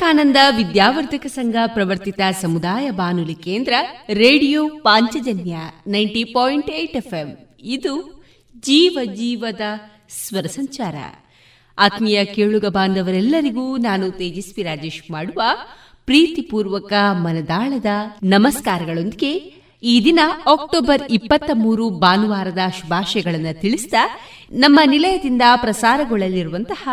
ವಿವೇಕಾನಂದ ವಿದ್ಯಾವರ್ಧಕ ಸಂಘ ಪ್ರವರ್ತಿತ ಸಮುದಾಯ ಬಾನುಲಿ ಕೇಂದ್ರ radio Panchajanya ninety point eight ಇದು ಜೀವ ಜೀವದ ಸ್ವರ ಸಂಚಾರ. ಆತ್ಮೀಯ ಕೇಳುಗ ಬಾಂಧವರೆಲ್ಲರಿಗೂ ನಾನು ತೇಜಸ್ವಿ ರಾಜೇಶ್ ಮಾಡುವ ಪ್ರೀತಿಪೂರ್ವಕ ಮನದಾಳದ ನಮಸ್ಕಾರಗಳೊಂದಿಗೆ ಈ ದಿನ ಅಕ್ಟೋಬರ್ ಇಪ್ಪತ್ತ ಮೂರು ಭಾನುವಾರದ ಶುಭಾಶಯಗಳನ್ನು ತಿಳಿಸಿದ ನಮ್ಮ ನಿಲಯದಿಂದ ಪ್ರಸಾರಗೊಳ್ಳಲಿರುವಂತಹ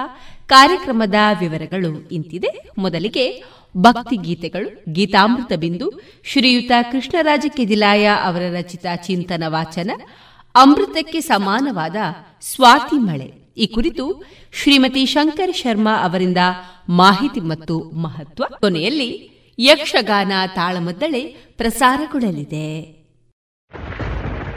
ಕಾರ್ಯಕ್ರಮದ ವಿವರಗಳು ಇಂತಿದೆ. ಮೊದಲಿಗೆ ಭಕ್ತಿ ಗೀತೆಗಳು ಗೀತಾಮೃತ ಬಿಂದು, ಶ್ರೀಯುತ ಕೃಷ್ಣರಾಜ ಕೆದಿಲಾಯ ಅವರ ರಚಿತ ಚಿಂತನ ವಾಚನ, ಅಮೃತಕ್ಕೆ ಸಮಾನವಾದ ಸ್ವಾತಿ ಮಳೆ. ಈ ಕುರಿತು ಶ್ರೀಮತಿ ಶಂಕರ್ ಶರ್ಮಾ ಅವರಿಂದ ಮಾಹಿತಿ ಮತ್ತು ಮಹತ್ವ. ಕೊನೆಯಲ್ಲಿ ಯಕ್ಷಗಾನ ತಾಳಮದ್ದಳೆ ಪ್ರಸಾರಗೊಳ್ಳಲಿದೆ.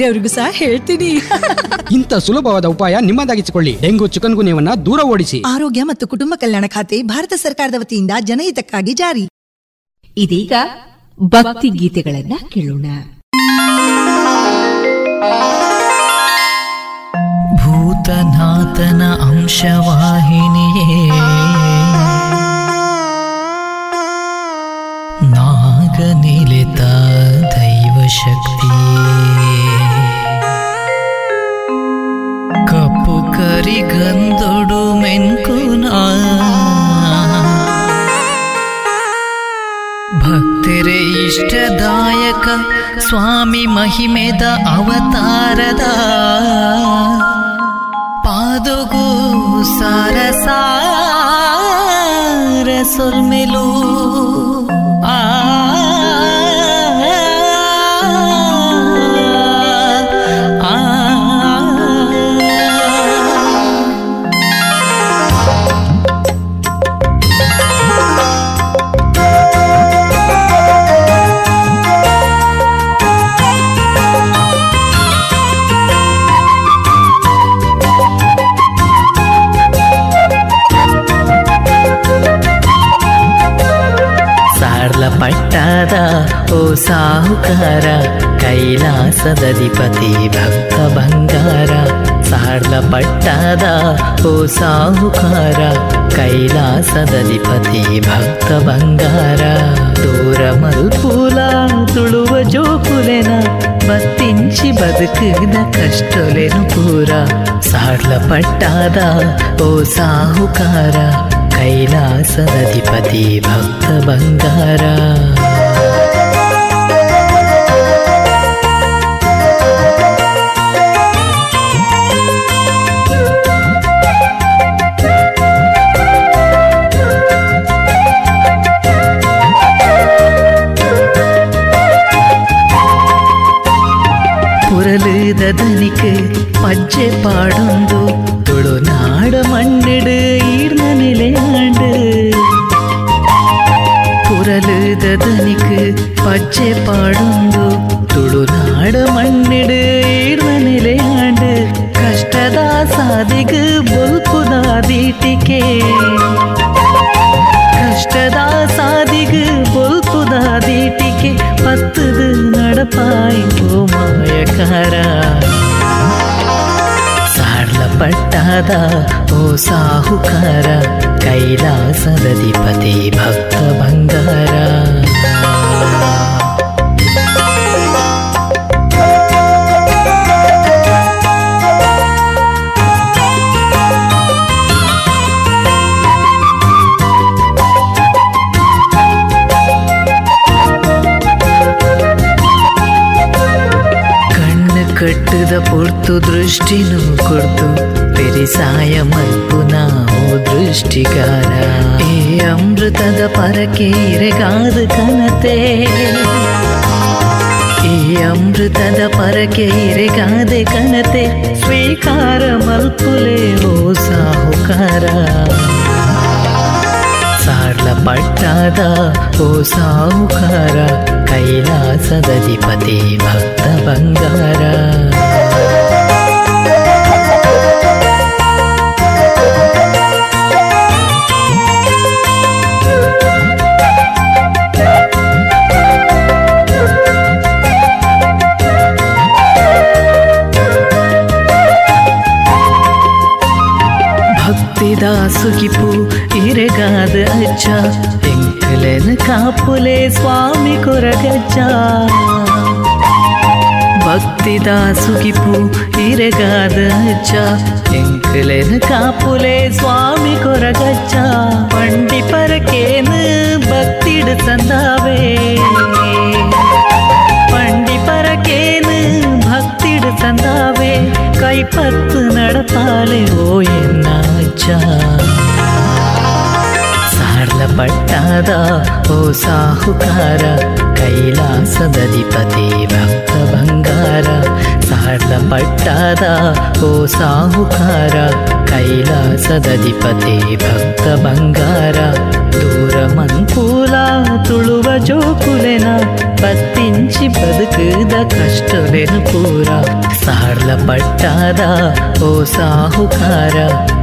ಬೇರೆಯವರಿಗೂ ಸಹ ಹೇಳ್ತೀನಿ. ಇಂಥ ಸುಲಭವಾದ ಉಪಾಯ ನಿಮ್ಮದಾಗಿಸಿಕೊಳ್ಳಿ. ಡೆಂಗು ಚಿಕನ್ ಗುನ್ಯವನ್ನ ದೂರ ಓಡಿಸಿ. ಆರೋಗ್ಯ ಮತ್ತು ಕುಟುಂಬ ಕಲ್ಯಾಣ ಖಾತೆ ಭಾರತ ಸರ್ಕಾರದ ವತಿಯಿಂದ ಜನಹಿತಕ್ಕಾಗಿ ಜಾರಿ. ಇದೀಗ ಭಕ್ತಿ ಗೀತೆಗಳನ್ನ ಕೇಳೋಣ. ಭೂತನಾಥನ ಅಂಶವಾಹಿನಿಯೇ. ನಾಗನಿಲಿತ ದೈವ ಕರಿಗಂದೊಡು ಮೆನ್ಕುನ ಭಕ್ತಿರೆ ಇಷ್ಟದಾಯಕ ಸ್ವಾಮಿ ಮಹಿಮೆದ ಅವತಾರದ ಪಾದುಗು ಸಾರಸಾರ ಸೊಲ್ಮೆಲು. ಆ ಪಟ್ಟಾದ ಓ ಸಾಹುಕಾರ ಕೈಲಾಸದಧಿಪತಿ ಭಕ್ತ ಬಂಗಾರ ಸಾರ್ಲ ಪಟ್ಟಾದ ಓ ಸಾಹುಕಾರ ಕೈಲಾಸದಧಿಪತಿ ಭಕ್ತ ಬಂಗಾರ ದೂರ ಮಲ್ಪೂಲ ತುಳುವ ಜೋಕುಲೆನ ಬತ್ತಿಂಚಿ ಬದುಕಿದ ಕಷ್ಟೊಲೆನು ಪೂರ ಸಾರ್ಲ ಪಟ್ಟಾದ ಓ ಸಾಹುಕಾರ कैलास अधिपति ಬಂಗಾರ புரலுத தனிக்கு பச்சை பாடுந்து தொழு நாட மண்ணிடு நிலையாண்டு ಕುರಲುದ ದನಿಕ್ ಪಚ್ಚೆ ಪಾಡುಂದು ತುಳುನಾಡ ಮಣ್ಣಿಡು ಈರ್ವ ನೆಲೆಯಾಂಡು ಕಷ್ಟದ ಸಾದಿಗು ಬೊಲ್ಪುದ ದೀಟಿಕೆ ಕಷ್ಟದ ಸಾದಿಗು ಬೊಲ್ಪುದ ದೀಟಿಕೆ ನಡಪಾಯಿ ಮಾಯಕಾರ. ಪಟ್ಟಾದ ಓ ಸಾಹುಕಾರ ಕೈಲಾಸದಧಿಪತಿ ಭಕ್ತ ಬಂಗಾರ. ಕಟ್ಟದ ಪೊರ್ತು ದೃಷ್ಟಿನು ಕೊಡ್ತು ಪೆರಿಸಾಯ ಮಲ್ಪುನ ಓ ದೃಷ್ಟಿಗಾರ ಏ ಅಮೃತದ ಪರಕೆ ಇರೆಗಾದ ಕನತೆ ಈ ಅಮೃತದ ಪರಕೆ ಇರೆಗಾದೆ ಕನತೆ ಸ್ವೀಕಾರ ಮಲ್ಪುಲೆ ಓ ಸಾಹುಕಾರ ಸಾರ್ಲ ಪಟ್ಟದ ಓ ಸಾಹುಕಾರ ಕೈಲಾಸದಧಿಪತಿ ಭಕ್ತ ಬಂಗಾರ దాసుకిపు ఇరగాదు అచ్చా ఎంకలెను కాపులే స్వామి కొరగచ్చా భక్తి దాసుకిపు ఇరగాదు అచ్చా ఎంకలెను కాపులే స్వామి కొరగచ్చా పండి పరకేను భక్తిడు తందావే పండి పరకేను భక్తిడు తందావే கைப்பத்து நடப்பாலே ஓய் ಸಾರ್ಲಪಟ್ಟಾದ ಓ ಸಾಹುಕಾರ ಕೈಲಾಸದಧಿಪತಿ ಭಕ್ತ ಬಂಗಾರ ಸಾರ್ಲಪಟ್ಟಾದ ಓ ಸಾಹುಕಾರ ಕೈಲಾಸದಧಿಪತಿ ಭಕ್ತ ಬಂಗಾರ దూర మంకూలా తుళువ జోకులెనా పత్తించి బతుకుద కష్టలెను కూర సార్ల పట్టాదా ఓ సాహుకారా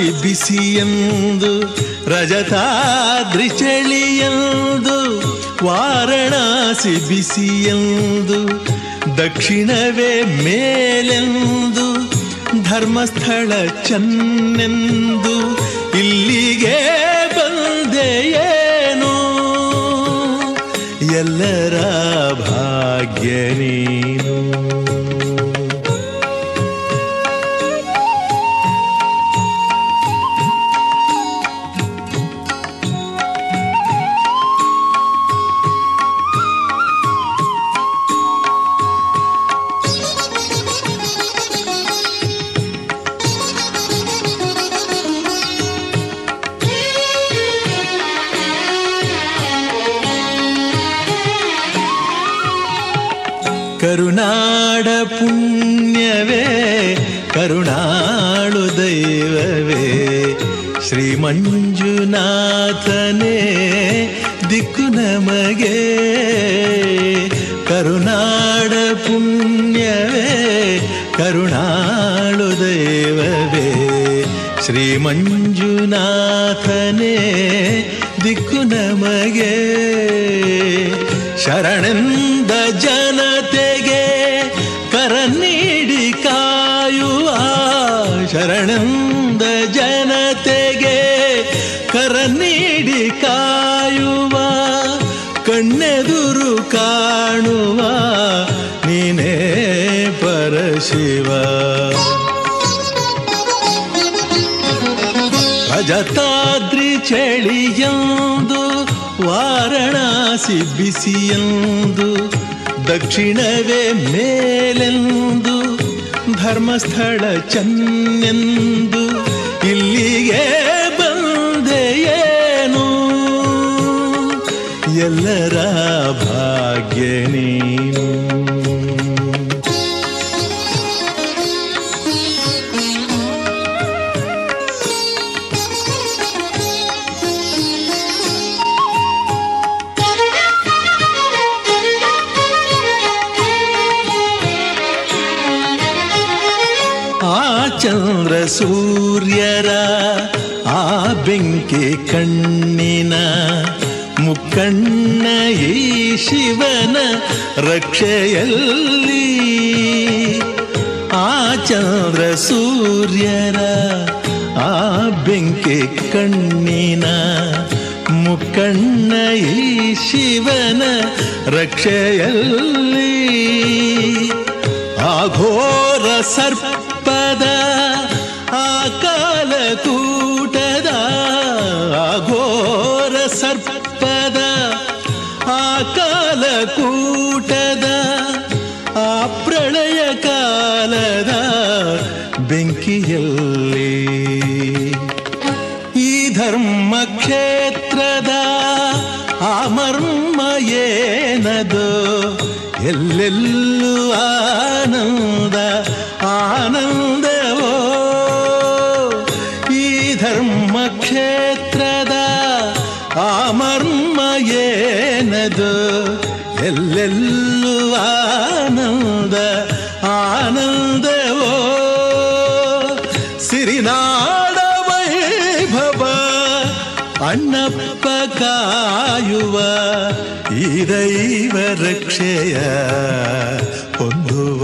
ವಾರಣಾಸಿ ಬಿಸಿಯಂದು ರಜತಾದ್ರಿ ಚಳಿಯಂದು ವಾರಣಾಸಿ ಬಿಸಿಯಂದು ದಕ್ಷಿಣವೇ ಮೇಲೆಂದು ಧರ್ಮಸ್ಥಳ ಚನ್ನೆಂದು ಇಲ್ಲಿಗೆ ಬಂದೆಯೇನು ಎಲ್ಲರ ಭಾಗ್ಯ ಕರುಣಾಳು ದೈವವೇ ಶ್ರೀ ಮಂಜುನಾಥನೇ ದಿಕ್ಕು ನಮಗೆ. ಕರುನಾಡ ಪುಣ್ಯವೇ, ಕರುಣಾಳು ದೈವವೇ ಶ್ರೀ ಮಂಜುನಾಥನೇ ದಿಕ್ಕು ನಮಗೆ. ಶರಣೆಂದ ಜನತೆಗೆ ಅಜತಾದ್ರಿ ಚಳಿಯಂದು ವಾರಣಾಸಿ ಬಿಸಿಯಂದು ದಕ್ಷಿಣವೇ ಮೇಲೆಂದು ಧರ್ಮಸ್ಥಳ ಚನ್ನೆಂದು ಇಲ್ಲಿಗೆ ಬಂದೆಯೇನು ಎಲ್ಲರ ಭಾಗ್ಯ ಸೂರ್ಯರ ಆ ಬೆಂಕಿ ಕಣ್ಣಿನ ಮುಕ್ಕಣ್ಣ ಈ ಶಿವನ ರಕ್ಷೆಯಲ್ಲಿ. ಆ ಚಂದ್ರ ಸೂರ್ಯರ ಆ ಬೆಂಕಿ ಕಣ್ಣಿನ ಮುಕ್ಕಣ್ಣ ಈ ಶಿವನ ರಕ್ಷೆಯಲ್ಲಿ. ಆಘೋರ ಸರ್ಪದ ಎಲ್ಲೆಲ್ಲೂ ಆನಂದ, ಆನಂದವೋ? ಈ ಧರ್ಮ ಕ್ಷೇತ್ರದ ಆಮರ್ಮ ಮರ್ಮ ಏನದು? ಎಲ್ಲೆಲ್ಲೂ ಆನಂದ, ಆನಂದವೋ? ಸಿರಿನಾಡ ವೈಭವ, ಅಣ್ಣಪ್ಪ ಕಾಯುವ ದೈವ ರಕ್ಷೆಯ ಹೊಂದುವ.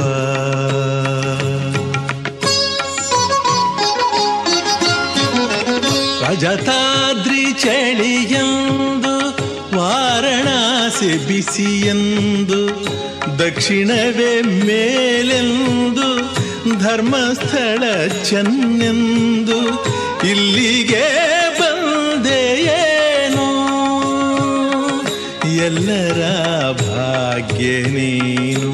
ರಜತಾದ್ರಿ ಚಳಿಯಂದು ವಾರಣಾಸಿ ಬಿಸಿಯಂದು ದಕ್ಷಿಣವೇ ಮೇಲೆಂದು ಧರ್ಮಸ್ಥಳ ಚೆನ್ನೆಂದು ಇಲ್ಲಿಗೆ ಎಲ್ಲರ ಭಾಗ್ಯ ನೀನು.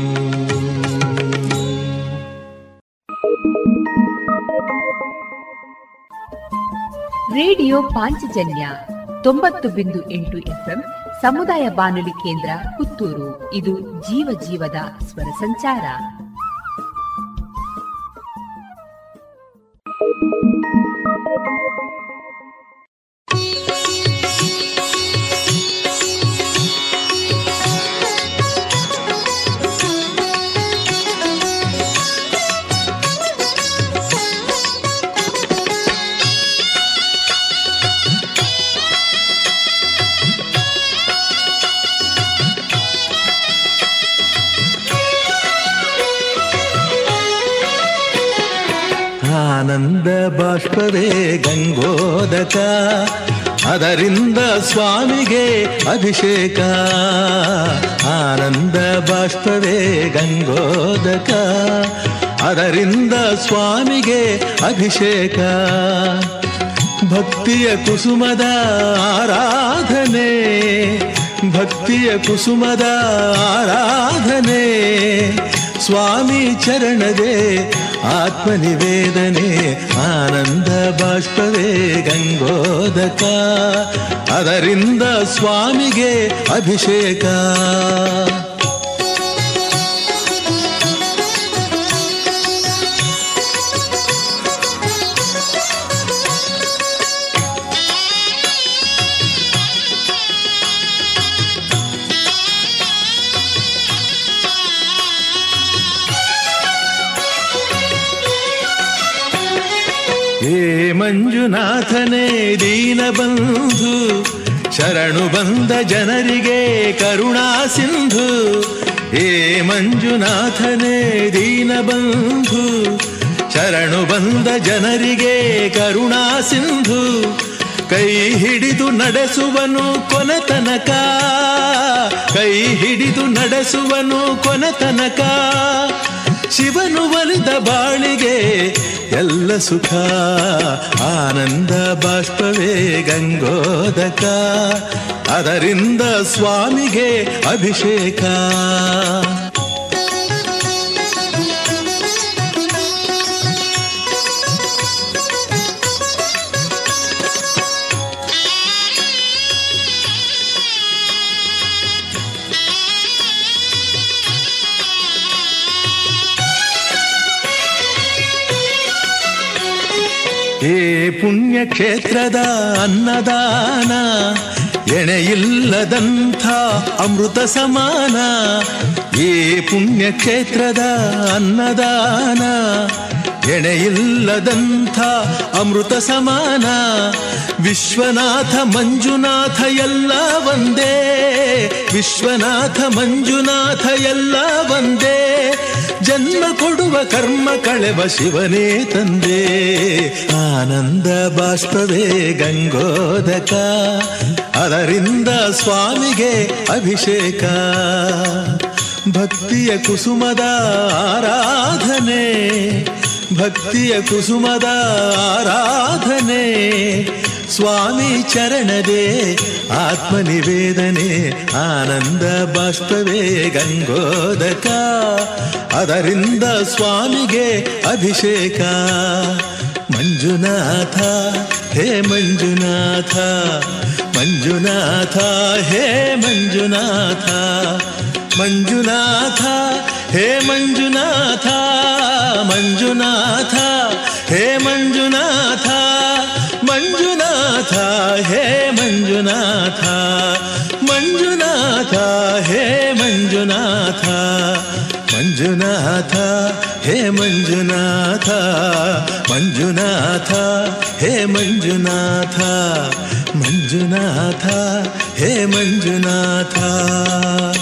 ರೇಡಿಯೋ ಪಾಂಚಜನ್ಯ ತೊಂಬತ್ತು ಬಿಂದು ಎಂಟು ಎಫ್ಎಂ ಸಮುದಾಯ ಬಾನುಲಿ ಕೇಂದ್ರ ಪುತ್ತೂರು. ಇದು ಜೀವ ಜೀವದ ಸ್ವರ ಸಂಚಾರ. ಆನಂದ ಬಾಷ್ಪವೇ ಗಂಗೋದಕ, ಅದರಿಂದ ಸ್ವಾಮಿಗೆ ಅಭಿಷೇಕ. ಆನಂದ ಬಾಷ್ಪವೇ ಗಂಗೋದಕ, ಅದರಿಂದ ಸ್ವಾಮಿಗೆ ಅಭಿಷೇಕ. ಭಕ್ತಿಯ ಕುಸುಮದ ಆರಾಧನೆ, ಭಕ್ತಿಯ ಕುಸುಮದ ಆರಾಧನೆ. ಸ್ವಾಮಿ ಚರಣವೇ ಆತ್ಮನಿವೇದನೆ ಆನಂದ ಬಾಷ್ಪವೇ ಗಂಗೋದಕ. ಅದರಿಂದ ಸ್ವಾಮಿಗೆ ಅಭಿಷೇಕ. ಮಂಜುನಾಥನೇ ದೀನಬಂಧು, ಶರಣು ಬಂದ ಜನರಿಗೆ ಕರುಣಾ ಸಿಂಧು. ಹೇ ಮಂಜುನಾಥನೇ ದೀನಬಂಧು, ಶರಣು ಬಂದ ಜನರಿಗೆ ಕರುಣಾ ಸಿಂಧು. ಕೈ ಹಿಡಿದು ನಡೆಸುವನು ಕೊನೆತನಕ ಕೈ ಹಿಡಿದು ನಡೆಸುವನು ಕೊನೆತನಕ ಶಿವನು ಒಲಿದ ಬಾಳಿಗೆ ಎಲ್ಲ ಸುಖ ಆನಂದ ಬಾಷ್ಪವೇ ಗಂಗೋದಕ. ಅದರಿಂದ ಸ್ವಾಮಿಗೆ ಅಭಿಷೇಕ. ಹೇ ಪುಣ್ಯಕ್ಷೇತ್ರದ ಅನ್ನದಾನ ಎಣೆಯಿಲ್ಲದಂಥ ಅಮೃತ ಸಮಾನ ಏ ಪುಣ್ಯಕ್ಷೇತ್ರದ ಅನ್ನದಾನ ಎಣೆಯಿಲ್ಲದಂಥ ಅಮೃತ ಸಮಾನ, ವಿಶ್ವನಾಥ ಮಂಜುನಾಥ ಎಲ್ಲ ಒಂದೇ. ವಿಶ್ವನಾಥ ಮಂಜುನಾಥ ಎಲ್ಲ ಒಂದೇ. ಜನ್ಮ ಕೊಡುವ ಕರ್ಮ ಕಳೆವ ಶಿವನೇ ತಂದೆ. ಆನಂದ ಬಾಷ್ಪವೇ ಗಂಗೋದಕ, ಅದರಿಂದ ಸ್ವಾಮಿಗೆ ಅಭಿಷೇಕ. ಭಕ್ತಿಯ ಕುಸುಮದ ಆರಾಧನೆ ಭಕ್ತಿಯ ಕುಸುಮದ ಆರಾಧನೆ. ಸ್ವಾಮಿ ಚರಣದೇ, ಆತ್ಮನಿವೇದನೆ, ಆನಂದ ಬಾಷ್ಪವೇ ಗಂಗೋದಕ. ಅದರಿಂದ ಸ್ವಾಮಿಗೆ ಅಭಿಷೇಕ. ಮಂಜುನಾಥ, ಹೇ ಮಂಜುನಾಥ ಮಂಜುನಾಥ, ಹೇ ಮಂಜುನಾಥ. ಮಂಜುನಾಥ हे मंजुनाथ मंजुनाथ, हे मंजुनाथ, मंजुनाथा, हे मंजुनाथ, मंजुनाथा, हे मंजुनाथा मंजुनाथा, हे मंजुनाथा मंजुनाथा, हे मंजुनाथा, मंजुनाथ, हे मंजुनाथ।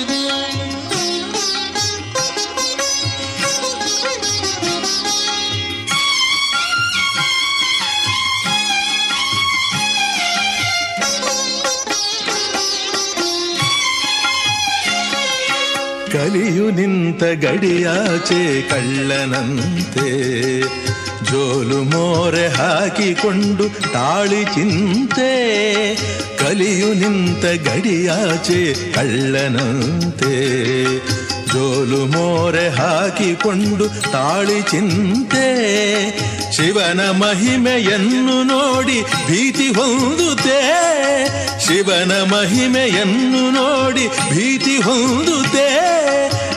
ಕಲಿಯು ನಿಂತ ಗಡಿಯಾಚೆ ಕಳ್ಳನಂತೆ ಜೋಲು ಮೋರೆ ಹಾಕಿಕೊಂಡು ತಾಳಿ ಚಿಂತೆ ಕಲಿಯು ನಿಂತ ಗಡಿಯಾಚೆ ಕಳ್ಳನಂತೆ ಜೋಲು ಮೋರೆ ಹಾಕಿಕೊಂಡು ತಾಳಿ ಚಿಂತೆ. ಶಿವನ ಮಹಿಮೆಯನ್ನು ನೋಡಿ ಭೀತಿ ಹೊಂದುತ್ತೆ. ಶಿವನ ಮಹಿಮೆಯನ್ನು ನೋಡಿ ಭೀತಿ ಹೊಂದುತ್ತೆ.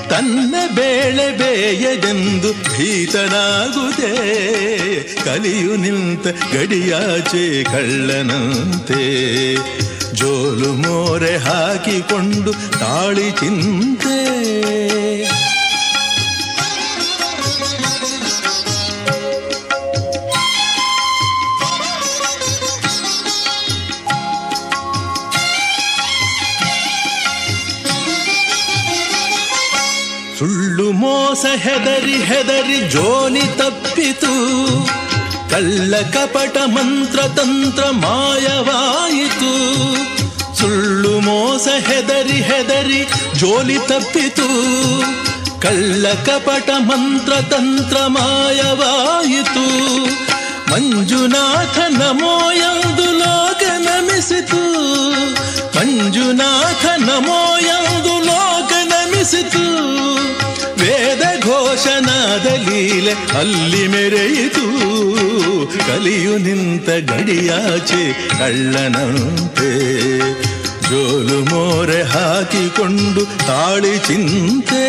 ತನ್ನ ಬೇಳೆ ಬೇಯದೆಂದು ಭೀತನಾಗುತ್ತೆ. ಕಲಿಯು ನಿಂತ ಗಡಿಯಾಚೆ ಕಳ್ಳನಂತೆ. ಜೋಲು ಮೋರೆ ಹಾಕಿಕೊಂಡು ತಾಳಿ ಚಿಂತೆ. ಸುಳ್ಳು ಮೋಸ ಹೆದರಿ ಹೆದರಿ ಜೋನಿ ತಪ್ಪಿತು. ಕಳ್ಳ ಕಪಟ ಮಂತ್ರ ತಂತ್ರ ಮಾಯವಾಯಿತು. ಸುಳ್ಳು ಮೋಸ ಹೆದರಿ ಹೆದರಿ ಜೋಲಿ ತಪ್ಪಿತು. ಕಳ್ಳ ಕಪಟ ಮಂತ್ರ ತಂತ್ರ ಮಾಯವಾಯಿತು. ಮಂಜುನಾಥ ನಮೋ ಎಂದು ಲೋಕ ನಮಿಸಿತು. ಮಂಜುನಾಥ ನಮೋ ಎಂದು ಲೋಕ ನಮಿಸಿತು. ವೇದ ಘೋಷನಾದ ಲೀಲೆ ಅಲ್ಲಿ ಮೆರೆಯಿತು. ಕಲಿಯು ನಿಂತ ಗಡಿಯಾಚೆ ಕಳ್ಳನಂತೆ. ಜೋಲು ಮೋರೆ ಹಾಕಿಕೊಂಡು ತಾಳಿ ಚಿಂತೆ.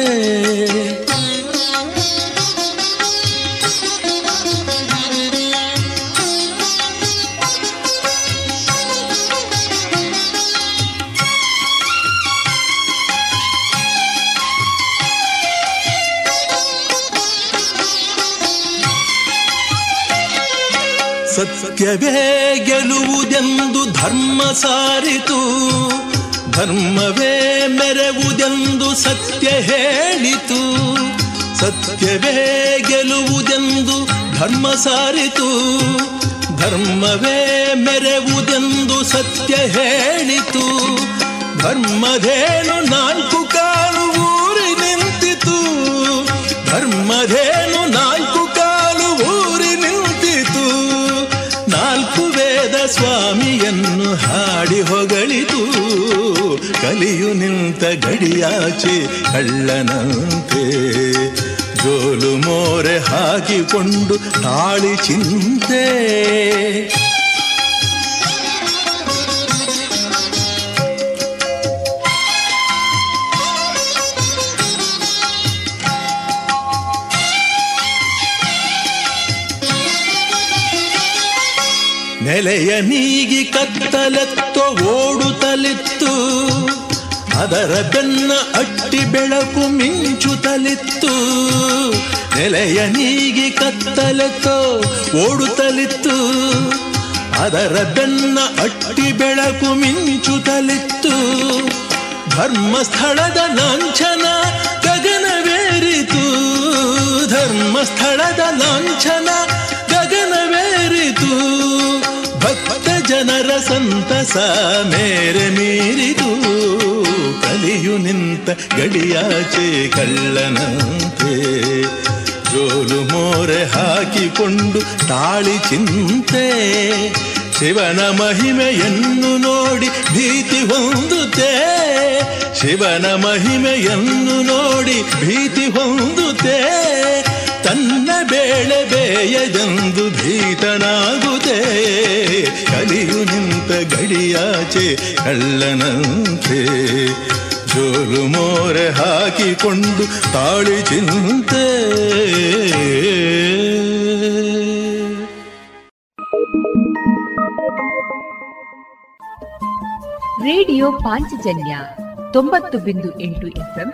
ಸತ್ಯವೇ ಗೆಲುವುದೆಂದು ಧರ್ಮ ಸಾರಿತು. ಧರ್ಮವೇ ಮೆರವುದೆಂದು ಸತ್ಯ ಹೇಳಿತು. ಸತ್ಯವೇ ಗೆಲುವುದೆಂದು ಧರ್ಮ ಸಾರಿತು. ಧರ್ಮವೇ ಮೆರವುದೆಂದು ಸತ್ಯ ಹೇಳಿತು. ಧರ್ಮಧೇನು ನಾಲ್ಕು ಕಾಲು ಊರಿ ನಿಂತಿತು. ಧರ್ಮಧೇನು ಸ್ವಾಮಿಯನ್ನು ಹಾಡಿ ಹೊಗಳಿತು. ಕಲಿಯು ನಿಂತ ಗಡಿಯಾಚೆ ಕಳ್ಳನಂತೆ ಜೋಲು ಮೋರೆ ಹಾಕಿಕೊಂಡು ತಾಳಿ ಚಿಂತೆ. ನೆಲೆಯ ನೀಗಿ ಕತ್ತಲೆತ್ತೋ ಓಡುತ್ತಲಿತ್ತು ಅದರ ಬೆನ್ನ ಅಟ್ಟಿ ಬೆಳಕು ಮಿಂಚುತ್ತಲಿತ್ತು ನೆಲೆಯ ನೀಗಿ ಕತ್ತಲತ್ತು ಓಡುತ್ತಲಿತ್ತು ಅದರ ಬೆನ್ನ ಅಟ್ಟಿ ಬೆಳಕು ಮಿಂಚುತ್ತಲಿತ್ತು ಧರ್ಮಸ್ಥಳದ ಲಾಂಛನ ಗಗನವೇರಿತು. ಧರ್ಮಸ್ಥಳದ ಲಾಂಛನ ಜನರ ಸಂತಸ ಮೇರೆ ಮೀರಿದು ಕಲಿಯು ನಿಂತ ಗಡಿಯಾಚೆ ಕಳ್ಳನಂತೆ. ಜೋಲು ಮೋರೆ ಹಾಕಿಕೊಂಡು ತಾಳಿ ಚಿಂತೆ, ಶಿವನ ಮಹಿಮೆಯನ್ನು ನೋಡಿ ಭೀತಿ ಹೊಂದುತ್ತೆ. ಶಿವನ ಮಹಿಮೆಯನ್ನು ನೋಡಿ ಭೀತಿ ಹೊಂದುತ್ತೆ. ತನ್ನ ಬೇಳೆ ಬೇಯದೆಂದು ಭೀತನಾಗುತ್ತೆ ಕಲಿಯು ನಿಂತ ಗಡಿಯಾಚೆ ಕಳ್ಳನಂತೆ. ಜೋಲು ಮೋರೆ ಹಾಕಿಕೊಂಡು ತಾಳಿ ಚಿಂತೆ. ರೇಡಿಯೋ ಪಾಂಚಜನ್ಯ ತೊಂಬತ್ತು ಬಿಂದು ಎಂಟು ಎಫ್ಎಂ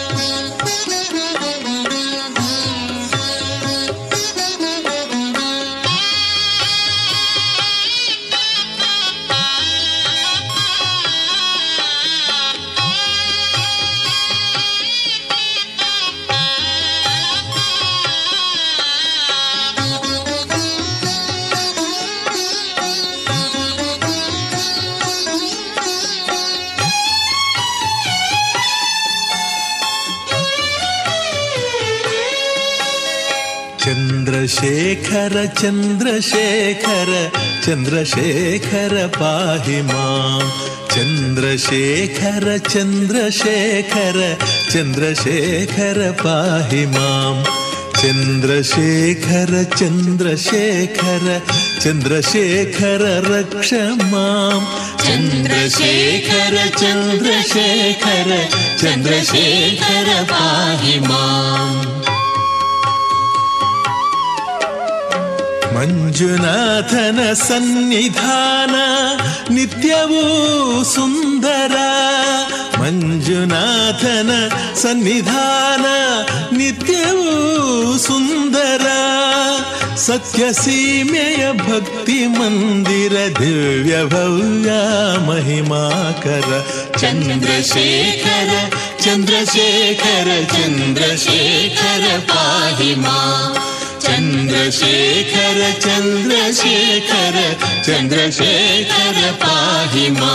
ಚಂದ್ರಶೇಖರ ಪಾಹಿ ಮಾಂ ಚಂದ್ರಶೇಖರ ಚಂದ್ರಶೇಖರ ಚಂದ್ರಶೇಖರ ಪಾಹಿ ಮಾಂ ಚಂದ್ರಶೇಖರ ಚಂದ್ರಶೇಖರ ಚಂದ್ರಶೇಖರ ರಕ್ಷ ಮಾಂ ಚಂದ್ರಶೇಖರ ಚಂದ್ರಶೇಖರ ಚಂದ್ರಶೇಖರ ಪಾಹಿ ಮಾಂ ಮಂಜುನಾಥನ मञ्जुनाथन सन्निधान नित्यवू सुन्दरा मञ्जुनाथन् सन्निधान नित्यवू सुन्दरा सत्यसीमय भक्तिमन्दिर दिव्यभ्या महिमा कर चन्द्रशेखर चन्द्रशेखर चन्द्रशेखर माहिमा चन्द्रशेखर चन्द्रशेखर चन्द्रशेखर पाहि मा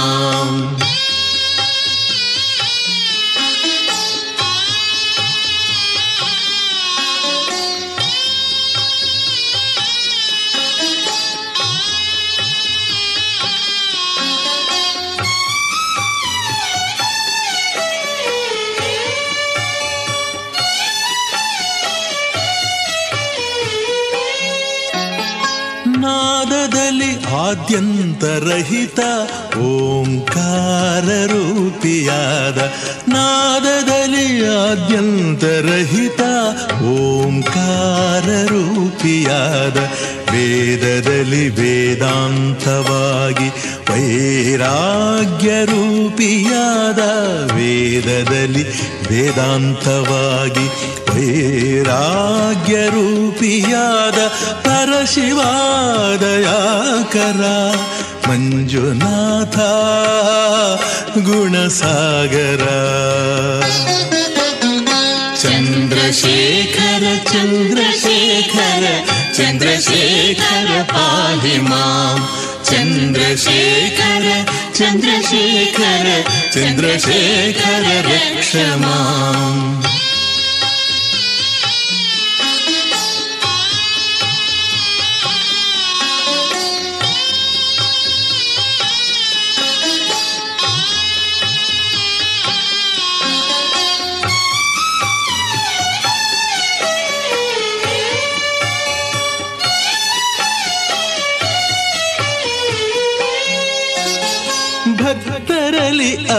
ಆದ್ಯಂತರಹಿತ ಓಂಕಾರ ರೂಪಿಯಾದ ನಾದದಲ್ಲಿ ಆದ್ಯಂತರಹಿತ ಓಂಕಾರ ರೂಪಿಯಾದ ವೇದದಲ್ಲಿ ವೇದಾಂತವಾಗಿ ವೈರಾಗ್ಯ ರೂಪಿಯಾದ ವೇದದಲ್ಲಿ ವೇದಾಂತವಾಗಿ ವೈರಾಗ್ಯ ರೂಪಿಯಾದ ಪರಶಿವಾದಯಾಕರ ಮಂಜುನಾಥ ಗುಣಸಾಗರ. ಚಂದ್ರಶೇಖರ ಚಂದ್ರಶೇಖರ चन्द्रशेखर पाहि माम् चन्द्रशेखर चन्द्रशेखर चन्द्रशेखर लक्ष मा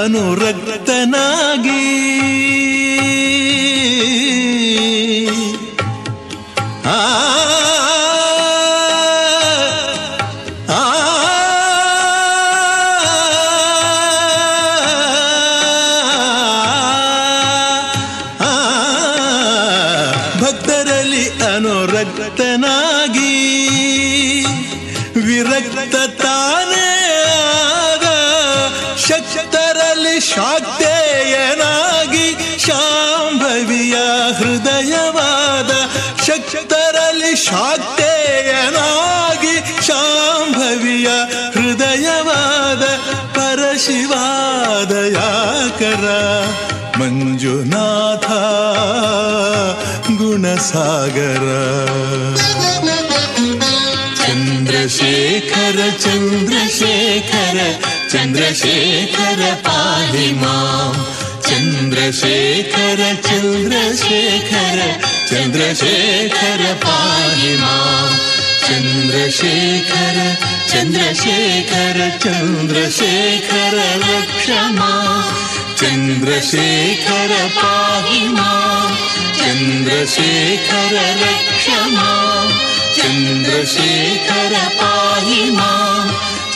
ಅನುರಕ್ತನಾಗಿ ಆ ಶಾಕ್ತೇಯನಾಗಿ ಶಾಂಭವಿಯ ಹೃದಯವಾದ ಪರಶಿವಾದ ಯಾಕರ ಮಂಜುನಾಥ ಗುಣಸಾಗರ ಚಂದ್ರಶೇಖರ ಚಂದ್ರಶೇಖರ ಚಂದ್ರಶೇಖರ ಪಾಹಿ ಮಾಂ ಚಂದ್ರಶೇಖರ ಚಂದ್ರಶೇಖರ ಚಂದ್ರಶೇಖರ ಪಾಹಿ ಮಾಂ ಚಂದ್ರಶೇಖರ ಚಂದ್ರಶೇಖರ ಚಂದ್ರಶೇಖರ ರಕ್ಷ ಮಾಂ ಚಂದ್ರಶೇಖರ ಪಾಹಿ ಮಾಂ ಚಂದ್ರಶೇಖರ ರಕ್ಷ ಮಾಂ ಚಂದ್ರಶೇಖರ ಪಾಹಿ ಮಾಂ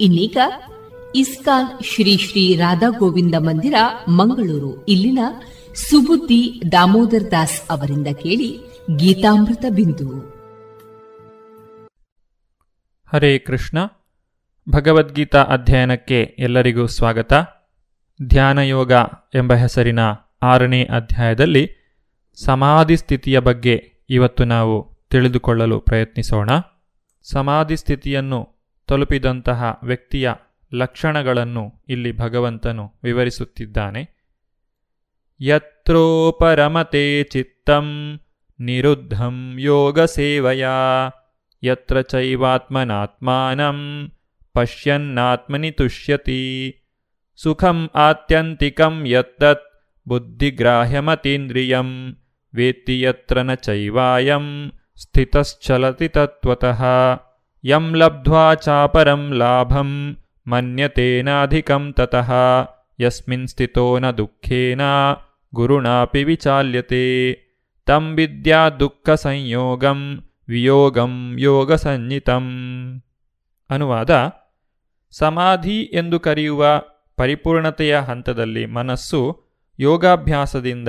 ಇನ್ನೀಗ ಇಸ್ಕಾನ್ ಶ್ರೀ ಶ್ರೀ ರಾಧಾ ಗೋವಿಂದ ಮಂದಿರ, ಮಂಗಳೂರು. ಇಲ್ಲಿನ ಸುಬುದ್ದಿ ದಾಮೋದರ್ ದಾಸ್ ಅವರಿಂದ ಕೇಳಿ ಗೀತಾಮೃತ ಬಿಂದು. ಹರೇ ಕೃಷ್ಣ. ಭಗವದ್ಗೀತಾ ಅಧ್ಯಯನಕ್ಕೆ ಎಲ್ಲರಿಗೂ ಸ್ವಾಗತ. ಧ್ಯಾನಯೋಗ ಎಂಬ ಹೆಸರಿನ ಆರನೇ ಅಧ್ಯಾಯದಲ್ಲಿ ಸಮಾಧಿ ಸ್ಥಿತಿಯ ಬಗ್ಗೆ ಇವತ್ತು ನಾವು ತಿಳಿದುಕೊಳ್ಳಲು ಪ್ರಯತ್ನಿಸೋಣ. ಸಮಾಧಿ ಸ್ಥಿತಿಯನ್ನು ತಲುಪಿದಂತಹ ವ್ಯಕ್ತಿಯ ಲಕ್ಷಣಗಳನ್ನು ಇಲ್ಲಿ ಭಗವಂತನು ವಿವರಿಸುತ್ತಿದ್ದಾನೆ. ಯತ್ರೋಪರಮತೆ ಚಿತ್ತಂ ನಿರುದ್ಧಂ ಯೋಗ ಸೇವಯಾ, ಯತ್ರ ಚೈವಾತ್ಮನಾತ್ಮಾನಂ ಪಶ್ಯನ್ನಾತ್ಮನಿ ತುಷ್ಯತಿ, ಸುಖಂ ಆತ್ಯಂತಿಕಂ ಯತ್ತತ್ ಬುದ್ಧಿಗ್ರಾಹ್ಯಮತೀಂದ್ರಿಯಂ, ವೇತ್ತಿ ನ ಚೈವಾಯಂ ಸ್ಥಿತಶ್ಚಲತಿ ತತ್ವತಃ. ಯಂ ಲಬ್ಧ್ವಾ ಚಾಪರಂ ಲಾಭಂ ಮನ್ಯತೇನಾಧಿಕಂ ತತಃ ಯಸ್ಮಿನ್ ಸ್ಥಿತೋ ನ ದುಃಖೇನ ಗುರುಣಾಪಿ ವಿಚಾಲ್ಯತೆ ತಂ ವಿದ್ಯಾ ದುಃಖ ಸಂಯೋಗಂ ವಿಯೋಗಂ ಯೋಗ ಸಂಹಿತಂ ಅನುವಾದ ಸಮಾಧಿ ಎಂದು ಕರೆಯುವ ಪರಿಪೂರ್ಣತೆಯ ಹಂತದಲ್ಲಿ ಮನಸ್ಸು ಯೋಗಾಭ್ಯಾಸದಿಂದ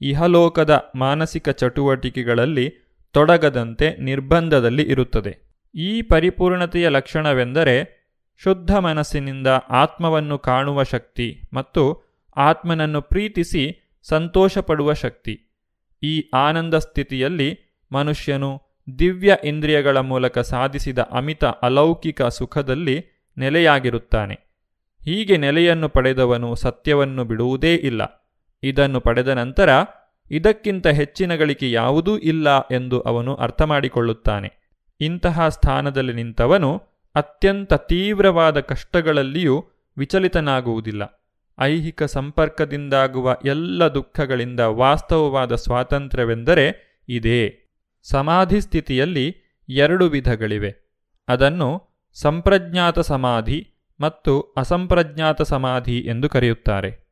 ಇಹಲೋಕದ ಮಾನಸಿಕ ಚಟುವಟಿಕೆಗಳಲ್ಲಿ ತೊಡಗದಂತೆ ನಿರ್ಬಂಧದಲ್ಲಿ ಇರುತ್ತದೆ. ಈ ಪರಿಪೂರ್ಣತೆಯ ಲಕ್ಷಣವೆಂದರೆ ಶುದ್ಧ ಮನಸ್ಸಿನಿಂದ ಆತ್ಮವನ್ನು ಕಾಣುವ ಶಕ್ತಿ ಮತ್ತು ಆತ್ಮನನ್ನು ಪ್ರೀತಿಸಿ ಸಂತೋಷಪಡುವ ಶಕ್ತಿ. ಈ ಆನಂದ ಸ್ಥಿತಿಯಲ್ಲಿ ಮನುಷ್ಯನು ದಿವ್ಯ ಇಂದ್ರಿಯಗಳ ಮೂಲಕ ಸಾಧಿಸಿದ ಅಮಿತ ಅಲೌಕಿಕ ಸುಖದಲ್ಲಿ ನೆಲೆಯಾಗಿರುತ್ತಾನೆ. ಹೀಗೆ ನೆಲೆಯನ್ನು ಪಡೆದವನು ಸತ್ಯವನ್ನು ಬಿಡುವುದೇ ಇಲ್ಲ. ಇದನ್ನು ಪಡೆದ ನಂತರ ಇದಕ್ಕಿಂತ ಹೆಚ್ಚಿನ ಗಳಿಕೆ ಯಾವುದೂ ಇಲ್ಲ ಎಂದು ಅವನು ಅರ್ಥ ಮಾಡಿಕೊಳ್ಳುತ್ತಾನೆ ಇಂತಹ ಸ್ಥಾನದಲ್ಲಿ ನಿಂತವನು ಅತ್ಯಂತ ತೀವ್ರವಾದ ಕಷ್ಟಗಳಲ್ಲಿಯೂ ವಿಚಲಿತನಾಗುವುದಿಲ್ಲ. ಐಹಿಕ ಸಂಪರ್ಕದಿಂದಾಗುವ ಎಲ್ಲ ದುಃಖಗಳಿಂದ ವಾಸ್ತವವಾದ ಸ್ವಾತಂತ್ರ್ಯವೆಂದರೆ ಇದೇ. ಸಮಾಧಿ ಸ್ಥಿತಿಯಲ್ಲಿ ಎರಡು ವಿಧಗಳಿವೆ. ಅದನ್ನು ಸಂಪ್ರಜ್ಞಾತ ಸಮಾಧಿ ಮತ್ತು ಅಸಂಪ್ರಜ್ಞಾತ ಸಮಾಧಿ ಎಂದು ಕರೆಯುತ್ತಾರೆ.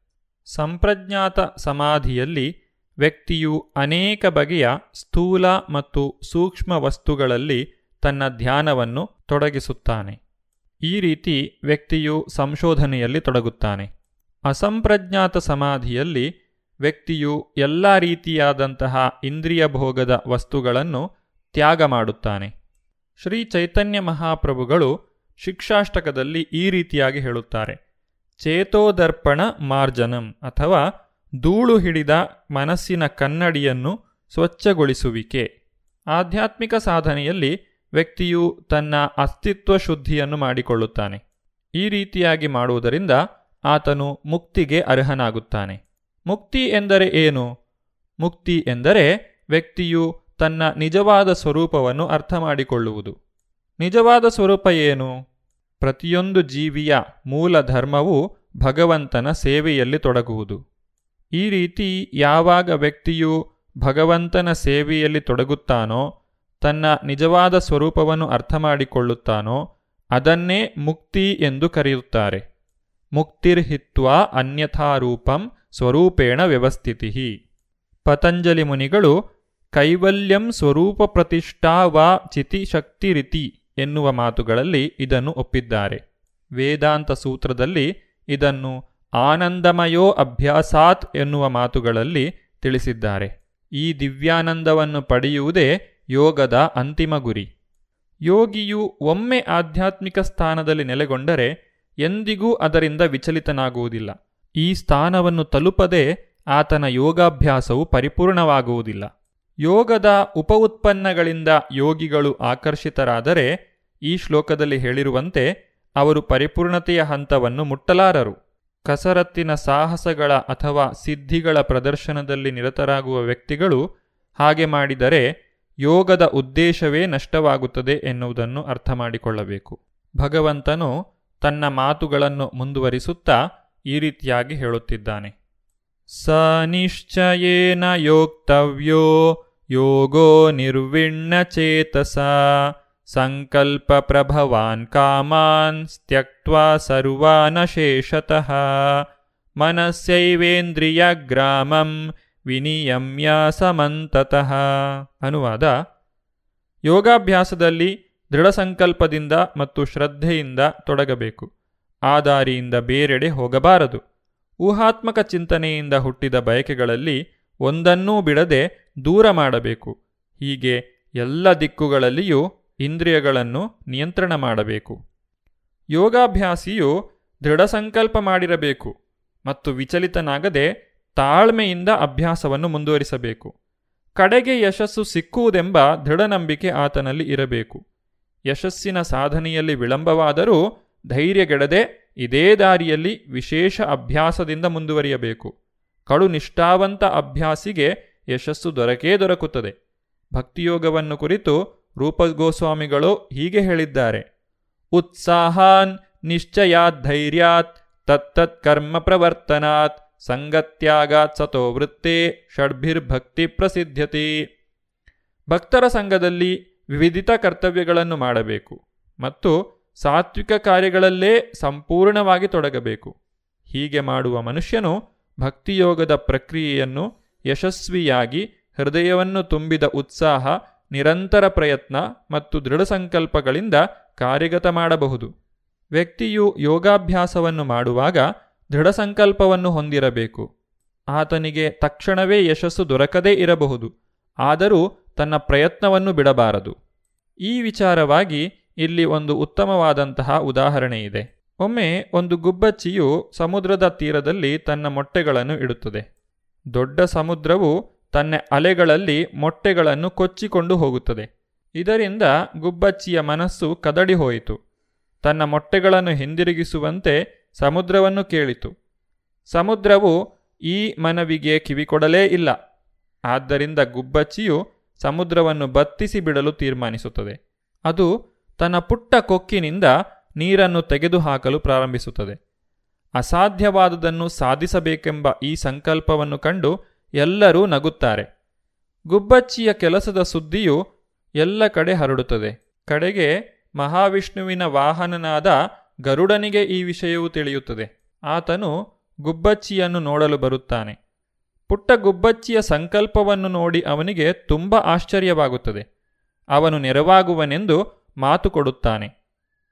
ಸಂಪ್ರಜ್ಞಾತ ಸಮಾಧಿಯಲ್ಲಿ ವ್ಯಕ್ತಿಯು ಅನೇಕ ಬಗೆಯ ಸ್ಥೂಲ ಮತ್ತು ಸೂಕ್ಷ್ಮ ವಸ್ತುಗಳಲ್ಲಿ ತನ್ನ ಧ್ಯಾನವನ್ನು ತೊಡಗಿಸುತ್ತಾನೆ. ಈ ರೀತಿ ವ್ಯಕ್ತಿಯು ಸಂಶೋಧನೆಯಲ್ಲಿ ತೊಡಗುತ್ತಾನೆ. ಅಸಂಪ್ರಜ್ಞಾತ ಸಮಾಧಿಯಲ್ಲಿ ವ್ಯಕ್ತಿಯು ಎಲ್ಲ ರೀತಿಯಾದಂತಹ ಇಂದ್ರಿಯ ಭೋಗದ ವಸ್ತುಗಳನ್ನು ತ್ಯಾಗ ಮಾಡುತ್ತಾನೆ. ಶ್ರೀ ಚೈತನ್ಯ ಮಹಾಪ್ರಭುಗಳು ಶಿಕ್ಷಾಷ್ಟಕದಲ್ಲಿ ಈ ರೀತಿಯಾಗಿ ಹೇಳುತ್ತಾರೆ. ಚೇತೋದರ್ಪಣ ಮಾರ್ಜನಂ ಅಥವಾ ಧೂಳು ಹಿಡಿದ ಮನಸ್ಸಿನ ಕನ್ನಡಿಯನ್ನು ಸ್ವಚ್ಛಗೊಳಿಸುವಿಕೆ. ಆಧ್ಯಾತ್ಮಿಕ ಸಾಧನೆಯಲ್ಲಿ ವ್ಯಕ್ತಿಯು ತನ್ನ ಅಸ್ತಿತ್ವ ಶುದ್ಧಿಯನ್ನು ಮಾಡಿಕೊಳ್ಳುತ್ತಾನೆ. ಈ ರೀತಿಯಾಗಿ ಮಾಡುವುದರಿಂದ ಆತನು ಮುಕ್ತಿಗೆ ಅರ್ಹನಾಗುತ್ತಾನೆ. ಮುಕ್ತಿ ಎಂದರೆ ಏನು? ಮುಕ್ತಿ ಎಂದರೆ ವ್ಯಕ್ತಿಯು ತನ್ನ ನಿಜವಾದ ಸ್ವರೂಪವನ್ನು ಅರ್ಥ ಮಾಡಿಕೊಳ್ಳುವುದು ನಿಜವಾದ ಸ್ವರೂಪ ಏನು? ಪ್ರತಿಯೊಂದು ಜೀವಿಯ ಮೂಲ ಧರ್ಮವು ಭಗವಂತನ ಸೇವೆಯಲ್ಲಿ ತೊಡಗುವುದು. ಈ ರೀತಿ ಯಾವಾಗ ವ್ಯಕ್ತಿಯು ಭಗವಂತನ ಸೇವೆಯಲ್ಲಿ ತೊಡಗುತ್ತಾನೋ ತನ್ನ ನಿಜವಾದ ಸ್ವರೂಪವನ್ನು ಅರ್ಥ ಮಾಡಿಕೊಳ್ಳುತ್ತಾನೋ ಅದನ್ನೇ ಮುಕ್ತಿ ಎಂದು ಕರೆಯುತ್ತಾರೆ. ಮುಕ್ತಿರ್ಹಿತ್ವಾ ಅನ್ಯಥಾರೂಪಂ ಸ್ವರೂಪೇಣ ವ್ಯವಸ್ಥಿತಿ ಪತಂಜಲಿ ಮುನಿಗಳು, ಕೈವಲ್ಯಂ ಸ್ವರೂಪ ಪ್ರತಿಷ್ಠಾ ವಾ ಚಿತಿಶಕ್ತಿರಿತಿ ಎನ್ನುವ ಮಾತುಗಳಲ್ಲಿ ಇದನ್ನು ಒಪ್ಪಿದ್ದಾರೆ. ವೇದಾಂತ ಸೂತ್ರದಲ್ಲಿ ಇದನ್ನು ಆನಂದಮಯೋ ಅಭ್ಯಾಸಾತ್ ಎನ್ನುವ ಮಾತುಗಳಲ್ಲಿ ತಿಳಿಸಿದ್ದಾರೆ. ಈ ದಿವ್ಯಾನಂದವನ್ನು ಪಡೆಯುವುದೇ ಯೋಗದ ಅಂತಿಮ ಗುರಿ. ಯೋಗಿಯು ಒಮ್ಮೆ ಆಧ್ಯಾತ್ಮಿಕ ಸ್ಥಾನದಲ್ಲಿ ನೆಲೆಗೊಂಡರೆ ಎಂದಿಗೂ ಅದರಿಂದ ವಿಚಲಿತನಾಗುವುದಿಲ್ಲ. ಈ ಸ್ಥಾನವನ್ನು ತಲುಪದೇ ಆತನ ಯೋಗಾಭ್ಯಾಸವು ಪರಿಪೂರ್ಣವಾಗುವುದಿಲ್ಲ. ಯೋಗದ ಉಪ ಉತ್ಪನ್ನಗಳಿಂದ ಯೋಗಿಗಳು ಆಕರ್ಷಿತರಾದರೆ ಈ ಶ್ಲೋಕದಲ್ಲಿ ಹೇಳಿರುವಂತೆ ಅವರು ಪರಿಪೂರ್ಣತೆಯ ಹಂತವನ್ನು ಮುಟ್ಟಲಾರರು. ಕಸರತ್ತಿನ ಸಾಹಸಗಳ ಅಥವಾ ಸಿದ್ಧಿಗಳ ಪ್ರದರ್ಶನದಲ್ಲಿ ನಿರತರಾಗುವ ವ್ಯಕ್ತಿಗಳು ಹಾಗೆ ಮಾಡಿದರೆ ಯೋಗದ ಉದ್ದೇಶವೇ ನಷ್ಟವಾಗುತ್ತದೆ ಎನ್ನುವುದನ್ನು ಅರ್ಥ ಮಾಡಿಕೊಳ್ಳಬೇಕು ಭಗವಂತನು ತನ್ನ ಮಾತುಗಳನ್ನು ಮುಂದುವರಿಸುತ್ತಾ ಈ ರೀತಿಯಾಗಿ ಹೇಳುತ್ತಿದ್ದಾನೆ. ಸ ನಿಶ್ಚಯೇನ ಯೋಕ್ತವ್ಯೋ ಯೋಗೋ ನಿರ್ವಿಣ್ಣ ಚೇತಸ ಸಂಕಲ್ಪ ಪ್ರಭವಾನ್ ಕಾಮಾನ್ ತ್ಯಕ್ವಾ ಸರ್ವಾನಶೇಷತಃ ಮನಸ್ಸೈವೇಂದ್ರಿಯ ಗ್ರಾಮಂ ವಿನಿಯಮ್ಯ ಸಮಂತತಃ ಅನುವಾದ, ಯೋಗಾಭ್ಯಾಸದಲ್ಲಿ ದೃಢ ಸಂಕಲ್ಪದಿಂದ ಮತ್ತು ಶ್ರದ್ಧೆಯಿಂದ ತೊಡಗಬೇಕು. ಆ ದಾರಿಯಿಂದ ಬೇರೆಡೆ ಹೋಗಬಾರದು. ಊಹಾತ್ಮಕ ಚಿಂತನೆಯಿಂದ ಹುಟ್ಟಿದ ಬಯಕೆಗಳಲ್ಲಿ ಒಂದನ್ನೂ ಬಿಡದೆ ದೂರ ಮಾಡಬೇಕು. ಹೀಗೆ ಎಲ್ಲ ದಿಕ್ಕುಗಳಲ್ಲಿಯೂ ಇಂದ್ರಿಯಗಳನ್ನು ನಿಯಂತ್ರಣ ಮಾಡಬೇಕು. ಯೋಗಾಭ್ಯಾಸಿಯು ದೃಢ ಸಂಕಲ್ಪ ಮಾಡಿರಬೇಕು ಮತ್ತು ವಿಚಲಿತನಾಗದೆ ತಾಳ್ಮೆಯಿಂದ ಅಭ್ಯಾಸವನ್ನು ಮುಂದುವರಿಸಬೇಕು. ಕಡೆಗೆ ಯಶಸ್ಸು ಸಿಕ್ಕುವುದೆಂಬ ದೃಢನಂಬಿಕೆ ಆತನಲ್ಲಿ ಇರಬೇಕು. ಯಶಸ್ಸಿನ ಸಾಧನೆಯಲ್ಲಿ ವಿಳಂಬವಾದರೂ ಧೈರ್ಯಗೆಡದೆ ಇದೇ ದಾರಿಯಲ್ಲಿ ವಿಶೇಷ ಅಭ್ಯಾಸದಿಂದ ಮುಂದುವರಿಯಬೇಕು. ಕಡು ನಿಷ್ಠಾವಂತ ಅಭ್ಯಾಸಿಗೆ ಯಶಸ್ಸು ದೊರಕೇ ದೊರಕುತ್ತದೆ. ಭಕ್ತಿಯೋಗವನ್ನು ಕುರಿತು ರೂಪಗೋಸ್ವಾಮಿಗಳು ಹೀಗೆ ಹೇಳಿದ್ದಾರೆ. ಉತ್ಸಾಹಾನ್ ನಿಶ್ಚಯಾತ್ ಧೈರ್ಯಾತ್ ತತ್ತತ್ ಕರ್ಮ ಪ್ರವರ್ತನಾತ್ ಸಂಗತ್ಯಾಗಾತ್ ಸತೋ ವೃತ್ತೇ ಷಡ್ಭಿರ್ಭಕ್ತಿ ಪ್ರಸಿದ್ಧತೆ ಭಕ್ತರ ಸಂಘದಲ್ಲಿ ವಿವಿಧಿತ ಕರ್ತವ್ಯಗಳನ್ನು ಮಾಡಬೇಕು ಮತ್ತು ಸಾತ್ವಿಕ ಕಾರ್ಯಗಳಲ್ಲೇ ಸಂಪೂರ್ಣವಾಗಿ ತೊಡಗಬೇಕು. ಹೀಗೆ ಮಾಡುವ ಮನುಷ್ಯನು ಭಕ್ತಿಯೋಗದ ಪ್ರಕ್ರಿಯೆಯನ್ನು ಯಶಸ್ವಿಯಾಗಿ ಹೃದಯವನ್ನು ತುಂಬಿದ ಉತ್ಸಾಹ, ನಿರಂತರ ಪ್ರಯತ್ನ ಮತ್ತು ದೃಢ ಸಂಕಲ್ಪಗಳಿಂದ ಕಾರ್ಯಗತ ಮಾಡಬಹುದು. ವ್ಯಕ್ತಿಯು ಯೋಗಾಭ್ಯಾಸವನ್ನು ಮಾಡುವಾಗ ದೃಢ ಸಂಕಲ್ಪವನ್ನು ಹೊಂದಿರಬೇಕು. ಆತನಿಗೆ ತಕ್ಷಣವೇ ಯಶಸ್ಸು ದೊರಕದೇ ಇರಬಹುದು. ಆದರೂ ತನ್ನ ಪ್ರಯತ್ನವನ್ನು ಬಿಡಬಾರದು. ಈ ವಿಚಾರವಾಗಿ ಇಲ್ಲಿ ಒಂದು ಉತ್ತಮವಾದಂತಹ ಉದಾಹರಣೆ ಇದೆ ಒಮ್ಮೆ ಒಂದು ಗುಬ್ಬಚ್ಚಿಯು ಸಮುದ್ರದ ತೀರದಲ್ಲಿ ತನ್ನ ಮೊಟ್ಟೆಗಳನ್ನು ಇಡುತ್ತದೆ. ದೊಡ್ಡ ಸಮುದ್ರವು ತನ್ನ ಅಲೆಗಳಲ್ಲಿ ಮೊಟ್ಟೆಗಳನ್ನು ಕೊಚ್ಚಿಕೊಂಡು ಹೋಗುತ್ತದೆ. ಇದರಿಂದ ಗುಬ್ಬಚ್ಚಿಯ ಮನಸ್ಸು ಕದಡಿ ಹೋಯಿತು. ತನ್ನ ಮೊಟ್ಟೆಗಳನ್ನು ಹಿಂದಿರುಗಿಸುವಂತೆ ಸಮುದ್ರವನ್ನು ಕೇಳಿತು. ಸಮುದ್ರವು ಈ ಮನವಿಗೆ ಕಿವಿಕೊಡಲೇ ಇಲ್ಲ. ಆದ್ದರಿಂದ ಗುಬ್ಬಚ್ಚಿಯು ಸಮುದ್ರವನ್ನು ಬತ್ತಿಸಿ ಬಿಡಲು ತೀರ್ಮಾನಿಸುತ್ತದೆ. ಅದು ತನ್ನ ಪುಟ್ಟ ಕೊಕ್ಕಿನಿಂದ ನೀರನ್ನು ತೆಗೆದುಹಾಕಲು ಪ್ರಾರಂಭಿಸುತ್ತದೆ. ಅಸಾಧ್ಯವಾದುದನ್ನು ಸಾಧಿಸಬೇಕೆಂಬ ಈ ಸಂಕಲ್ಪವನ್ನು ಕಂಡು ಎಲ್ಲರೂ ನಗುತ್ತಾರೆ. ಗುಬ್ಬಚ್ಚಿಯ ಕೆಲಸದ ಸುದ್ದಿಯು ಎಲ್ಲ ಕಡೆ ಹರಡುತ್ತದೆ. ಕಡೆಗೆ ಮಹಾವಿಷ್ಣುವಿನ ವಾಹನನಾದ ಗರುಡನಿಗೆ ಈ ವಿಷಯವು ತಿಳಿಯುತ್ತದೆ. ಆತನು ಗುಬ್ಬಚ್ಚಿಯನ್ನು ನೋಡಲು ಬರುತ್ತಾನೆ. ಪುಟ್ಟ ಗುಬ್ಬಚ್ಚಿಯ ಸಂಕಲ್ಪವನ್ನು ನೋಡಿ ಅವನಿಗೆ ತುಂಬ ಆಶ್ಚರ್ಯವಾಗುತ್ತದೆ. ಅವನು ನೆರವಾಗುವನೆಂದು ಮಾತು ಕೊಡುತ್ತಾನೆ.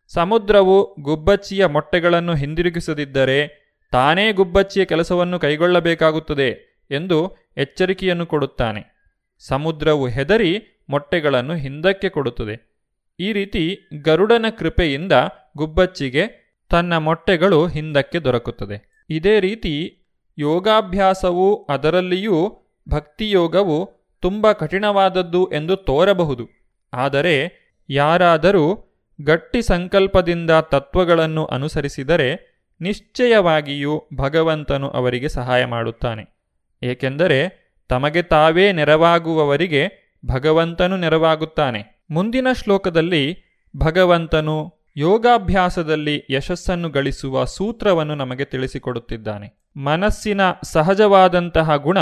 ಸಮುದ್ರವು ಗುಬ್ಬಚ್ಚಿಯ ಮೊಟ್ಟೆಗಳನ್ನು ಹಿಂದಿರುಗಿಸದಿದ್ದರೆ ತಾನೇ ಗುಬ್ಬಚ್ಚಿಯ ಕೆಲಸವನ್ನು ಕೈಗೊಳ್ಳಬೇಕಾಗುತ್ತದೆ ಎಂದು ಎಚ್ಚರಿಕೆಯನ್ನು ಕೊಡುತ್ತಾನೆ. ಸಮುದ್ರವು ಹೆದರಿ ಮೊಟ್ಟೆಗಳನ್ನು ಹಿಂದಕ್ಕೆ ಕೊಡುತ್ತದೆ. ಈ ರೀತಿ ಗರುಡನ ಕೃಪೆಯಿಂದ ಗುಬ್ಬಚ್ಚಿಗೆ ತನ್ನ ಮೊಟ್ಟೆಗಳು ಹಿಂದಕ್ಕೆ ದೊರಕುತ್ತದೆ. ಇದೇ ರೀತಿ ಯೋಗಾಭ್ಯಾಸವು ಅದರಲ್ಲಿಯೂ ಭಕ್ತಿಯೋಗವು ತುಂಬ ಕಠಿಣವಾದದ್ದು ಎಂದು ತೋರಬಹುದು. ಆದರೆ ಯಾರಾದರೂ ಗಟ್ಟಿ ಸಂಕಲ್ಪದಿಂದ ತತ್ವಗಳನ್ನು ಅನುಸರಿಸಿದರೆ ನಿಶ್ಚಯವಾಗಿಯೂ ಭಗವಂತನು ಅವರಿಗೆ ಸಹಾಯ ಮಾಡುತ್ತಾನೆ. ಏಕೆಂದರೆ ತಮಗೆ ತಾವೇ ನೆರವಾಗುವವರಿಗೆ ಭಗವಂತನು ನೆರವಾಗುತ್ತಾನೆ. ಮುಂದಿನ ಶ್ಲೋಕದಲ್ಲಿ ಭಗವಂತನು ಯೋಗಾಭ್ಯಾಸದಲ್ಲಿ ಯಶಸ್ಸನ್ನು ಗಳಿಸುವ ಸೂತ್ರವನ್ನು ನಮಗೆ ತಿಳಿಸಿಕೊಡುತ್ತಿದ್ದಾನೆ. ಮನಸ್ಸಿನ ಸಹಜವಾದಂತಹ ಗುಣ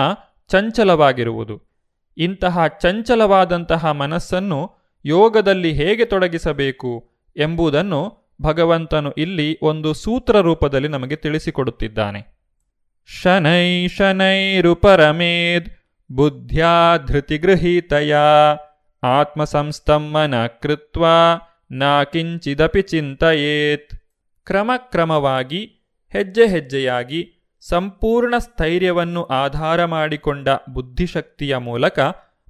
ಚಂಚಲವಾಗಿರುವುದು. ಇಂತಹ ಚಂಚಲವಾದಂತಹ ಮನಸ್ಸನ್ನು ಯೋಗದಲ್ಲಿ ಹೇಗೆ ತೊಡಗಿಸಬೇಕು ಎಂಬುದನ್ನು ಭಗವಂತನು ಇಲ್ಲಿ ಒಂದು ಸೂತ್ರ ರೂಪದಲ್ಲಿ ನಮಗೆ ತಿಳಿಸಿಕೊಡುತ್ತಿದ್ದಾನೆ. ಶನೈ ಶನೈರುಪರಮೇದ್ ಬುದ್ಧ್ಯಾ ಧೃತಿಗೃಹೀತಯ ಆತ್ಮಸಂಸ್ತಮ್ಮನ ಕೃತ್ವ ನಾ ಕಿಂಚಿದಪಿ ಚಿಂತಯೇತ್. ಕ್ರಮಕ್ರಮವಾಗಿ, ಹೆಜ್ಜೆ ಹೆಜ್ಜೆಯಾಗಿ ಸಂಪೂರ್ಣ ಸ್ಥೈರ್ಯವನ್ನು ಆಧಾರ ಮಾಡಿಕೊಂಡ ಬುದ್ಧಿಶಕ್ತಿಯ ಮೂಲಕ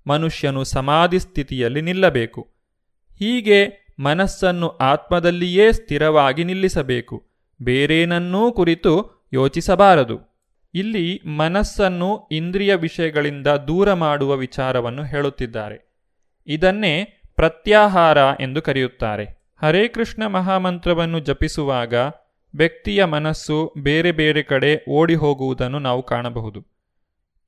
ಮನುಷ್ಯನು ಸಮಾಧಿ ಸ್ಥಿತಿಯಲ್ಲಿ ನಿಲ್ಲಬೇಕು. ಹೀಗೆ ಮನಸ್ಸನ್ನು ಆತ್ಮದಲ್ಲಿಯೇ ಸ್ಥಿರವಾಗಿ ನಿಲ್ಲಿಸಬೇಕು. ಬೇರೇನನ್ನೂ ಕುರಿತು ಯೋಚಿಸಬಾರದು. ಇಲ್ಲಿ ಮನಸ್ಸನ್ನು ಇಂದ್ರಿಯ ವಿಷಯಗಳಿಂದ ದೂರ ಮಾಡುವ ವಿಚಾರವನ್ನು ಹೇಳುತ್ತಿದ್ದಾರೆ. ಇದನ್ನೇ ಪ್ರತ್ಯಾಹಾರ ಎಂದು ಕರೆಯುತ್ತಾರೆ. ಹರೇ ಕೃಷ್ಣ ಮಹಾಮಂತ್ರವನ್ನು ಜಪಿಸುವಾಗ ವ್ಯಕ್ತಿಯ ಮನಸ್ಸು ಬೇರೆ ಬೇರೆ ಕಡೆ ಓಡಿ ಹೋಗುವುದನ್ನು ನಾವು ಕಾಣಬಹುದು.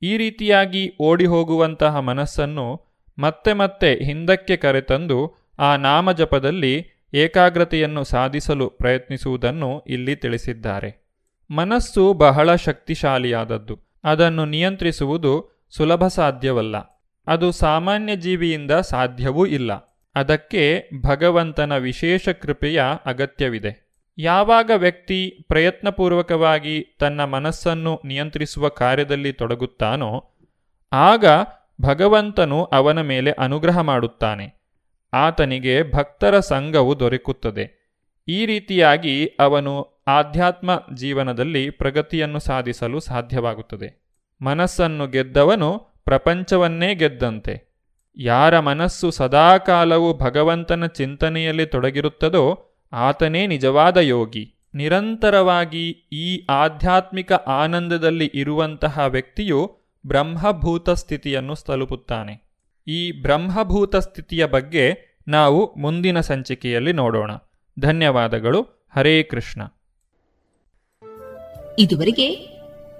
ಈ ರೀತಿಯಾಗಿ ಓಡಿ ಹೋಗುವಂತಹ ಮನಸ್ಸನ್ನು ಮತ್ತೆ ಮತ್ತೆ ಹಿಂದಕ್ಕೆ ಕರೆತಂದು ಆ ನಾಮಜಪದಲ್ಲಿ ಏಕಾಗ್ರತೆಯನ್ನು ಸಾಧಿಸಲು ಪ್ರಯತ್ನಿಸುವುದನ್ನು ಇಲ್ಲಿ ತಿಳಿಸಿದ್ದಾರೆ. ಮನಸ್ಸು ಬಹಳ ಶಕ್ತಿಶಾಲಿಯಾದದ್ದು. ಅದನ್ನು ನಿಯಂತ್ರಿಸುವುದು ಸುಲಭ ಸಾಧ್ಯವಲ್ಲ. ಅದು ಸಾಮಾನ್ಯ ಜೀವಿಯಿಂದ ಸಾಧ್ಯವೂ ಇಲ್ಲ. ಅದಕ್ಕೆ ಭಗವಂತನ ವಿಶೇಷ ಕೃಪೆಯ ಅಗತ್ಯವಿದೆ. ಯಾವಾಗ ವ್ಯಕ್ತಿ ಪ್ರಯತ್ನಪೂರ್ವಕವಾಗಿ ತನ್ನ ಮನಸ್ಸನ್ನು ನಿಯಂತ್ರಿಸುವ ಕಾರ್ಯದಲ್ಲಿ ತೊಡಗುತ್ತಾನೋ, ಆಗ ಭಗವಂತನು ಅವನ ಮೇಲೆ ಅನುಗ್ರಹ ಮಾಡುತ್ತಾನೆ. ಆತನಿಗೆ ಭಕ್ತರ ಸಂಘವು ದೊರಕುತ್ತದೆ. ಈ ರೀತಿಯಾಗಿ ಅವನು ಆಧ್ಯಾತ್ಮ ಜೀವನದಲ್ಲಿ ಪ್ರಗತಿಯನ್ನು ಸಾಧಿಸಲು ಸಾಧ್ಯವಾಗುತ್ತದೆ. ಮನಸ್ಸನ್ನು ಗೆದ್ದವನು ಪ್ರಪಂಚವನ್ನೇ ಗೆದ್ದಂತೆ. ಯಾರ ಮನಸ್ಸು ಸದಾಕಾಲವೂ ಭಗವಂತನ ಚಿಂತನೆಯಲ್ಲಿ ತೊಡಗಿರುತ್ತದೋ ಆತನೇ ನಿಜವಾದ ಯೋಗಿ. ನಿರಂತರವಾಗಿ ಈ ಆಧ್ಯಾತ್ಮಿಕ ಆನಂದದಲ್ಲಿ ಇರುವಂತಹ ವ್ಯಕ್ತಿಯು ಬ್ರಹ್ಮಭೂತ ಸ್ಥಿತಿಯನ್ನು ತಲುಪುತ್ತಾನೆ. ಈ ಬ್ರಹ್ಮಭೂತ ಸ್ಥಿತಿಯ ಬಗ್ಗೆ ನಾವು ಮುಂದಿನ ಸಂಚಿಕೆಯಲ್ಲಿ ನೋಡೋಣ. ಧನ್ಯವಾದಗಳು. ಹರೇ ಕೃಷ್ಣ. ಇದುವರೆಗೆ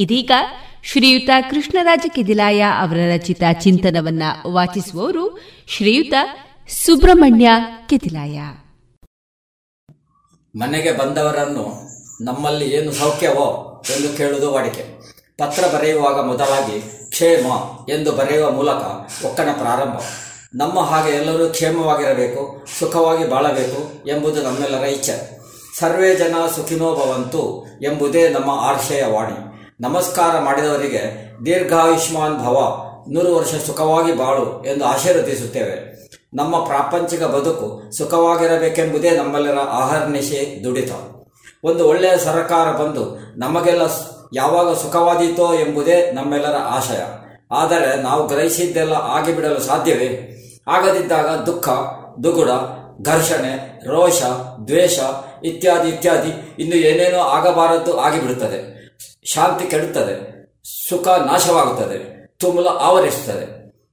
ಇದೀಗ ಶ್ರೀಯುತ ಕೃಷ್ಣರಾಜ ಕೆದಿಲಾಯ ಅವರ ರಚಿತ ಚಿಂತನವನ್ನ ವಾಚಿಸುವವರು ಶ್ರೀಯುತ ಸುಬ್ರಹ್ಮಣ್ಯ ಕಿದಿಲಾಯ. ಮನೆಗೆ ಬಂದವರನ್ನು ನಮ್ಮಲ್ಲಿ ಏನು ಸೌಖ್ಯವೋ ಎಂದು ಕೇಳುವುದು ವಾಡಿಕೆ. ಪತ್ರ ಬರೆಯುವಾಗ ಮೊದಲಾಗಿ ಕ್ಷೇಮ ಎಂದು ಬರೆಯುವ ಮೂಲಕ ಒಕ್ಕಣ ಪ್ರಾರಂಭ. ನಮ್ಮ ಹಾಗೆ ಎಲ್ಲರೂ ಕ್ಷೇಮವಾಗಿರಬೇಕು, ಸುಖವಾಗಿ ಬಾಳಬೇಕು ಎಂಬುದು ನಮ್ಮೆಲ್ಲರ ಇಚ್ಛೆ. ಸರ್ವೇ ಜನ ಸುಖಿನೋ ಭವಂತು ಎಂಬುದೇ ನಮ್ಮ ಆಶಯವಾಡಿ ನಮಸ್ಕಾರ ಮಾಡಿದವರಿಗೆ ದೀರ್ಘಾಯುಷ್ಮಾನ್ ಭವ, ನೂರು ವರ್ಷ ಸುಖವಾಗಿ ಬಾಳು ಎಂದು ಆಶೀರ್ವದಿಸುತ್ತೇವೆ. ನಮ್ಮ ಪ್ರಾಪಂಚಿಕ ಬದುಕು ಸುಖವಾಗಿರಬೇಕೆಂಬುದೇ ನಮ್ಮೆಲ್ಲರ ಆಹರ್ನಿಶೆ ದುಡಿತ. ಒಂದು ಒಳ್ಳೆಯ ಸರಕಾರ ಬಂದು ನಮಗೆಲ್ಲ ಯಾವಾಗ ಸುಖವಾದೀತೋ ಎಂಬುದೇ ನಮ್ಮೆಲ್ಲರ ಆಶಯ. ಆದರೆ ನಾವು ಗ್ರಹಿಸಿದ್ದೆಲ್ಲ ಆಗಿಬಿಡಲು ಸಾಧ್ಯವೇ? ಆಗದಿದ್ದಾಗ ದುಃಖ, ದುಗುಡ, ಘರ್ಷಣೆ, ರೋಷ, ದ್ವೇಷ ಇತ್ಯಾದಿ ಇತ್ಯಾದಿ ಇನ್ನು ಏನೇನೋ ಆಗಬಾರದ್ದು ಆಗಿಬಿಡುತ್ತದೆ. ಶಾಂತಿ ಕೆಡುತ್ತದೆ, ಸುಖ ನಾಶವಾಗುತ್ತದೆ, ತುಮುಲ ಆವರಿಸುತ್ತದೆ.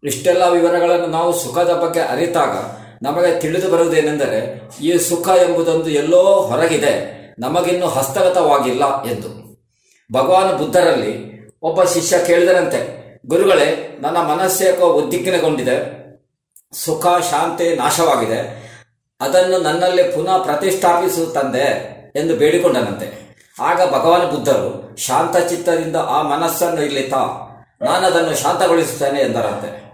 ಇಷ್ಟೆಲ್ಲ ವಿವರಗಳನ್ನು ನಾವು ಸುಖದ ಬಗ್ಗೆ ಅರಿತಾಗ ನಮಗೆ ತಿಳಿದು ಬರುವುದೇನೆಂದರೆ, ಈ ಸುಖ ಎಂಬುದೊಂದು ಎಲ್ಲೋ ಹೊರಗಿದೆ, ನಮಗಿನ್ನೂ ಹಸ್ತಗತವಾಗಿಲ್ಲ ಎಂದು. ಭಗವಾನ್ ಬುದ್ಧರಲ್ಲಿ ಒಬ್ಬ ಶಿಷ್ಯ ಕೇಳಿದರಂತೆ ಗುರುಗಳೇ, ನನ್ನ ಮನಸ್ಸೇಕೋ ಉದ್ದಿಗ್ನಗೊಂಡಿದೆ ಸುಖ, ಶಾಂತಿ ನಾಶವಾಗಿದೆ, ಅದನ್ನು ನನ್ನಲ್ಲಿ ಪುನಃ ಪ್ರತಿಷ್ಠಾಪಿಸು ತಂದೆ ಎಂದು ಬೇಡಿಕೊಂಡನಂತೆ. ಆಗ ಭಗವಾನ್ ಬುದ್ಧರು ಶಾಂತ ಚಿತ್ತದಿಂದ ಆ ಮನಸ್ಸನ್ನು ಇಲ್ಲಿ ತಾ, ನಾನದನ್ನು ಶಾಂತಗೊಳಿಸುತ್ತೇನೆ ಎಂದರಂತೆ.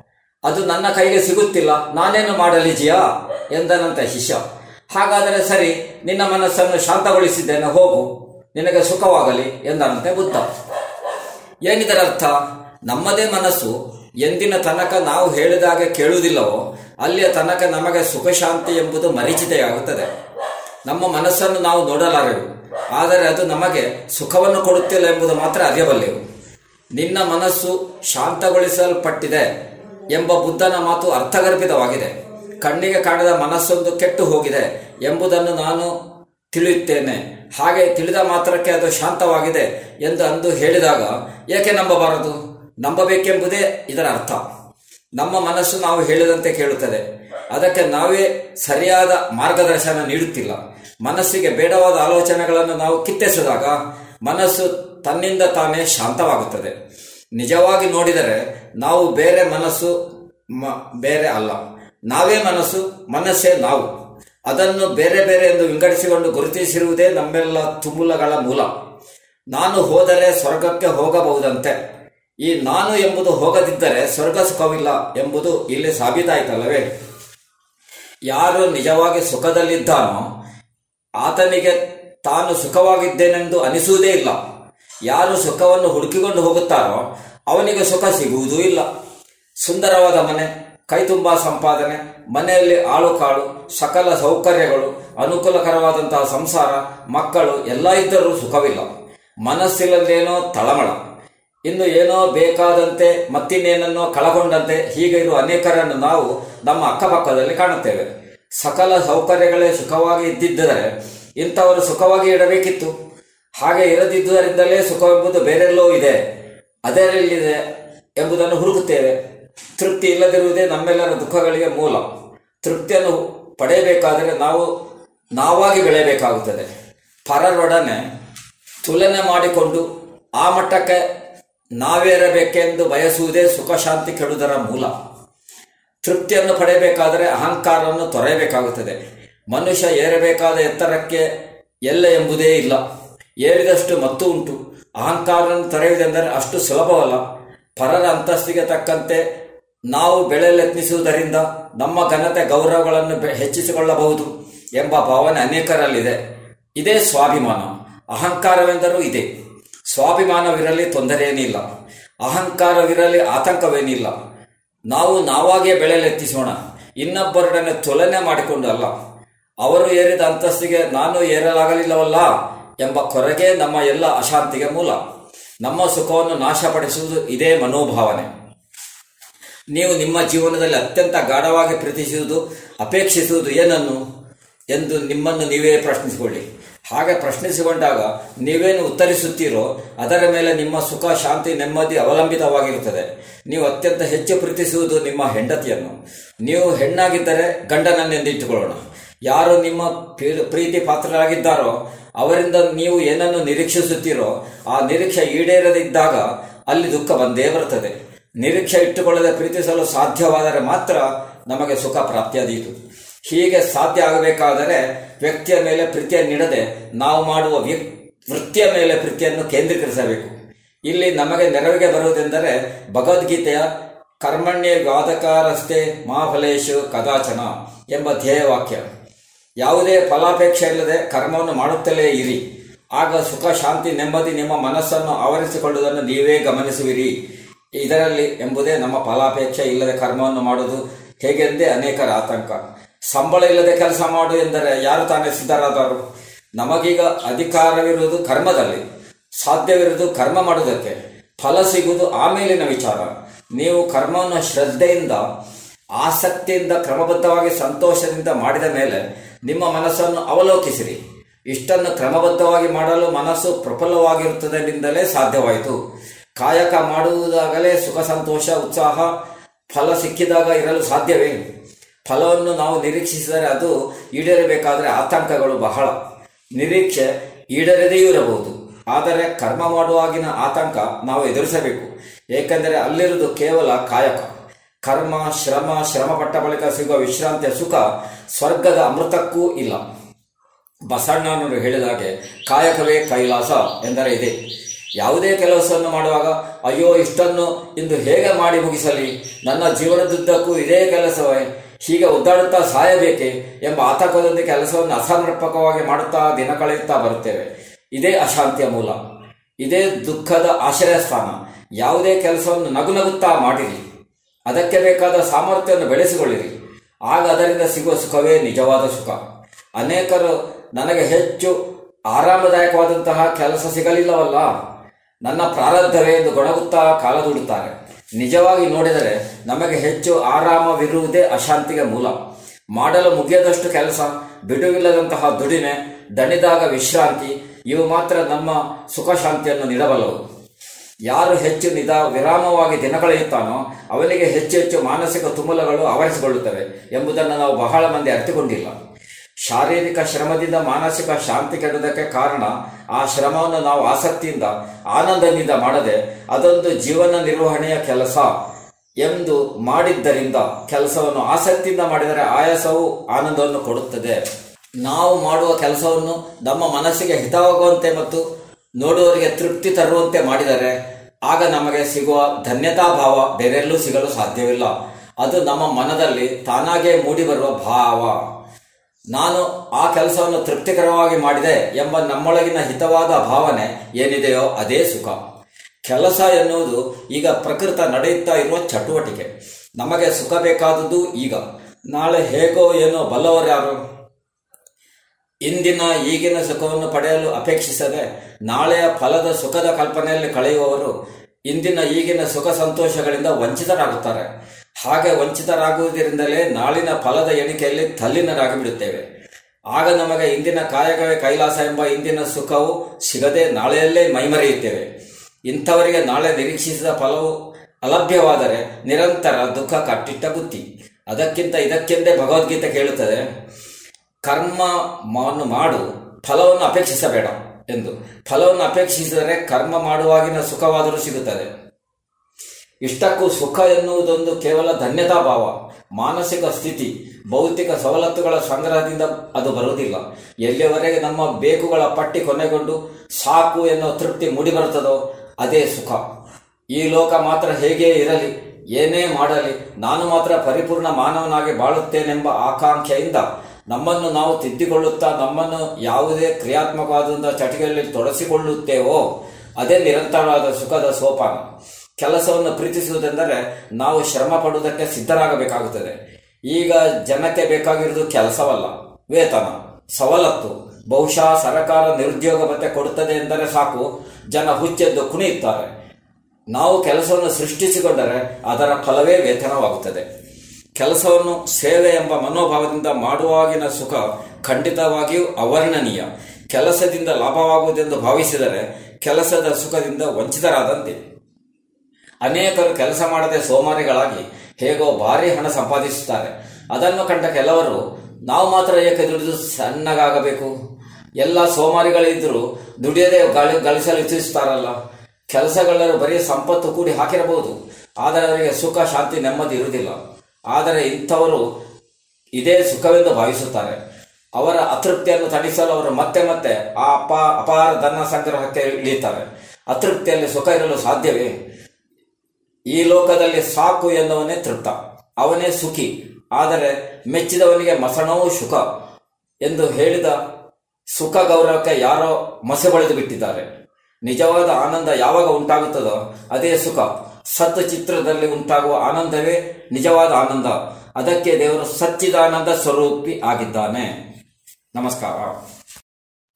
ಅದು ನನ್ನ ಕೈಗೆ ಸಿಗುತ್ತಿಲ್ಲ, ನಾನೇನು ಮಾಡಲಿ ಜಿಯಾ? ಎಂದನಂತೆ ಶಿಷ್ಯ. ಹಾಗಾದರೆ ಸರಿ, ನಿನ್ನ ಮನಸ್ಸನ್ನು ಶಾಂತಗೊಳಿಸಿದ್ದೇನೆ, ಹೋಗು. ನಿನಗೆ ಸುಖವಾಗಲಿ, ಎಂದನಂತೆ ಬುದ್ಧ. ಏನಿದರ ಅರ್ಥ ನಮ್ಮದೇ ಮನಸ್ಸು ಎಂದಿನ ತನಕ ನಾವು ಹೇಳಿದಾಗ ಕೇಳುವುದಿಲ್ಲವೋ, ಅಲ್ಲಿಯ ತನಕ ನಮಗೆ ಸುಖಶಾಂತಿ ಎಂಬುದು ಮರೀಚಿತೆಯಾಗುತ್ತದೆ. ನಮ್ಮ ಮನಸ್ಸನ್ನು ನಾವು ನೋಡಲಾರೆವು. ಆದರೆ ಅದು ನಮಗೆ ಸುಖವನ್ನು ಕೊಡುತ್ತಿಲ್ಲ ಎಂಬುದು ಮಾತ್ರ ಅರಿಯಬಲ್ಲೆವು ನಿನ್ನ ಮನಸ್ಸು ಶಾಂತಗೊಳಿಸಲ್ಪಟ್ಟಿದೆ ಎಂಬ ಬುದ್ಧನ ಮಾತು ಅರ್ಥಗರ್ಭಿತವಾಗಿದೆ. ಕಣ್ಣಿಗೆ ಕಾಣದ ಮನಸ್ಸೊಂದು ಕೆಟ್ಟು ಹೋಗಿದೆ ಎಂಬುದನ್ನು ನಾನು ತಿಳಿಯುತ್ತೇನೆ. ಹಾಗೆ ತಿಳಿದ ಮಾತ್ರಕ್ಕೆ ಅದು ಶಾಂತವಾಗಿದೆ ಎಂದು ಅಂದು ಹೇಳಿದಾಗ ಏಕೆ ನಂಬಬಾರದು? ನಂಬಬೇಕೆಂಬುದೇ ಇದರ ಅರ್ಥ. ನಮ್ಮ ಮನಸ್ಸು ನಾವು ಹೇಳಿದಂತೆ ಕೇಳುತ್ತದೆ. ಅದಕ್ಕೆ ನಾವೇ ಸರಿಯಾದ ಮಾರ್ಗದರ್ಶನ ನೀಡುತ್ತಿಲ್ಲ. ಮನಸ್ಸಿಗೆ ಬೇಡವಾದ ಆಲೋಚನೆಗಳನ್ನು ನಾವು ಕಿತ್ತೆಸಿದಾಗ ಮನಸ್ಸು ತನ್ನಿಂದ ತಾನೇ ಶಾಂತವಾಗುತ್ತದೆ. ನಿಜವಾಗಿ ನೋಡಿದರೆ ನಾವು ಬೇರೆ ಮನಸ್ಸು ಬೇರೆ ಅಲ್ಲ. ನಾವೇ ಮನಸ್ಸು, ಮನಸ್ಸೇ ನಾವು. ಅದನ್ನು ಬೇರೆ ಬೇರೆ ಎಂದು ವಿಂಗಡಿಸಿಕೊಂಡು ಗುರುತಿಸಿರುವುದೇ ನಮ್ಮೆಲ್ಲ ತುಮುಲಗಳ ಮೂಲ. ನಾನು ಹೋದರೆ ಸ್ವರ್ಗಕ್ಕೆ ಹೋಗಬಹುದಂತೆ. ಈ ನಾನು ಎಂಬುದು ಹೋಗದಿದ್ದರೆ ಸ್ವರ್ಗ ಸುಖವಿಲ್ಲ ಎಂಬುದು ಇಲ್ಲಿ ಸಾಬೀತಾಯಿತಲ್ಲವೇ? ಯಾರು ನಿಜವಾಗಿ ಸುಖದಲ್ಲಿದ್ದಾನೋ ಆತನಿಗೆ ತಾನು ಸುಖವಾಗಿದ್ದೇನೆಂದು ಅನಿಸುವುದೇ ಇಲ್ಲ. ಯಾರು ಸುಖವನ್ನು ಹುಡುಕಿಕೊಂಡು ಹೋಗುತ್ತಾರೋ ಅವನಿಗೆ ಸುಖ ಸಿಗುವುದೂ ಇಲ್ಲ. ಸುಂದರವಾದ ಮನೆ, ಕೈತುಂಬ ಸಂಪಾದನೆ, ಮನೆಯಲ್ಲಿ ಆಳು ಕಾಳು ಸಕಲ ಸೌಕರ್ಯಗಳು, ಅನುಕೂಲಕರವಾದಂತಹ ಸಂಸಾರ, ಮಕ್ಕಳು, ಎಲ್ಲ ಇದ್ದರೂ ಸುಖವಿಲ್ಲ. ಮನಸ್ಸಿಲ್ಲದೇನೋ ತಳಮಳ. ಇನ್ನು ಏನೋ ಬೇಕಾದಂತೆ, ಮತ್ತಿನ್ನೇನನ್ನೋ ಕಳಗೊಂಡಂತೆ ಹೀಗೆ ಇರುವ ಅನೇಕರನ್ನು ನಾವು ನಮ್ಮ ಅಕ್ಕಪಕ್ಕದಲ್ಲಿ ಕಾಣುತ್ತೇವೆ. ಸಕಲ ಸೌಕರ್ಯಗಳೇ ಸುಖವಾಗಿ ಇದ್ದಿದ್ದರೆ ಇಂಥವರು ಸುಖವಾಗಿ ಇಡಬೇಕಿತ್ತು. ಹಾಗೆ ಇರದಿದ್ದುದರಿಂದಲೇ ಸುಖವೆಂಬುದು ಬೇರೆಲ್ಲೋ ಇದೆ. ಅದರಲ್ಲಿದೆ ಎಂಬುದನ್ನು ಹುಡುಕುತ್ತೇವೆ. ತೃಪ್ತಿ ಇಲ್ಲದಿರುವುದೇ ನಮ್ಮೆಲ್ಲರ ದುಃಖಗಳಿಗೆ ಮೂಲ. ತೃಪ್ತಿಯನ್ನು ಪಡೆಯಬೇಕಾದರೆ ನಾವು, ನಾವಾಗಿ ಬೆಳೆಯಬೇಕಾಗುತ್ತದೆ. ಪರರೊಡನೆ ತುಲನೆ ಮಾಡಿಕೊಂಡು ಆ ಮಟ್ಟಕ್ಕೆ ನಾವೇರಬೇಕೆಂದು ಬಯಸುವುದೇ ಸುಖ ಶಾಂತಿ ಕೆಡುವುದರ ಮೂಲ. ತೃಪ್ತಿಯನ್ನು ಪಡೆಯಬೇಕಾದರೆ ಅಹಂಕಾರವನ್ನು ತೊರೆಯಬೇಕಾಗುತ್ತದೆ. ಮನುಷ್ಯ ಏರಬೇಕಾದ ಎತ್ತರಕ್ಕೆ ಎಲ್ಲ ಎಂಬುದೇ ಇಲ್ಲ. ಏರಿದಷ್ಟು ಮತ್ತು ಉಂಟು. ಅಹಂಕಾರವನ್ನು ತೊರೆಯುವುದೆಂದರೆ ಅಷ್ಟು ಸುಲಭವಲ್ಲ. ಪರರ ಅಂತಸ್ತಿಗೆ ತಕ್ಕಂತೆ ನಾವು ಬೆಳೆಯಲೆತ್ನಿಸುವುದರಿಂದ ನಮ್ಮ ಘನತೆ ಗೌರವಗಳನ್ನು ಹೆಚ್ಚಿಸಿಕೊಳ್ಳಬಹುದು ಎಂಬ ಭಾವನೆ ಅನೇಕರಲ್ಲಿದೆ. ಇದೇ ಸ್ವಾಭಿಮಾನ. ಅಹಂಕಾರವೆಂದರೂ ಇದೆ. ಸ್ವಾಭಿಮಾನವಿರಲಿ ತೊಂದರೆಯೇನಿಲ್ಲ. ಅಹಂಕಾರವಿರಲಿ ಆತಂಕವೇನಿಲ್ಲ. ನಾವು ನಾವಾಗೇ ಬೆಳೆಯಲೆತ್ತಿಸೋಣ ಇನ್ನೊಬ್ಬರೊಡನೆ ತುಲನೆ ಮಾಡಿಕೊಂಡು ಅಲ್ಲ. ಅವರು ಏರಿದ ಅಂತಸ್ತಿಗೆ ನಾನು ಏರಲಾಗಲಿಲ್ಲವಲ್ಲ ಎಂಬ ಕೊರಗೆ ನಮ್ಮ ಎಲ್ಲ ಅಶಾಂತಿಗೆ ಮೂಲ. ನಮ್ಮ ಸುಖವನ್ನು ನಾಶಪಡಿಸುವುದು ಇದೇ ಮನೋಭಾವನೆ. ನೀವು ನಿಮ್ಮ ಜೀವನದಲ್ಲಿ ಅತ್ಯಂತ ಗಾಢವಾಗಿ ಪ್ರೀತಿಸುವುದು, ಅಪೇಕ್ಷಿಸುವುದು ಏನನ್ನು? ಎಂದು ನಿಮ್ಮನ್ನು ನೀವೇ ಪ್ರಶ್ನಿಸಿಕೊಳ್ಳಿ. ಹಾಗೆ ಪ್ರಶ್ನಿಸಿಕೊಂಡಾಗ, ನೀವೇನು ಉತ್ತರಿಸುತ್ತೀರೋ, ಅದರ ಮೇಲೆ ನಿಮ್ಮ ಸುಖ, ಶಾಂತಿ, ನೆಮ್ಮದಿ ಅವಲಂಬಿತವಾಗಿರುತ್ತದೆ. ನೀವು ಅತ್ಯಂತ ಹೆಚ್ಚು ಪ್ರೀತಿಸುವುದು ನಿಮ್ಮ ಹೆಂಡತಿಯನ್ನು. ನೀವು ಹೆಣ್ಣಾಗಿದ್ದರೆ ಗಂಡನನ್ನೆಂದಿಟ್ಟುಕೊಳ್ಳೋಣ ಯಾರು ನಿಮ್ಮ ಪ್ರೀತಿ ಪಾತ್ರರಾಗಿದ್ದಾರೋ, ಅವರಿಂದ ನೀವು ಏನನ್ನು ನಿರೀಕ್ಷಿಸುತ್ತೀರೋ, ಆ ನಿರೀಕ್ಷೆ ಈಡೇರದಿದ್ದಾಗ ಅಲ್ಲಿ ದುಃಖ ಬಂದೇ ಬರುತ್ತದೆ. ನಿರೀಕ್ಷೆ ಇಟ್ಟುಕೊಳ್ಳದೆ ಪ್ರೀತಿಸಲು ಸಾಧ್ಯವಾದರೆ ಮಾತ್ರ ನಮಗೆ ಸುಖ ಪ್ರಾಪ್ತಿಯಾದೀತು. ಹೀಗೆ ಸಾಧ್ಯ ಆಗಬೇಕಾದರೆ ವ್ಯಕ್ತಿಯ ಮೇಲೆ ಪ್ರೀತಿಯ ನೀಡದೆ ನಾವು ಮಾಡುವ ವ್ಯಕ್- ವೃತ್ತಿಯ ಮೇಲೆ ಪ್ರೀತಿಯನ್ನು ಕೇಂದ್ರೀಕರಿಸಬೇಕು. ಇಲ್ಲಿ ನಮಗೆ ನೆರವಿಗೆ ಬರುವುದೆಂದರೆ ಭಗವದ್ಗೀತೆಯ ಕರ್ಮಣ್ಯ ವಾದಕಾರಸ್ತೆ ಮಹಾಫಲೇಶು ಕದಾಚನ ಎಂಬ ಧ್ಯೇಯವಾಕ್ಯ. ಯಾವುದೇ ಫಲಾಪೇಕ್ಷೆ ಇಲ್ಲದೆ ಕರ್ಮವನ್ನು ಮಾಡುತ್ತಲೇ ಇರಿ. ಆಗ ಸುಖ, ಶಾಂತಿ, ನೆಮ್ಮದಿ ನಿಮ್ಮ ಮನಸ್ಸನ್ನು ಆವರಿಸಿಕೊಳ್ಳುವುದನ್ನು ನೀವೇ ಗಮನಿಸುವಿರಿ. ಇದರಲ್ಲಿ ಎಂಬುದೇ ನಮ್ಮ ಫಲಾಪೇಕ್ಷೆ ಇಲ್ಲದೆ ಕರ್ಮವನ್ನು ಮಾಡುವುದು ಹೇಗೆಂದೇ ಅನೇಕರ ಆತಂಕ. ಸಂಬಳ ಇಲ್ಲದೆ ಕೆಲಸ ಮಾಡು ಎಂದರೆ ಯಾರು ತಾನೇ ಸಿದ್ಧರಾದರು? ನಮಗೀಗ ಅಧಿಕಾರವಿರುವುದು ಕರ್ಮದಲ್ಲಿ, ಸಾಧ್ಯವಿರುವುದು ಕರ್ಮ ಮಾಡುವುದಕ್ಕೆ. ಫಲ ಸಿಗುವುದು ಆಮೇಲಿನ ವಿಚಾರ. ನೀವು ಕರ್ಮವನ್ನು ಶ್ರದ್ಧೆಯಿಂದ, ಆಸಕ್ತಿಯಿಂದ, ಕ್ರಮಬದ್ಧವಾಗಿ, ಸಂತೋಷದಿಂದ ಮಾಡಿದ ಮೇಲೆ ನಿಮ್ಮ ಮನಸ್ಸನ್ನು ಅವಲೋಕಿಸಿರಿ. ಇಷ್ಟನ್ನು ಕ್ರಮಬದ್ಧವಾಗಿ ಮಾಡಲು ಮನಸ್ಸು ಪ್ರಫುಲ್ಲವಾಗಿರುತ್ತದರಿಂದಲೇ ಸಾಧ್ಯವಾಯಿತು. ಕಾಯಕ ಮಾಡುವುದಾಗಲೇ ಸುಖ, ಸಂತೋಷ, ಉತ್ಸಾಹ, ಫಲ ಸಿಕ್ಕಿದಾಗ ಇರಲು ಸಾಧ್ಯವೇ? ಫಲವನ್ನು ನಾವು ನಿರೀಕ್ಷಿಸಿದರೆ ಅದು ಈಡೇರಬೇಕಾದರೆ ಆತಂಕಗಳು ಬಹಳ. ನಿರೀಕ್ಷೆ ಈಡೇರದೆಯೂ ಇರಬಹುದು. ಆದರೆ ಕರ್ಮ ಮಾಡುವಾಗಿನ ಆತಂಕ ನಾವು ಎದುರಿಸಬೇಕು. ಏಕೆಂದರೆ ಅಲ್ಲಿರುವುದು ಕೇವಲ ಕಾಯಕ. ಕರ್ಮ, ಶ್ರಮ ಶ್ರಮ ಪಟ್ಟ ಬಳಿಕ ಸಿಗುವ ವಿಶ್ರಾಂತಿಯ ಸುಖ ಸ್ವರ್ಗದ ಅಮೃತಕ್ಕೂ ಇಲ್ಲ. ಬಸಣ್ಣನವರು ಹೇಳಿದ ಹಾಗೆ ಕಾಯಕವೇ ಕೈಲಾಸ ಎಂದರೆ ಇದೆ. ಯಾವುದೇ ಕೆಲಸವನ್ನು ಮಾಡುವಾಗ, ಅಯ್ಯೋ ಇಷ್ಟನ್ನು ಇಂದು ಹೇಗೆ ಮಾಡಿ ಮುಗಿಸಲಿ? ನನ್ನ ಜೀವನದುದ್ದಕ್ಕೂ ಇದೇ ಕೆಲಸವೇ. ಹೀಗೆ ಒದ್ದಾಡುತ್ತಾ ಸಾಯಬೇಕೆ ಎಂಬ ಆತಂಕದೊಂದಿಗೆ ಕೆಲಸವನ್ನು ಅಸಮರ್ಪಕವಾಗಿ ಮಾಡುತ್ತಾ ದಿನ ಕಳೆಯುತ್ತಾ ಬರುತ್ತೇವೆ. ಇದೇ ಅಶಾಂತಿಯ ಮೂಲ. ಇದೇ ದುಃಖದ ಆಶ್ರಯ ಸ್ಥಾನ ಯಾವುದೇ ಕೆಲಸವನ್ನು ನಗು ನಗುತ್ತಾ ಮಾಡಿರಿ. ಅದಕ್ಕೆ ಬೇಕಾದ ಸಾಮರ್ಥ್ಯವನ್ನು ಬೆಳೆಸಿಕೊಳ್ಳಿರಿ. ಆಗ ಅದರಿಂದ ಸಿಗುವ ಸುಖವೇ ನಿಜವಾದ ಸುಖ. ಅನೇಕರು ನನಗೆ ಹೆಚ್ಚು ಆರಾಮದಾಯಕವಾದಂತಹ ಕೆಲಸ ಸಿಗಲಿಲ್ಲವಲ್ಲ. ನನ್ನ ಪ್ರಾರಬ್ಧವೇ ಎಂದು ಗೊಣಗುತ್ತಾ ಕಾಲ ದೂಡುತ್ತಾರೆ ನಿಜವಾಗಿ ನೋಡಿದರೆ ನಮಗೆ ಹೆಚ್ಚು ಆರಾಮವಿರುವುದೇ ಅಶಾಂತಿಗೆ ಮೂಲ. ಮಾಡಲು ಮುಗಿಯದಷ್ಟು ಕೆಲಸ, ಬಿಡುವಿಲ್ಲದಂತಹ ದುಡಿಮೆ, ದಣಿದಾಗ ವಿಶ್ರಾಂತಿ, ಇವು ಮಾತ್ರ ನಮ್ಮ ಸುಖ ಶಾಂತಿಯನ್ನು ನೀಡಬಲ್ಲವು. ಯಾರು ಹೆಚ್ಚು ನಿಧ ವಿರಾಮವಾಗಿ ದಿನ ಕಳೆಯುತ್ತಾನೋ ಅವನಿಗೆ ಹೆಚ್ಚು ಹೆಚ್ಚು ಮಾನಸಿಕ ತುಮುಲಗಳು ಆವರಿಸಿಕೊಳ್ಳುತ್ತವೆ ಎಂಬುದನ್ನು ನಾವು ಬಹಳ ಮಂದಿ ಅರ್ಥಿಕೊಂಡಿಲ್ಲ ಶಾರೀರಿಕ ಶ್ರಮದಿಂದ ಮಾನಸಿಕ ಶಾಂತಿ ಕೆಡುವುದಕ್ಕೆ ಕಾರಣ ಆ ಶ್ರಮವನ್ನು ನಾವು ಆಸಕ್ತಿಯಿಂದ, ಆನಂದದಿಂದ ಮಾಡದೆ ಅದೊಂದು ಜೀವನ ನಿರ್ವಹಣೆಯ ಕೆಲಸ ಎಂದು ಮಾಡಿದ್ದರಿಂದ ಕೆಲಸವನ್ನು ಆಸಕ್ತಿಯಿಂದ ಮಾಡಿದರೆ ಆಯಾಸವು ಆನಂದವನ್ನು ಕೊಡುತ್ತದೆ. ನಾವು ಮಾಡುವ ಕೆಲಸವನ್ನು ನಮ್ಮ ಮನಸ್ಸಿಗೆ ಹಿತವಾಗುವಂತೆ ಮತ್ತು ನೋಡುವವರಿಗೆ ತೃಪ್ತಿ ತರುವಂತೆ ಮಾಡಿದರೆ ಆಗ ನಮಗೆ ಸಿಗುವ ಧನ್ಯತಾ ಭಾವ ಬೇರೆಲ್ಲೂ ಸಿಗಲು ಸಾಧ್ಯವಿಲ್ಲ. ಅದು ನಮ್ಮ ಮನದಲ್ಲಿ ತಾನಾಗೇ ಮೂಡಿಬರುವ ಭಾವ. ನಾನು ಆ ಕೆಲಸವನ್ನು ತೃಪ್ತಿಕರವಾಗಿ ಮಾಡಿದೆ ಎಂಬ ನಮ್ಮೊಳಗಿನ ಹಿತವಾದ ಭಾವನೆ ಏನಿದೆಯೋ ಅದೇ ಸುಖ. ಕೆಲಸ ಎನ್ನುವುದು ಈಗ ಪ್ರಕೃತ ನಡೆಯುತ್ತಾ ಇರುವ ಚಟುವಟಿಕೆ. ನಮಗೆ ಸುಖ ಬೇಕಾದದ್ದು ಈಗ. ನಾಳೆ ಹೇಗೋ ಏನೋ ಬಲ್ಲವರ್ಯಾರು ಇಂದಿನ ಈಗಿನ ಸುಖವನ್ನು ಪಡೆಯಲು ಅಪೇಕ್ಷಿಸದೆ ನಾಳೆಯ ಫಲದ ಸುಖದ ಕಲ್ಪನೆಯಲ್ಲಿ ಕಳೆಯುವವರು ಇಂದಿನ ಈಗಿನ ಸುಖ ಸಂತೋಷಗಳಿಂದ ವಂಚಿತರಾಗುತ್ತಾರೆ. ಹಾಗೆ ವಂಚಿತರಾಗುವುದರಿಂದಲೇ ನಾಳಿನ ಫಲದ ಎಣಿಕೆಯಲ್ಲಿ ತಲ್ಲಿನರಾಗಿ ಬಿಡುತ್ತೇವೆ ಆಗ ನಮಗೆ ಇಂದಿನ ಕಾಯಕವೇ ಕೈಲಾಸ ಎಂಬ ಇಂದಿನ ಸುಖವು ಸಿಗದೆ ನಾಳೆಯಲ್ಲೇ ಮೈಮರೆಯುತ್ತೇವೆ. ಇಂಥವರಿಗೆ ನಾಳೆ ನಿರೀಕ್ಷಿಸಿದ ಫಲವು ಅಲಭ್ಯವಾದರೆ ನಿರಂತರ ದುಃಖ ಕಟ್ಟಿಟ್ಟ ಬುತ್ತಿ ಅದಕ್ಕಿಂತ ಇದಕ್ಕೆಂದೇ ಭಗವದ್ಗೀತೆ ಕೇಳುತ್ತದೆ ಕರ್ಮವನ್ನು ಮಾಡು, ಫಲವನ್ನು ಅಪೇಕ್ಷಿಸಬೇಡ ಎಂದು. ಫಲವನ್ನು ಅಪೇಕ್ಷಿಸಿದರೆ ಕರ್ಮ ಮಾಡುವಾಗಿನ ಸುಖವಾದರೂ ಸಿಗುತ್ತದೆ. ಇಷ್ಟಕ್ಕೂ ಸುಖ ಎನ್ನುವುದೊಂದು ಕೇವಲ ಧನ್ಯತಾ ಭಾವ ಮಾನಸಿಕ ಸ್ಥಿತಿ, ಭೌತಿಕ ಸವಲತ್ತುಗಳ ಸಂಗ್ರಹದಿಂದ ಅದು ಬರುವುದಿಲ್ಲ. ಎಲ್ಲಿಯವರೆಗೆ ನಮ್ಮ ಬೇಕುಗಳ ಪಟ್ಟಿ ಕೊನೆಗೊಂಡು ಸಾಕು ಎನ್ನುವ ತೃಪ್ತಿ ಮೂಡಿಬರುತ್ತದೋ ಅದೇ ಸುಖ. ಈ ಲೋಕ ಮಾತ್ರ ಹೇಗೆ ಇರಲಿ, ಏನೇ ಮಾಡಲಿ, ನಾನು ಮಾತ್ರ ಪರಿಪೂರ್ಣ ಮಾನವನಾಗಿ ಬಾಳುತ್ತೇನೆಂಬ ಆಕಾಂಕ್ಷೆಯಿಂದ ನಮ್ಮನ್ನು ನಾವು ತಿದ್ದಿಕೊಳ್ಳುತ್ತಾ ನಮ್ಮನ್ನು ಯಾವುದೇ ಕ್ರಿಯಾತ್ಮಕವಾದಂಥ ಚಟಿಕೆಯಲ್ಲಿ ತೊಡಸಿಕೊಳ್ಳುತ್ತೇವೋ, ಅದೇ ನಿರಂತರವಾದ ಸುಖದ ಸೋಪಾನ. ಕೆಲಸವನ್ನು ಪ್ರೀತಿಸುವುದೆಂದರೆ ನಾವು ಶ್ರಮ ಪಡುವುದಕ್ಕೆ ಸಿದ್ಧರಾಗಬೇಕಾಗುತ್ತದೆ. ಈಗ ಜನಕ್ಕೆ ಬೇಕಾಗಿರುವುದು ಕೆಲಸವಲ್ಲ, ವೇತನ, ಸವಲತ್ತು. ಬಹುಶಃ ಸರಕಾರ ನಿರುದ್ಯೋಗ ಭತ್ಯೆ ಕೊಡುತ್ತದೆ ಎಂದರೆ ಸಾಕು, ಜನ ಹುಚ್ಚೆದ್ದು ಕುಣಿಯುತ್ತಾರೆ. ನಾವು ಕೆಲಸವನ್ನು ಸೃಷ್ಟಿಸಿಕೊಂಡರೆ ಅದರ ಫಲವೇ ವೇತನವಾಗುತ್ತದೆ. ಕೆಲಸವನ್ನು ಸೇವೆ ಎಂಬ ಮನೋಭಾವದಿಂದ ಮಾಡುವಾಗಿನ ಸುಖ ಖಂಡಿತವಾಗಿಯೂ ಅವರ್ಣನೀಯ. ಕೆಲಸದಿಂದ ಲಾಭವಾಗುವುದೆಂದು ಭಾವಿಸಿದರೆ ಕೆಲಸದ ಸುಖದಿಂದ ವಂಚಿತರಾದಂತೆ. ಅನೇಕರು ಕೆಲಸ ಮಾಡದೆ ಸೋಮಾರಿಗಳಾಗಿ ಹೇಗೋ ಭಾರಿ ಹಣ ಸಂಪಾದಿಸುತ್ತಾರೆ. ಅದನ್ನು ಕಂಡ ಕೆಲವರು, ನಾವು ಮಾತ್ರ ಏಕೆ ದುಡಿದು ಸಣ್ಣಗಾಗಬೇಕು? ಎಲ್ಲ ಸೋಮಾರಿಗಳಿದ್ದರೂ ದುಡಿಯದೆ ಗಾಳಿ ಗಳಿಸಲು ಇಚ್ಛಿಸುತ್ತಾರಲ್ಲ. ಕೆಲಸಗಳನ್ನು ಬರೀ ಸಂಪತ್ತು ಕೂಡಿ ಹಾಕಿರಬಹುದು. ಆದರೆ ಅವರಿಗೆ ಸುಖ, ಶಾಂತಿ, ನೆಮ್ಮದಿ ಇರುವುದಿಲ್ಲ. ಆದರೆ ಇಂಥವರು ಇದೇ ಸುಖವೆಂದು ಭಾವಿಸುತ್ತಾರೆ. ಅವರ ಅತೃಪ್ತಿಯನ್ನು ತಣಿಸಲು ಅವರು ಮತ್ತೆ ಮತ್ತೆ ಆ ಅಪ, ಅಪಾರ ಧನ ಸಂಗ್ರಹಕ್ಕೆ ಇಳಿಯುತ್ತಾರೆ. ಅತೃಪ್ತಿಯಲ್ಲಿ ಸುಖ ಇರಲು ಸಾಧ್ಯವೇ? ಈ ಲೋಕದಲ್ಲಿ ಸಾಕು ಎನ್ನುವನೇ ತೃಪ್ತ. ಅವನೇ ಸುಖಿ. ಆದರೆ ಮೆಚ್ಚಿದವನಿಗೆ ಮಸಣವೂ ಸುಖ ಎಂದು ಹೇಳಿದ ಸುಖ ಗೌರವಕ್ಕೆ ಯಾರೋ ಮಸೆ ಬಳಿದು ಬಿಟ್ಟಿದ್ದಾರೆ. ನಿಜವಾದ ಆನಂದ ಯಾವಾಗ ಉಂಟಾಗುತ್ತದೋ ಅದೇ ಸುಖ. ಸತ್ ಚಿತ್ರದಲ್ಲಿ ಉಂಟಾಗುವ ಆನಂದವೇ ನಿಜವಾದ ಆನಂದ. ಅದಕ್ಕೆ ದೇವರು ಸಚ್ಚಿದಾನಂದ ಸ್ವರೂಪಿ ಆಗಿದ್ದಾನೆ. ನಮಸ್ಕಾರ.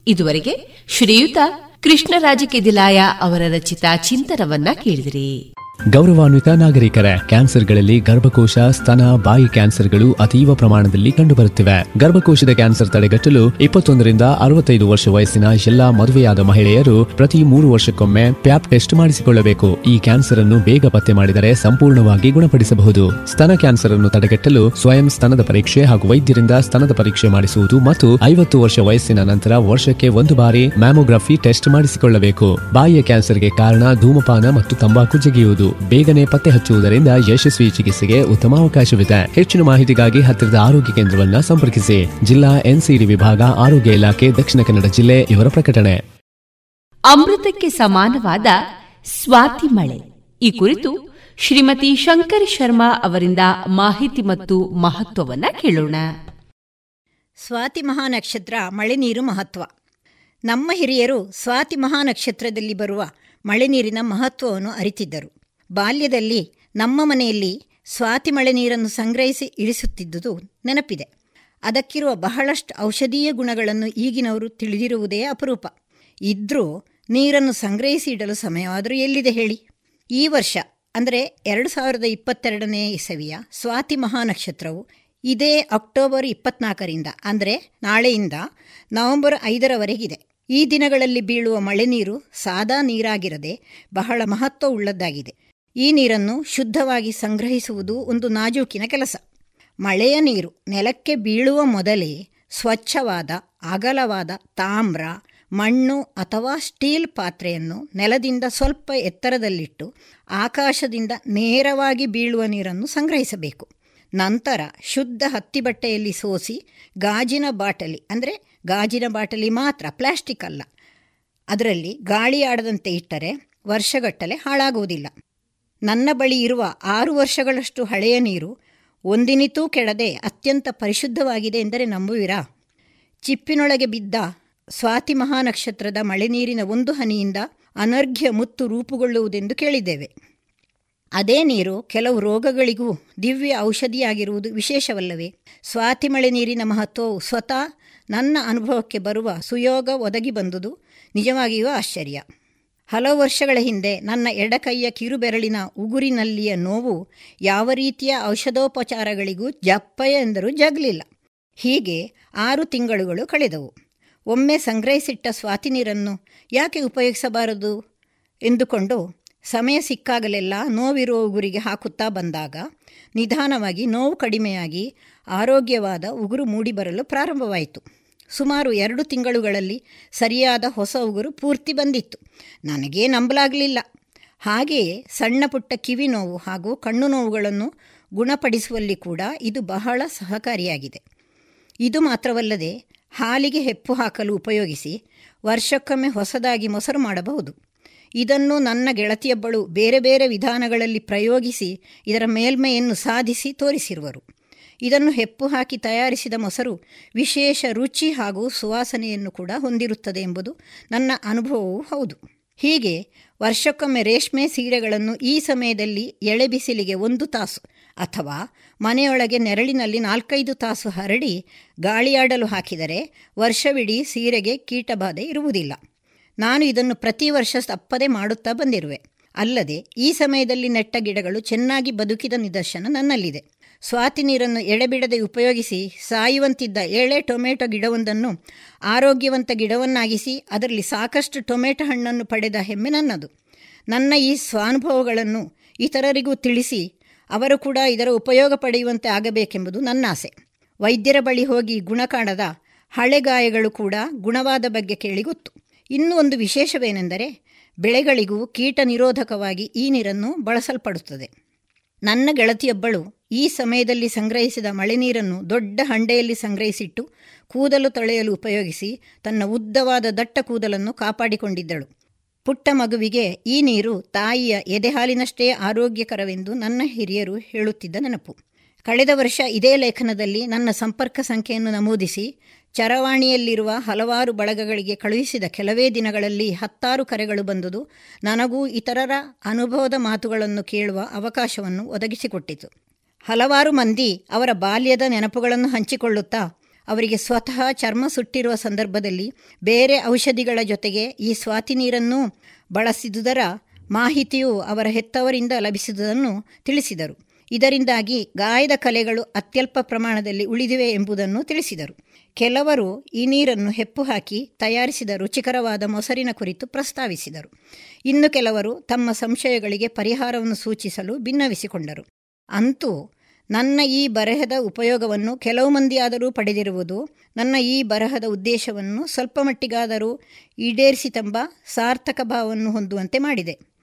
ಇದುವರೆಗೆ ಶ್ರೀಯುತ ಕೃಷ್ಣರಾಜ ದಿಲಾಯ ಅವರ ರಚಿತ ಚಿಂತನವನ್ನ ಕೇಳಿದಿರಿ. ಗೌರವಾನ್ವಿತ ನಾಗರಿಕರೇ, ಕ್ಯಾನ್ಸರ್ಗಳಲ್ಲಿ ಗರ್ಭಕೋಶ, ಸ್ತನ, ಬಾಯಿ ಕ್ಯಾನ್ಸರ್ಗಳು ಅತೀವ ಪ್ರಮಾಣದಲ್ಲಿ ಕಂಡುಬರುತ್ತಿವೆ. ಗರ್ಭಕೋಶದ ಕ್ಯಾನ್ಸರ್ ತಡೆಗಟ್ಟಲು ಇಪ್ಪತ್ತೊಂದರಿಂದ ಅರವತ್ತೈದು ವರ್ಷ ವಯಸ್ಸಿನ ಎಲ್ಲಾ ಮದುವೆಯಾದ ಮಹಿಳೆಯರು ಪ್ರತಿ ಮೂರು ವರ್ಷಕ್ಕೊಮ್ಮೆ ಪ್ಯಾಪ್ ಟೆಸ್ಟ್ ಮಾಡಿಸಿಕೊಳ್ಳಬೇಕು. ಈ ಕ್ಯಾನ್ಸರ್ ಅನ್ನು ಬೇಗ ಪತ್ತೆ ಮಾಡಿದರೆ ಸಂಪೂರ್ಣವಾಗಿ ಗುಣಪಡಿಸಬಹುದು. ಸ್ತನ ಕ್ಯಾನ್ಸರ್ ಅನ್ನು ತಡೆಗಟ್ಟಲು ಸ್ವಯಂ ಸ್ತನದ ಪರೀಕ್ಷೆ ಹಾಗೂ ವೈದ್ಯರಿಂದ ಸ್ತನದ ಪರೀಕ್ಷೆ ಮಾಡಿಸುವುದು ಮತ್ತು ಐವತ್ತು ವರ್ಷ ವಯಸ್ಸಿನ ನಂತರ ವರ್ಷಕ್ಕೆ ಒಂದು ಬಾರಿ ಮ್ಯಾಮೋಗ್ರಫಿ ಟೆಸ್ಟ್ ಮಾಡಿಸಿಕೊಳ್ಳಬೇಕು. ಬಾಯಿಯ ಕ್ಯಾನ್ಸರ್ಗೆ ಕಾರಣ ಧೂಮಪಾನ ಮತ್ತು ತಂಬಾಕು ಜಗಿಯುವುದು. ಬೇಗನೆ ಪತ್ತೆ ಹಚ್ಚುವುದರಿಂದ ಯಶಸ್ವಿ ಚಿಕಿತ್ಸೆಗೆ ಉತ್ತಮ ಅವಕಾಶವಿದೆ. ಹೆಚ್ಚಿನ ಮಾಹಿತಿಗಾಗಿ ಹತ್ತಿರದ ಆರೋಗ್ಯ ಕೇಂದ್ರವನ್ನ ಸಂಪರ್ಕಿಸಿ. ಜಿಲ್ಲಾ ಎನ್ಸಿಡಿ ವಿಭಾಗ ಆರೋಗ್ಯ ಇಲಾಖೆ ದಕ್ಷಿಣ ಕನ್ನಡ ಜಿಲ್ಲೆ ಇವರ ಪ್ರಕಟಣೆ. ಅಮೃತಕ್ಕೆ ಸಮಾನವಾದ ಸ್ವಾತಿ ಮಳೆ. ಈ ಕುರಿತು ಶ್ರೀಮತಿ ಶಂಕರ್ ಶರ್ಮಾ ಅವರಿಂದ ಮಾಹಿತಿ ಮತ್ತು ಮಹತ್ವವನ್ನ ಕೇಳೋಣ. ಸ್ವಾತಿ ಮಹಾನಕ್ಷತ್ರ ಮಳೆ ನೀರು ಮಹತ್ವ. ನಮ್ಮ ಹಿರಿಯರು ಸ್ವಾತಿ ಮಹಾನಕ್ಷತ್ರದಲ್ಲಿ ಬರುವ ಮಳೆ ನೀರಿನ ಮಹತ್ವವನ್ನು ಅರಿತಿದ್ದರು. ಬಾಲ್ಯದಲ್ಲಿ ನಮ್ಮ ಮನೆಯಲ್ಲಿ ಸ್ವಾತಿ ಮಳೆ ನೀರನ್ನು ಸಂಗ್ರಹಿಸಿ ಇಳಿಸುತ್ತಿದ್ದುದು ನೆನಪಿದೆ. ಅದಕ್ಕಿರುವ ಬಹಳಷ್ಟು ಔಷಧೀಯ ಗುಣಗಳನ್ನು ಈಗಿನವರು ತಿಳಿದಿರುವುದೇ ಅಪರೂಪ. ಇದ್ರೂ ನೀರನ್ನು ಸಂಗ್ರಹಿಸಿ ಇಡಲು ಸಮಯವಾದರೂ ಎಲ್ಲಿದೆ ಹೇಳಿ? ಈ ವರ್ಷ, ಅಂದರೆ ಎರಡು ಸಾವಿರದ ಇಪ್ಪತ್ತೆರಡನೇ ಇಸವಿಯ ಸ್ವಾತಿ ಮಹಾನಕ್ಷತ್ರವು ಇದೇ ಅಕ್ಟೋಬರ್ ಇಪ್ಪತ್ನಾಲ್ಕರಿಂದ ಅಂದರೆ ನಾಳೆಯಿಂದ ನವೆಂಬರ್ ಐದರವರೆಗಿದೆ. ಈ ದಿನಗಳಲ್ಲಿ ಬೀಳುವ ಮಳೆ ನೀರು ಸಾದಾ ನೀರಾಗಿರದೆ ಬಹಳ ಮಹತ್ವವುಳ್ಳದ್ದಾಗಿದೆ ಈ ನೀರನ್ನು ಶುದ್ಧವಾಗಿ ಸಂಗ್ರಹಿಸುವುದು ಒಂದು ನಾಜೂಕಿನ ಕೆಲಸ. ಮಳೆಯ ನೀರು ನೆಲಕ್ಕೆ ಬೀಳುವ ಮೊದಲೇ ಸ್ವಚ್ಛವಾದ, ಅಗಲವಾದ ತಾಮ್ರ, ಮಣ್ಣು ಅಥವಾ ಸ್ಟೀಲ್ ಪಾತ್ರೆಯನ್ನು ನೆಲದಿಂದ ಸ್ವಲ್ಪ ಎತ್ತರದಲ್ಲಿಟ್ಟು ಆಕಾಶದಿಂದ ನೇರವಾಗಿ ಬೀಳುವ ನೀರನ್ನು ಸಂಗ್ರಹಿಸಬೇಕು. ನಂತರ ಶುದ್ಧ ಹತ್ತಿ ಬಟ್ಟೆಯಲ್ಲಿ ಸೋಸಿ ಗಾಜಿನ ಬಾಟಲಿ, ಅಂದರೆ ಗಾಜಿನ ಬಾಟಲಿ ಮಾತ್ರ, ಪ್ಲಾಸ್ಟಿಕ್ ಅಲ್ಲ. ಅದರಲ್ಲಿ ಗಾಳಿ ಆಡದಂತೆ ಇಟ್ಟರೆ ವರ್ಷಗಟ್ಟಲೆ ಹಾಳಾಗುವುದಿಲ್ಲ. ನನ್ನ ಬಳಿ ಇರುವ ಆರು ವರ್ಷಗಳಷ್ಟು ಹಳೆಯ ನೀರು ಒಂದಿನಿತೂ ಕೆಡದೆ ಅತ್ಯಂತ ಪರಿಶುದ್ಧವಾಗಿದೆ ಎಂದರೆ ನಂಬುವಿರಾ. ಚಿಪ್ಪಿನೊಳಗೆ ಬಿದ್ದ ಸ್ವಾತಿ ಮಹಾನಕ್ಷತ್ರದ ಮಳೆ ನೀರಿನ ಒಂದು ಹನಿಯಿಂದ ಅನರ್ಘ್ಯ ಮುತ್ತು ರೂಪುಗೊಳ್ಳುವುದೆಂದು ಕೇಳಿದ್ದೇವೆ. ಅದೇ ನೀರು ಕೆಲವು ರೋಗಗಳಿಗೂ ದಿವ್ಯ ಔಷಧಿಯಾಗಿರುವುದು ವಿಶೇಷವಲ್ಲವೇ? ಸ್ವಾತಿ ಮಳೆ ನೀರಿನ ಮಹತ್ವವು ಸ್ವತಃ ನನ್ನ ಅನುಭವಕ್ಕೆ ಬರುವ ಸುಯೋಗ ಒದಗಿ ಬಂದುದು ನಿಜವಾಗಿಯೂ ಆಶ್ಚರ್ಯ. ಹಲವು ವರ್ಷಗಳ ಹಿಂದೆ ನನ್ನ ಎಡಕೈಯ ಕಿರುಬೆರಳಿನ ಉಗುರಿನಲ್ಲಿಯ ನೋವು ಯಾವ ರೀತಿಯ ಔಷಧೋಪಚಾರಗಳಿಗೂ ಜಪ್ಪಯ ಎಂದರೂ ಜಗಲಿಲ್ಲ. ಹೀಗೆ ಆರು ತಿಂಗಳುಗಳು ಕಳೆದವು. ಒಮ್ಮೆ ಸಂಗ್ರಹಿಸಿಟ್ಟ ಸ್ವಾತಿ ನೀರನ್ನು ಯಾಕೆ ಉಪಯೋಗಿಸಬಾರದು? ಎಂದುಕೊಂಡು ಸಮಯ ಸಿಕ್ಕಾಗಲೆಲ್ಲ ನೋವಿರುವ ಉಗುರಿಗೆ ಹಾಕುತ್ತಾ ಬಂದಾಗ ನಿಧಾನವಾಗಿ ನೋವು ಕಡಿಮೆಯಾಗಿ ಆರೋಗ್ಯವಾದ ಉಗುರು ಮೂಡಿಬರಲು ಪ್ರಾರಂಭವಾಯಿತು. ಸುಮಾರು ಎರಡು ತಿಂಗಳುಗಳಲ್ಲಿ ಸರಿಯಾದ ಹೊಸ ಉಗುರು ಪೂರ್ತಿ ಬಂದಿತ್ತು. ನನಗೇ ನಂಬಲಾಗಲಿಲ್ಲ. ಹಾಗೆಯೇ ಸಣ್ಣ ಪುಟ್ಟ ಕಿವಿ ನೋವು ಹಾಗೂ ಕಣ್ಣು ನೋವುಗಳನ್ನು ಗುಣಪಡಿಸುವಲ್ಲಿ ಕೂಡ ಇದು ಬಹಳ ಸಹಕಾರಿಯಾಗಿದೆ. ಇದು ಮಾತ್ರವಲ್ಲದೆ ಹಾಲಿಗೆ ಹೆಪ್ಪು ಹಾಕಲು ಉಪಯೋಗಿಸಿ ವರ್ಷಕ್ಕೊಮ್ಮೆ ಹೊಸದಾಗಿ ಮೊಸರು ಮಾಡಬಹುದು. ಇದನ್ನು ನನ್ನ ಗೆಳತಿಯೊಬ್ಬಳು ಬೇರೆ ಬೇರೆ ವಿಧಾನಗಳಲ್ಲಿ ಪ್ರಯೋಗಿಸಿ ಇದರ ಮೇಲ್ಮೆಯನ್ನು ಸಾಧಿಸಿ ತೋರಿಸಿರುವರು. ಇದನ್ನು ಹೆಪ್ಪು ಹಾಕಿ ತಯಾರಿಸಿದ ಮೊಸರು ವಿಶೇಷ ರುಚಿ ಹಾಗೂ ಸುವಾಸನೆಯನ್ನು ಕೂಡ ಹೊಂದಿರುತ್ತದೆ ಎಂಬುದು ನನ್ನ ಅನುಭವವೂ ಹೌದು. ಹೀಗೆ ವರ್ಷಕ್ಕೊಮ್ಮೆ ರೇಷ್ಮೆ ಸೀರೆಗಳನ್ನು ಈ ಸಮಯದಲ್ಲಿ ಎಳೆ ಬಿಸಿಲಿಗೆ ಒಂದು ತಾಸು ಅಥವಾ ಮನೆಯೊಳಗೆ ನೆರಳಿನಲ್ಲಿ ನಾಲ್ಕೈದು ತಾಸು ಹರಡಿ ಗಾಳಿಯಾಡಲು ಹಾಕಿದರೆ ವರ್ಷವಿಡೀ ಸೀರೆಗೆ ಕೀಟಬಾಧೆ ಇರುವುದಿಲ್ಲ. ನಾನು ಇದನ್ನು ಪ್ರತಿ ವರ್ಷ ತಪ್ಪದೆ ಮಾಡುತ್ತಾ ಬಂದಿರುವೆ. ಅಲ್ಲದೆ ಈ ಸಮಯದಲ್ಲಿ ನೆಟ್ಟ ಗಿಡಗಳು ಚೆನ್ನಾಗಿ ಬದುಕಿದ ನಿದರ್ಶನ ನನ್ನಲ್ಲಿದೆ. ಸ್ವಾತಿ ನೀರನ್ನು ಎಡೆಬಿಡದೆ ಉಪಯೋಗಿಸಿ ಸಾಯುವಂತಿದ್ದ ಎಳೆ ಟೊಮೆಟೊ ಗಿಡವೊಂದನ್ನು ಆರೋಗ್ಯವಂತ ಗಿಡವನ್ನಾಗಿಸಿ ಅದರಲ್ಲಿ ಸಾಕಷ್ಟು ಟೊಮೆಟೊ ಹಣ್ಣನ್ನು ಪಡೆದ ಹೆಮ್ಮೆ ನನ್ನದು. ನನ್ನ ಈ ಸ್ವಾನುಭವಗಳನ್ನು ಇತರರಿಗೂ ತಿಳಿಸಿ ಅವರು ಕೂಡ ಇದರ ಉಪಯೋಗ ಪಡೆಯುವಂತೆ ಆಗಬೇಕೆಂಬುದು ನನ್ನ ಆಸೆ ವೈದ್ಯರ ಬಳಿ ಹೋಗಿ ಗುಣ ಕಾಣದ ಹಳೆಗಾಯಗಳು ಕೂಡ ಗುಣವಾದ ಬಗ್ಗೆ ಕೇಳಿ ಗೊತ್ತು. ಇನ್ನೂ ಒಂದು ವಿಶೇಷವೇನೆಂದರೆ, ಬೆಳೆಗಳಿಗೂ ಕೀಟ ನಿರೋಧಕವಾಗಿ ಈ ನೀರನ್ನು ಬಳಸಲ್ಪಡುತ್ತದೆ. ನನ್ನ ಗೆಳತಿಯೊಬ್ಬಳು ಈ ಸಮಯದಲ್ಲಿ ಸಂಗ್ರಹಿಸಿದ ಮಳೆ ನೀರನ್ನು ದೊಡ್ಡ ಹಂಡೆಯಲ್ಲಿ ಸಂಗ್ರಹಿಸಿಟ್ಟು ಕೂದಲು ತೊಳೆಯಲು ಉಪಯೋಗಿಸಿ ತನ್ನ ಉದ್ದವಾದ ದಟ್ಟ ಕೂದಲನ್ನು ಕಾಪಾಡಿಕೊಂಡಿದ್ದಳು. ಪುಟ್ಟ ಮಗುವಿಗೆ ಈ ನೀರು ತಾಯಿಯ ಎದೆಹಾಲಿನಷ್ಟೇ ಆರೋಗ್ಯಕರವೆಂದು ನನ್ನ ಹಿರಿಯರು ಹೇಳುತ್ತಿದ್ದ ನೆನಪು. ಕಳೆದ ವರ್ಷ ಇದೇ ಲೇಖನದಲ್ಲಿ ನನ್ನ ಸಂಪರ್ಕ ಸಂಖ್ಯೆಯನ್ನು ನಮೂದಿಸಿ ಚರವಾಣಿಯಲ್ಲಿರುವ ಹಲವಾರು ಬಳಗಗಳಿಗೆ ಕಳುಹಿಸಿದ ಕೆಲವೇ ದಿನಗಳಲ್ಲಿ ಹತ್ತಾರು ಕರೆಗಳು ಬಂದುದು, ನನಗೂ ಇತರರ ಅನುಭವದ ಮಾತುಗಳನ್ನು ಕೇಳುವ ಅವಕಾಶವನ್ನು ಒದಗಿಸಿಕೊಟ್ಟಿತು. ಹಲವಾರು ಮಂದಿ ಅವರ ಬಾಲ್ಯದ ನೆನಪುಗಳನ್ನು ಹಂಚಿಕೊಳ್ಳುತ್ತಾ, ಅವರಿಗೆ ಸ್ವತಃ ಚರ್ಮ ಸುಟ್ಟಿರುವ ಸಂದರ್ಭದಲ್ಲಿ ಬೇರೆ ಔಷಧಿಗಳ ಜೊತೆಗೆ ಈ ಸ್ವಾತಿ ನೀರನ್ನು ಬಳಸಿದುದರ ಮಾಹಿತಿಯು ಅವರ ಹೆತ್ತವರಿಂದ ಲಭಿಸಿದುದನ್ನು ತಿಳಿಸಿದರು. ಇದರಿಂದಾಗಿ ಗಾಯದ ಕಲೆಗಳು ಅತ್ಯಲ್ಪ ಪ್ರಮಾಣದಲ್ಲಿ ಉಳಿದಿವೆ ಎಂಬುದನ್ನು ತಿಳಿಸಿದರು. ಕೆಲವರು ಈ ನೀರನ್ನು ಹೆಪ್ಪು ಹಾಕಿ ತಯಾರಿಸಿದ ರುಚಿಕರವಾದ ಮೊಸರಿನ ಕುರಿತು ಪ್ರಸ್ತಾವಿಸಿದರು. ಇನ್ನು ಕೆಲವರು ತಮ್ಮ ಸಂಶಯಗಳಿಗೆ ಪರಿಹಾರವನ್ನು ಸೂಚಿಸಲು ಭಿನ್ನವಿಸಿಕೊಂಡರು ಅಂತೂ ನನ್ನ ಈ ಬರಹದ ಉಪಯೋಗವನ್ನು ಕೆಲವು ಮಂದಿಯಾದರೂ ಪಡೆದಿರುವುದು ನನ್ನ ಈ ಬರಹದ ಉದ್ದೇಶವನ್ನು ಸ್ವಲ್ಪ ಮಟ್ಟಿಗಾದರೂ ಈಡೇರಿಸಿತೆಂಬ ಸಾರ್ಥಕ ಭಾವವನ್ನು ಹೊಂದುವಂತೆ ಮಾಡಿದೆ.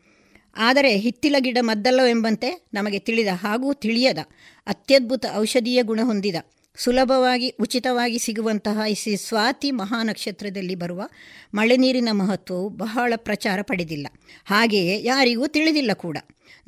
ಆದರೆ ಹಿತ್ತಿಲ ಗಿಡ ಮದ್ದಲ್ಲವೆಂಬಂತೆ ನಮಗೆ ತಿಳಿದ ಹಾಗೂ ತಿಳಿಯದ ಅತ್ಯದ್ಭುತ ಔಷಧೀಯ ಗುಣ ಹೊಂದಿದ. ಸುಲಭವಾಗಿ, ಉಚಿತವಾಗಿ ಸಿಗುವಂತಹ ಈ ಸ್ವಾತಿ ಮಹಾನಕ್ಷತ್ರದಲ್ಲಿ ಬರುವ ಮಳೆ ನೀರಿನ ಮಹತ್ವವು ಬಹಳ ಪ್ರಚಾರ ಪಡೆದಿಲ್ಲ. ಹಾಗೆಯೇ ಯಾರಿಗೂ ತಿಳಿದಿಲ್ಲ ಕೂಡ.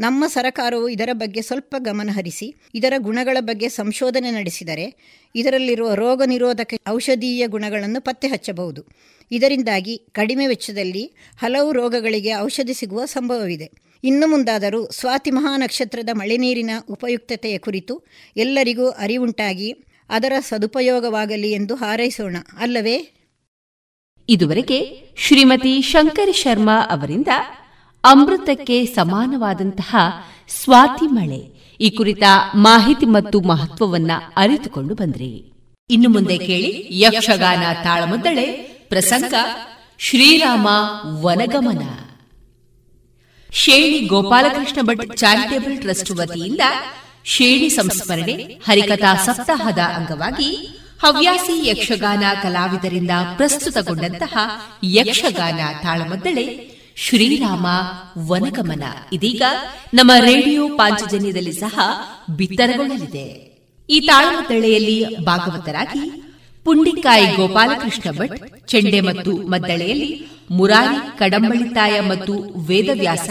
ನಮ್ಮ ಸರಕಾರವು ಇದರ ಬಗ್ಗೆ ಸ್ವಲ್ಪ ಗಮನಹರಿಸಿ ಇದರ ಗುಣಗಳ ಬಗ್ಗೆ ಸಂಶೋಧನೆ ನಡೆಸಿದರೆ, ಇದರಲ್ಲಿರುವ ರೋಗ ನಿರೋಧಕ ಔಷಧೀಯ ಗುಣಗಳನ್ನು ಪತ್ತೆ ಹಚ್ಚಬಹುದು ಇದರಿಂದಾಗಿ ಕಡಿಮೆ ವೆಚ್ಚದಲ್ಲಿ ಹಲವು ರೋಗಗಳಿಗೆ ಔಷಧಿ ಸಿಗುವ ಸಂಭವವಿದೆ. ಇನ್ನು ಮುಂದಾದರೂ ಸ್ವಾತಿ ಮಹಾನಕ್ಷತ್ರದ ಮಳೆ ನೀರಿನ ಉಪಯುಕ್ತತೆಯ ಕುರಿತು ಎಲ್ಲರಿಗೂ ಅರಿವುಂಟಾಗಿ ಅದರ ಸದುಪಯೋಗವಾಗಲಿ ಎಂದು ಹಾರೈಸೋಣ, ಅಲ್ಲವೇ? ಇದುವರೆಗೆ ಶ್ರೀಮತಿ ಶಂಕರಿ ಶರ್ಮಾ ಅವರಿಂದ ಅಮೃತಕ್ಕೆ ಸಮಾನವಾದಂತಹ ಸ್ವಾತಿ ಮಳೆ. ಈ ಕುರಿತ ಮಾಹಿತಿ ಮತ್ತು ಮಹತ್ವವನ್ನ ಅರಿತುಕೊಂಡು ಬಂದ್ರಿ. ಇನ್ನು ಮುಂದೆ ಕೇಳಿ ಯಕ್ಷಗಾನ ತಾಳಮದ್ದಳೆ, ಪ್ರಸಂಗ ಶ್ರೀರಾಮ ವನಗಮನ. ಶೇಣಿ ಗೋಪಾಲಕೃಷ್ಣ ಭಟ್ ಚಾರಿಟೇಬಲ್ ಟ್ರಸ್ಟ್ ವತಿಯಿಂದ ಶೇಣಿ ಸಂಸ್ಮರಣೆ, ಹರಿಕಥಾ ಸಪ್ತಾಹದ ಅಂಗವಾಗಿ ಹವ್ಯಾಸಿ ಯಕ್ಷಗಾನ ಕಲಾವಿದರಿಂದ ಪ್ರಸ್ತುತಗೊಂಡಂತಹ ಯಕ್ಷಗಾನ ತಾಳಮದ್ದಳೆ ಶ್ರೀರಾಮ ವನಗಮನ. ಇದೀಗ ನಮ್ಮ ರೇಡಿಯೋ ಪಾಂಚಜನ್ಯದಲ್ಲಿ ಸಹ ಬಿತ್ತರಗೊಳ್ಳಲಿದೆ. ಈ ತಾಳಮದ್ದಳೆಯಲ್ಲಿ ಭಾಗವತರಾಗಿ ಪುಂಡಿಕಾಯಿ ಗೋಪಾಲಕೃಷ್ಣ ಭಟ್, ಚೆಂಡೆ ಮತ್ತು ಮದ್ದಳೆಯಲ್ಲಿ ಮುರಾರಿ ಕಡಂಬಳಿತಾಯ ಮತ್ತು ವೇದವ್ಯಾಸ,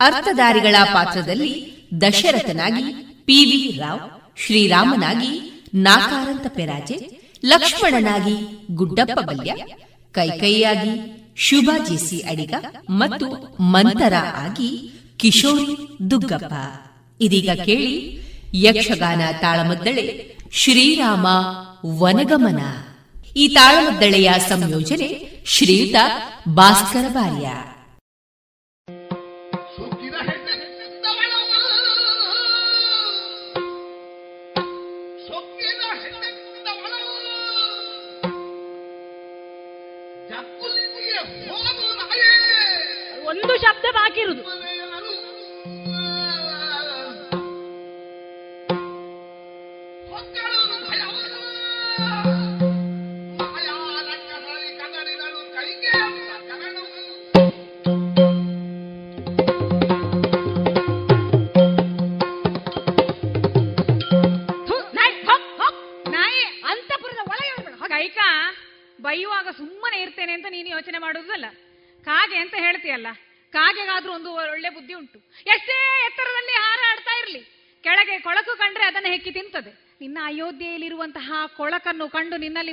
ಅರ್ಥಧಾರಿಗಳ ಪಾತ್ರದಲ್ಲಿ ದಶರಥನಾಗಿ ಪಿವಿ ರಾವ್, ಶ್ರೀರಾಮನಾಗಿ ನಾಕಾರಂತ ಪೆರಾಜೆ, ಲಕ್ಷ್ಮಣನಾಗಿ ಗುಡ್ಡಪ್ಪ ಬಲ್ಯ, ಕೈಕೈಯಾಗಿ ಶುಭಾಜಿಸಿ ಅಡಿಗ ಮತ್ತು ಮಂತರ ಆಗಿ ಕಿಶೋರಿ ದುಗ್ಗಪ್ಪ. ಇದೀಗ ಕೇಳಿ ಯಕ್ಷಗಾನ ತಾಳಮದ್ದಳೆ ಶ್ರೀರಾಮ ವನಗಮನ. ಈ ತಾಳಮದ್ದಳೆಯ ಸಂಯೋಜನೆ ಶ್ರೀಯುತ ಭಾಸ್ಕರ ಬಾರ್ಯ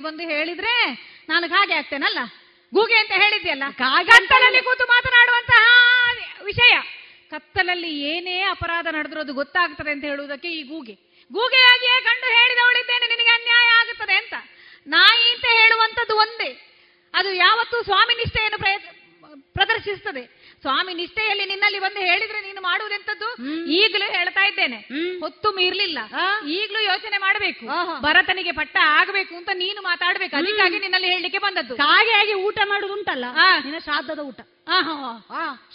ಬಂದು ಹೇಳಿದ್ರೆ ನಾನು ಕಾಗೆ ಆಗ್ತೇನಲ್ಲ? ಗೂಗೆ ಅಂತ ಹೇಳಿದ್ಯಲ್ಲ? ಕತ್ತಲಲ್ಲಿ ಕೂತು ಮಾತನಾಡುವಂತಹ ವಿಷಯ. ಕತ್ತಲಲ್ಲಿ ಏನೇ ಅಪರಾಧ ನಡೆದಿರೋದು ಗೊತ್ತಾಗ್ತದೆ ಅಂತ ಹೇಳುವುದಕ್ಕೆ ಈ ಗೂಗೆ. ಗೂಗೆಯಾಗಿಯೇ ಕಂಡು ಹೇಳಿದವಳಿದ್ದೇನೆ ನಿನಗೆ ಅನ್ಯಾಯ ಆಗುತ್ತದೆ ಅಂತ. ನಾಯಿ ಅಂತ ಹೇಳುವಂಥದ್ದು ಒಂದೇ. ಅದು ಯಾವತ್ತೂ ಸ್ವಾಮಿ ನಿಷ್ಠೆಯನ್ನು ಪ್ರದರ್ಶಿಸುತ್ತದೆ. ಸ್ವಾಮಿ ನಿಷ್ಠೆಯಲ್ಲಿ ನಿನ್ನಲ್ಲಿ ಬಂದು ಹೇಳಿದ್ರೆ ನೀನು ಮಾಡುವುದೆಂತದ್ದು ಈಗಲೂ ಹೇಳ್ತಾ ಇದ್ದೇನೆ. ಹೊತ್ತು ಮೀರ್ಲಿಲ್ಲ. ಈಗಲೂ ಯೋಚನೆ ಮಾಡಬೇಕು. ಭರತನಿಗೆ ಪಟ್ಟ ಆಗಬೇಕು ಅಂತ ನೀನು ಮಾತಾಡ್ಬೇಕು. ಅದಕ್ಕಾಗಿ ನಿನ್ನಲ್ಲಿ ಹೇಳಲಿಕ್ಕೆ ಬಂದದ್ದು. ಹಾಗೆ ಹಾಗೆ ಊಟ ಮಾಡುದುಂಟಲ್ಲ ನಿನ್ನ ಶ್ರಾದ್ದದ ಊಟ.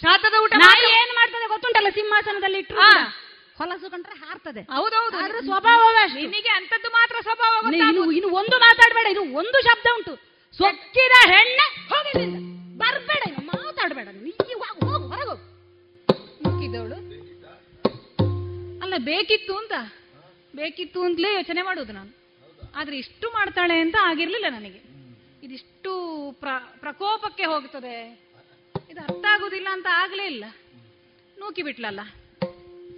ಶ್ರಾದ್ದದ ಊಟ ಏನ್ ಮಾಡ್ತದೆ ಗೊತ್ತುಂಟಲ್ಲ? ಸಿಂಹಾಸನದಲ್ಲಿ ಇಟ್ಟು ಹೊಲಸು ಕಂಡ್ರೆ ಹಾರ್ತದೆ. ಹೌದೌದು. ಸ್ವಭಾವವೇ ನಿನಗೆ ಅಂತದ್ದು ಮಾತ್ರ ಸ್ವಭಾವ ಇನ್ನು ಒಂದು ಮಾತಾಡಬೇಡ. ಇದು ಒಂದು ಶಬ್ದ ಉಂಟು. ಸೊಕ್ಕಿದ ಹೆಣ್ಣೆ ಹೋಗಿ ಬರ್ಬೇಡ ಅಲ್ಲ, ಬೇಕಿತ್ತು ಅಂತ. ಬೇಕಿತ್ತು ಅಂತಲೇ ಯೋಚನೆ ಮಾಡೋದು ನಾನು. ಆದ್ರೆ ಇಷ್ಟು ಮಾಡ್ತಾಳೆ ಅಂತ ಆಗಿರ್ಲಿಲ್ಲ ನನಗೆ. ಇದಿಷ್ಟು ಪ್ರ, ಪ್ರಕೋಪಕ್ಕೆ ಹೋಗ್ತದೆ. ಇದು ಅರ್ಥ ಆಗುದಿಲ್ಲ ಅಂತ ಆಗ್ಲೇ ಇಲ್ಲ. ನೂಕಿ ಬಿಟ್ಲಲ್ಲ.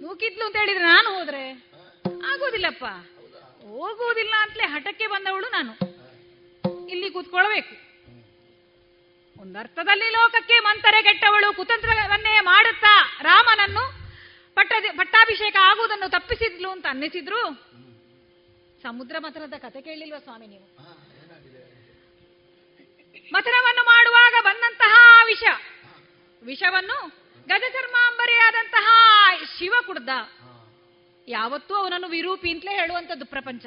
ನೂಕಿದ್ಲು ಅಂತ ಹೇಳಿದ್ರೆ ನಾನು ಹೋದ್ರೆ? ಆಗೋದಿಲ್ಲಪ್ಪ ಹೋಗುವುದಿಲ್ಲ ಅಂತಲೇ ಹಠಕ್ಕೆ ಬಂದವಳು ನಾನು. ಇಲ್ಲಿ ಕೂತ್ಕೊಳ್ಬೇಕು. ಒಂದರ್ಥದಲ್ಲಿ ಲೋಕಕ್ಕೆ ಮಂತರೆ ಕೆಟ್ಟವಳು ಕುತಂತ್ರವನ್ನೇ ಮಾಡುತ್ತಾ ರಾಮನನ್ನು ಪಟ್ಟ ಪಟ್ಟಾಭಿಷೇಕ ಆಗುವುದನ್ನು ತಪ್ಪಿಸಿದ್ಲು ಅಂತ ಅನ್ನಿಸಿದ್ರು? ಸಮುದ್ರ ಮಥನದ ಕತೆ ಕೇಳಿಲ್ವ ಸ್ವಾಮಿ ನೀವು? ಮಥನವನ್ನು ಮಾಡುವಾಗ ಬಂದಂತಹ ವಿಷ. ವಿಷವನ್ನು ಗಜಚರ್ಮಾಂಬರಿಯಾದಂತಹ ಶಿವ ಕುಡ್ದ ಯಾವತ್ತೂ ಅವನನ್ನು ವಿರೂಪಿ ಅಂತಲೇ ಹೇಳುವಂಥದ್ದು ಪ್ರಪಂಚ.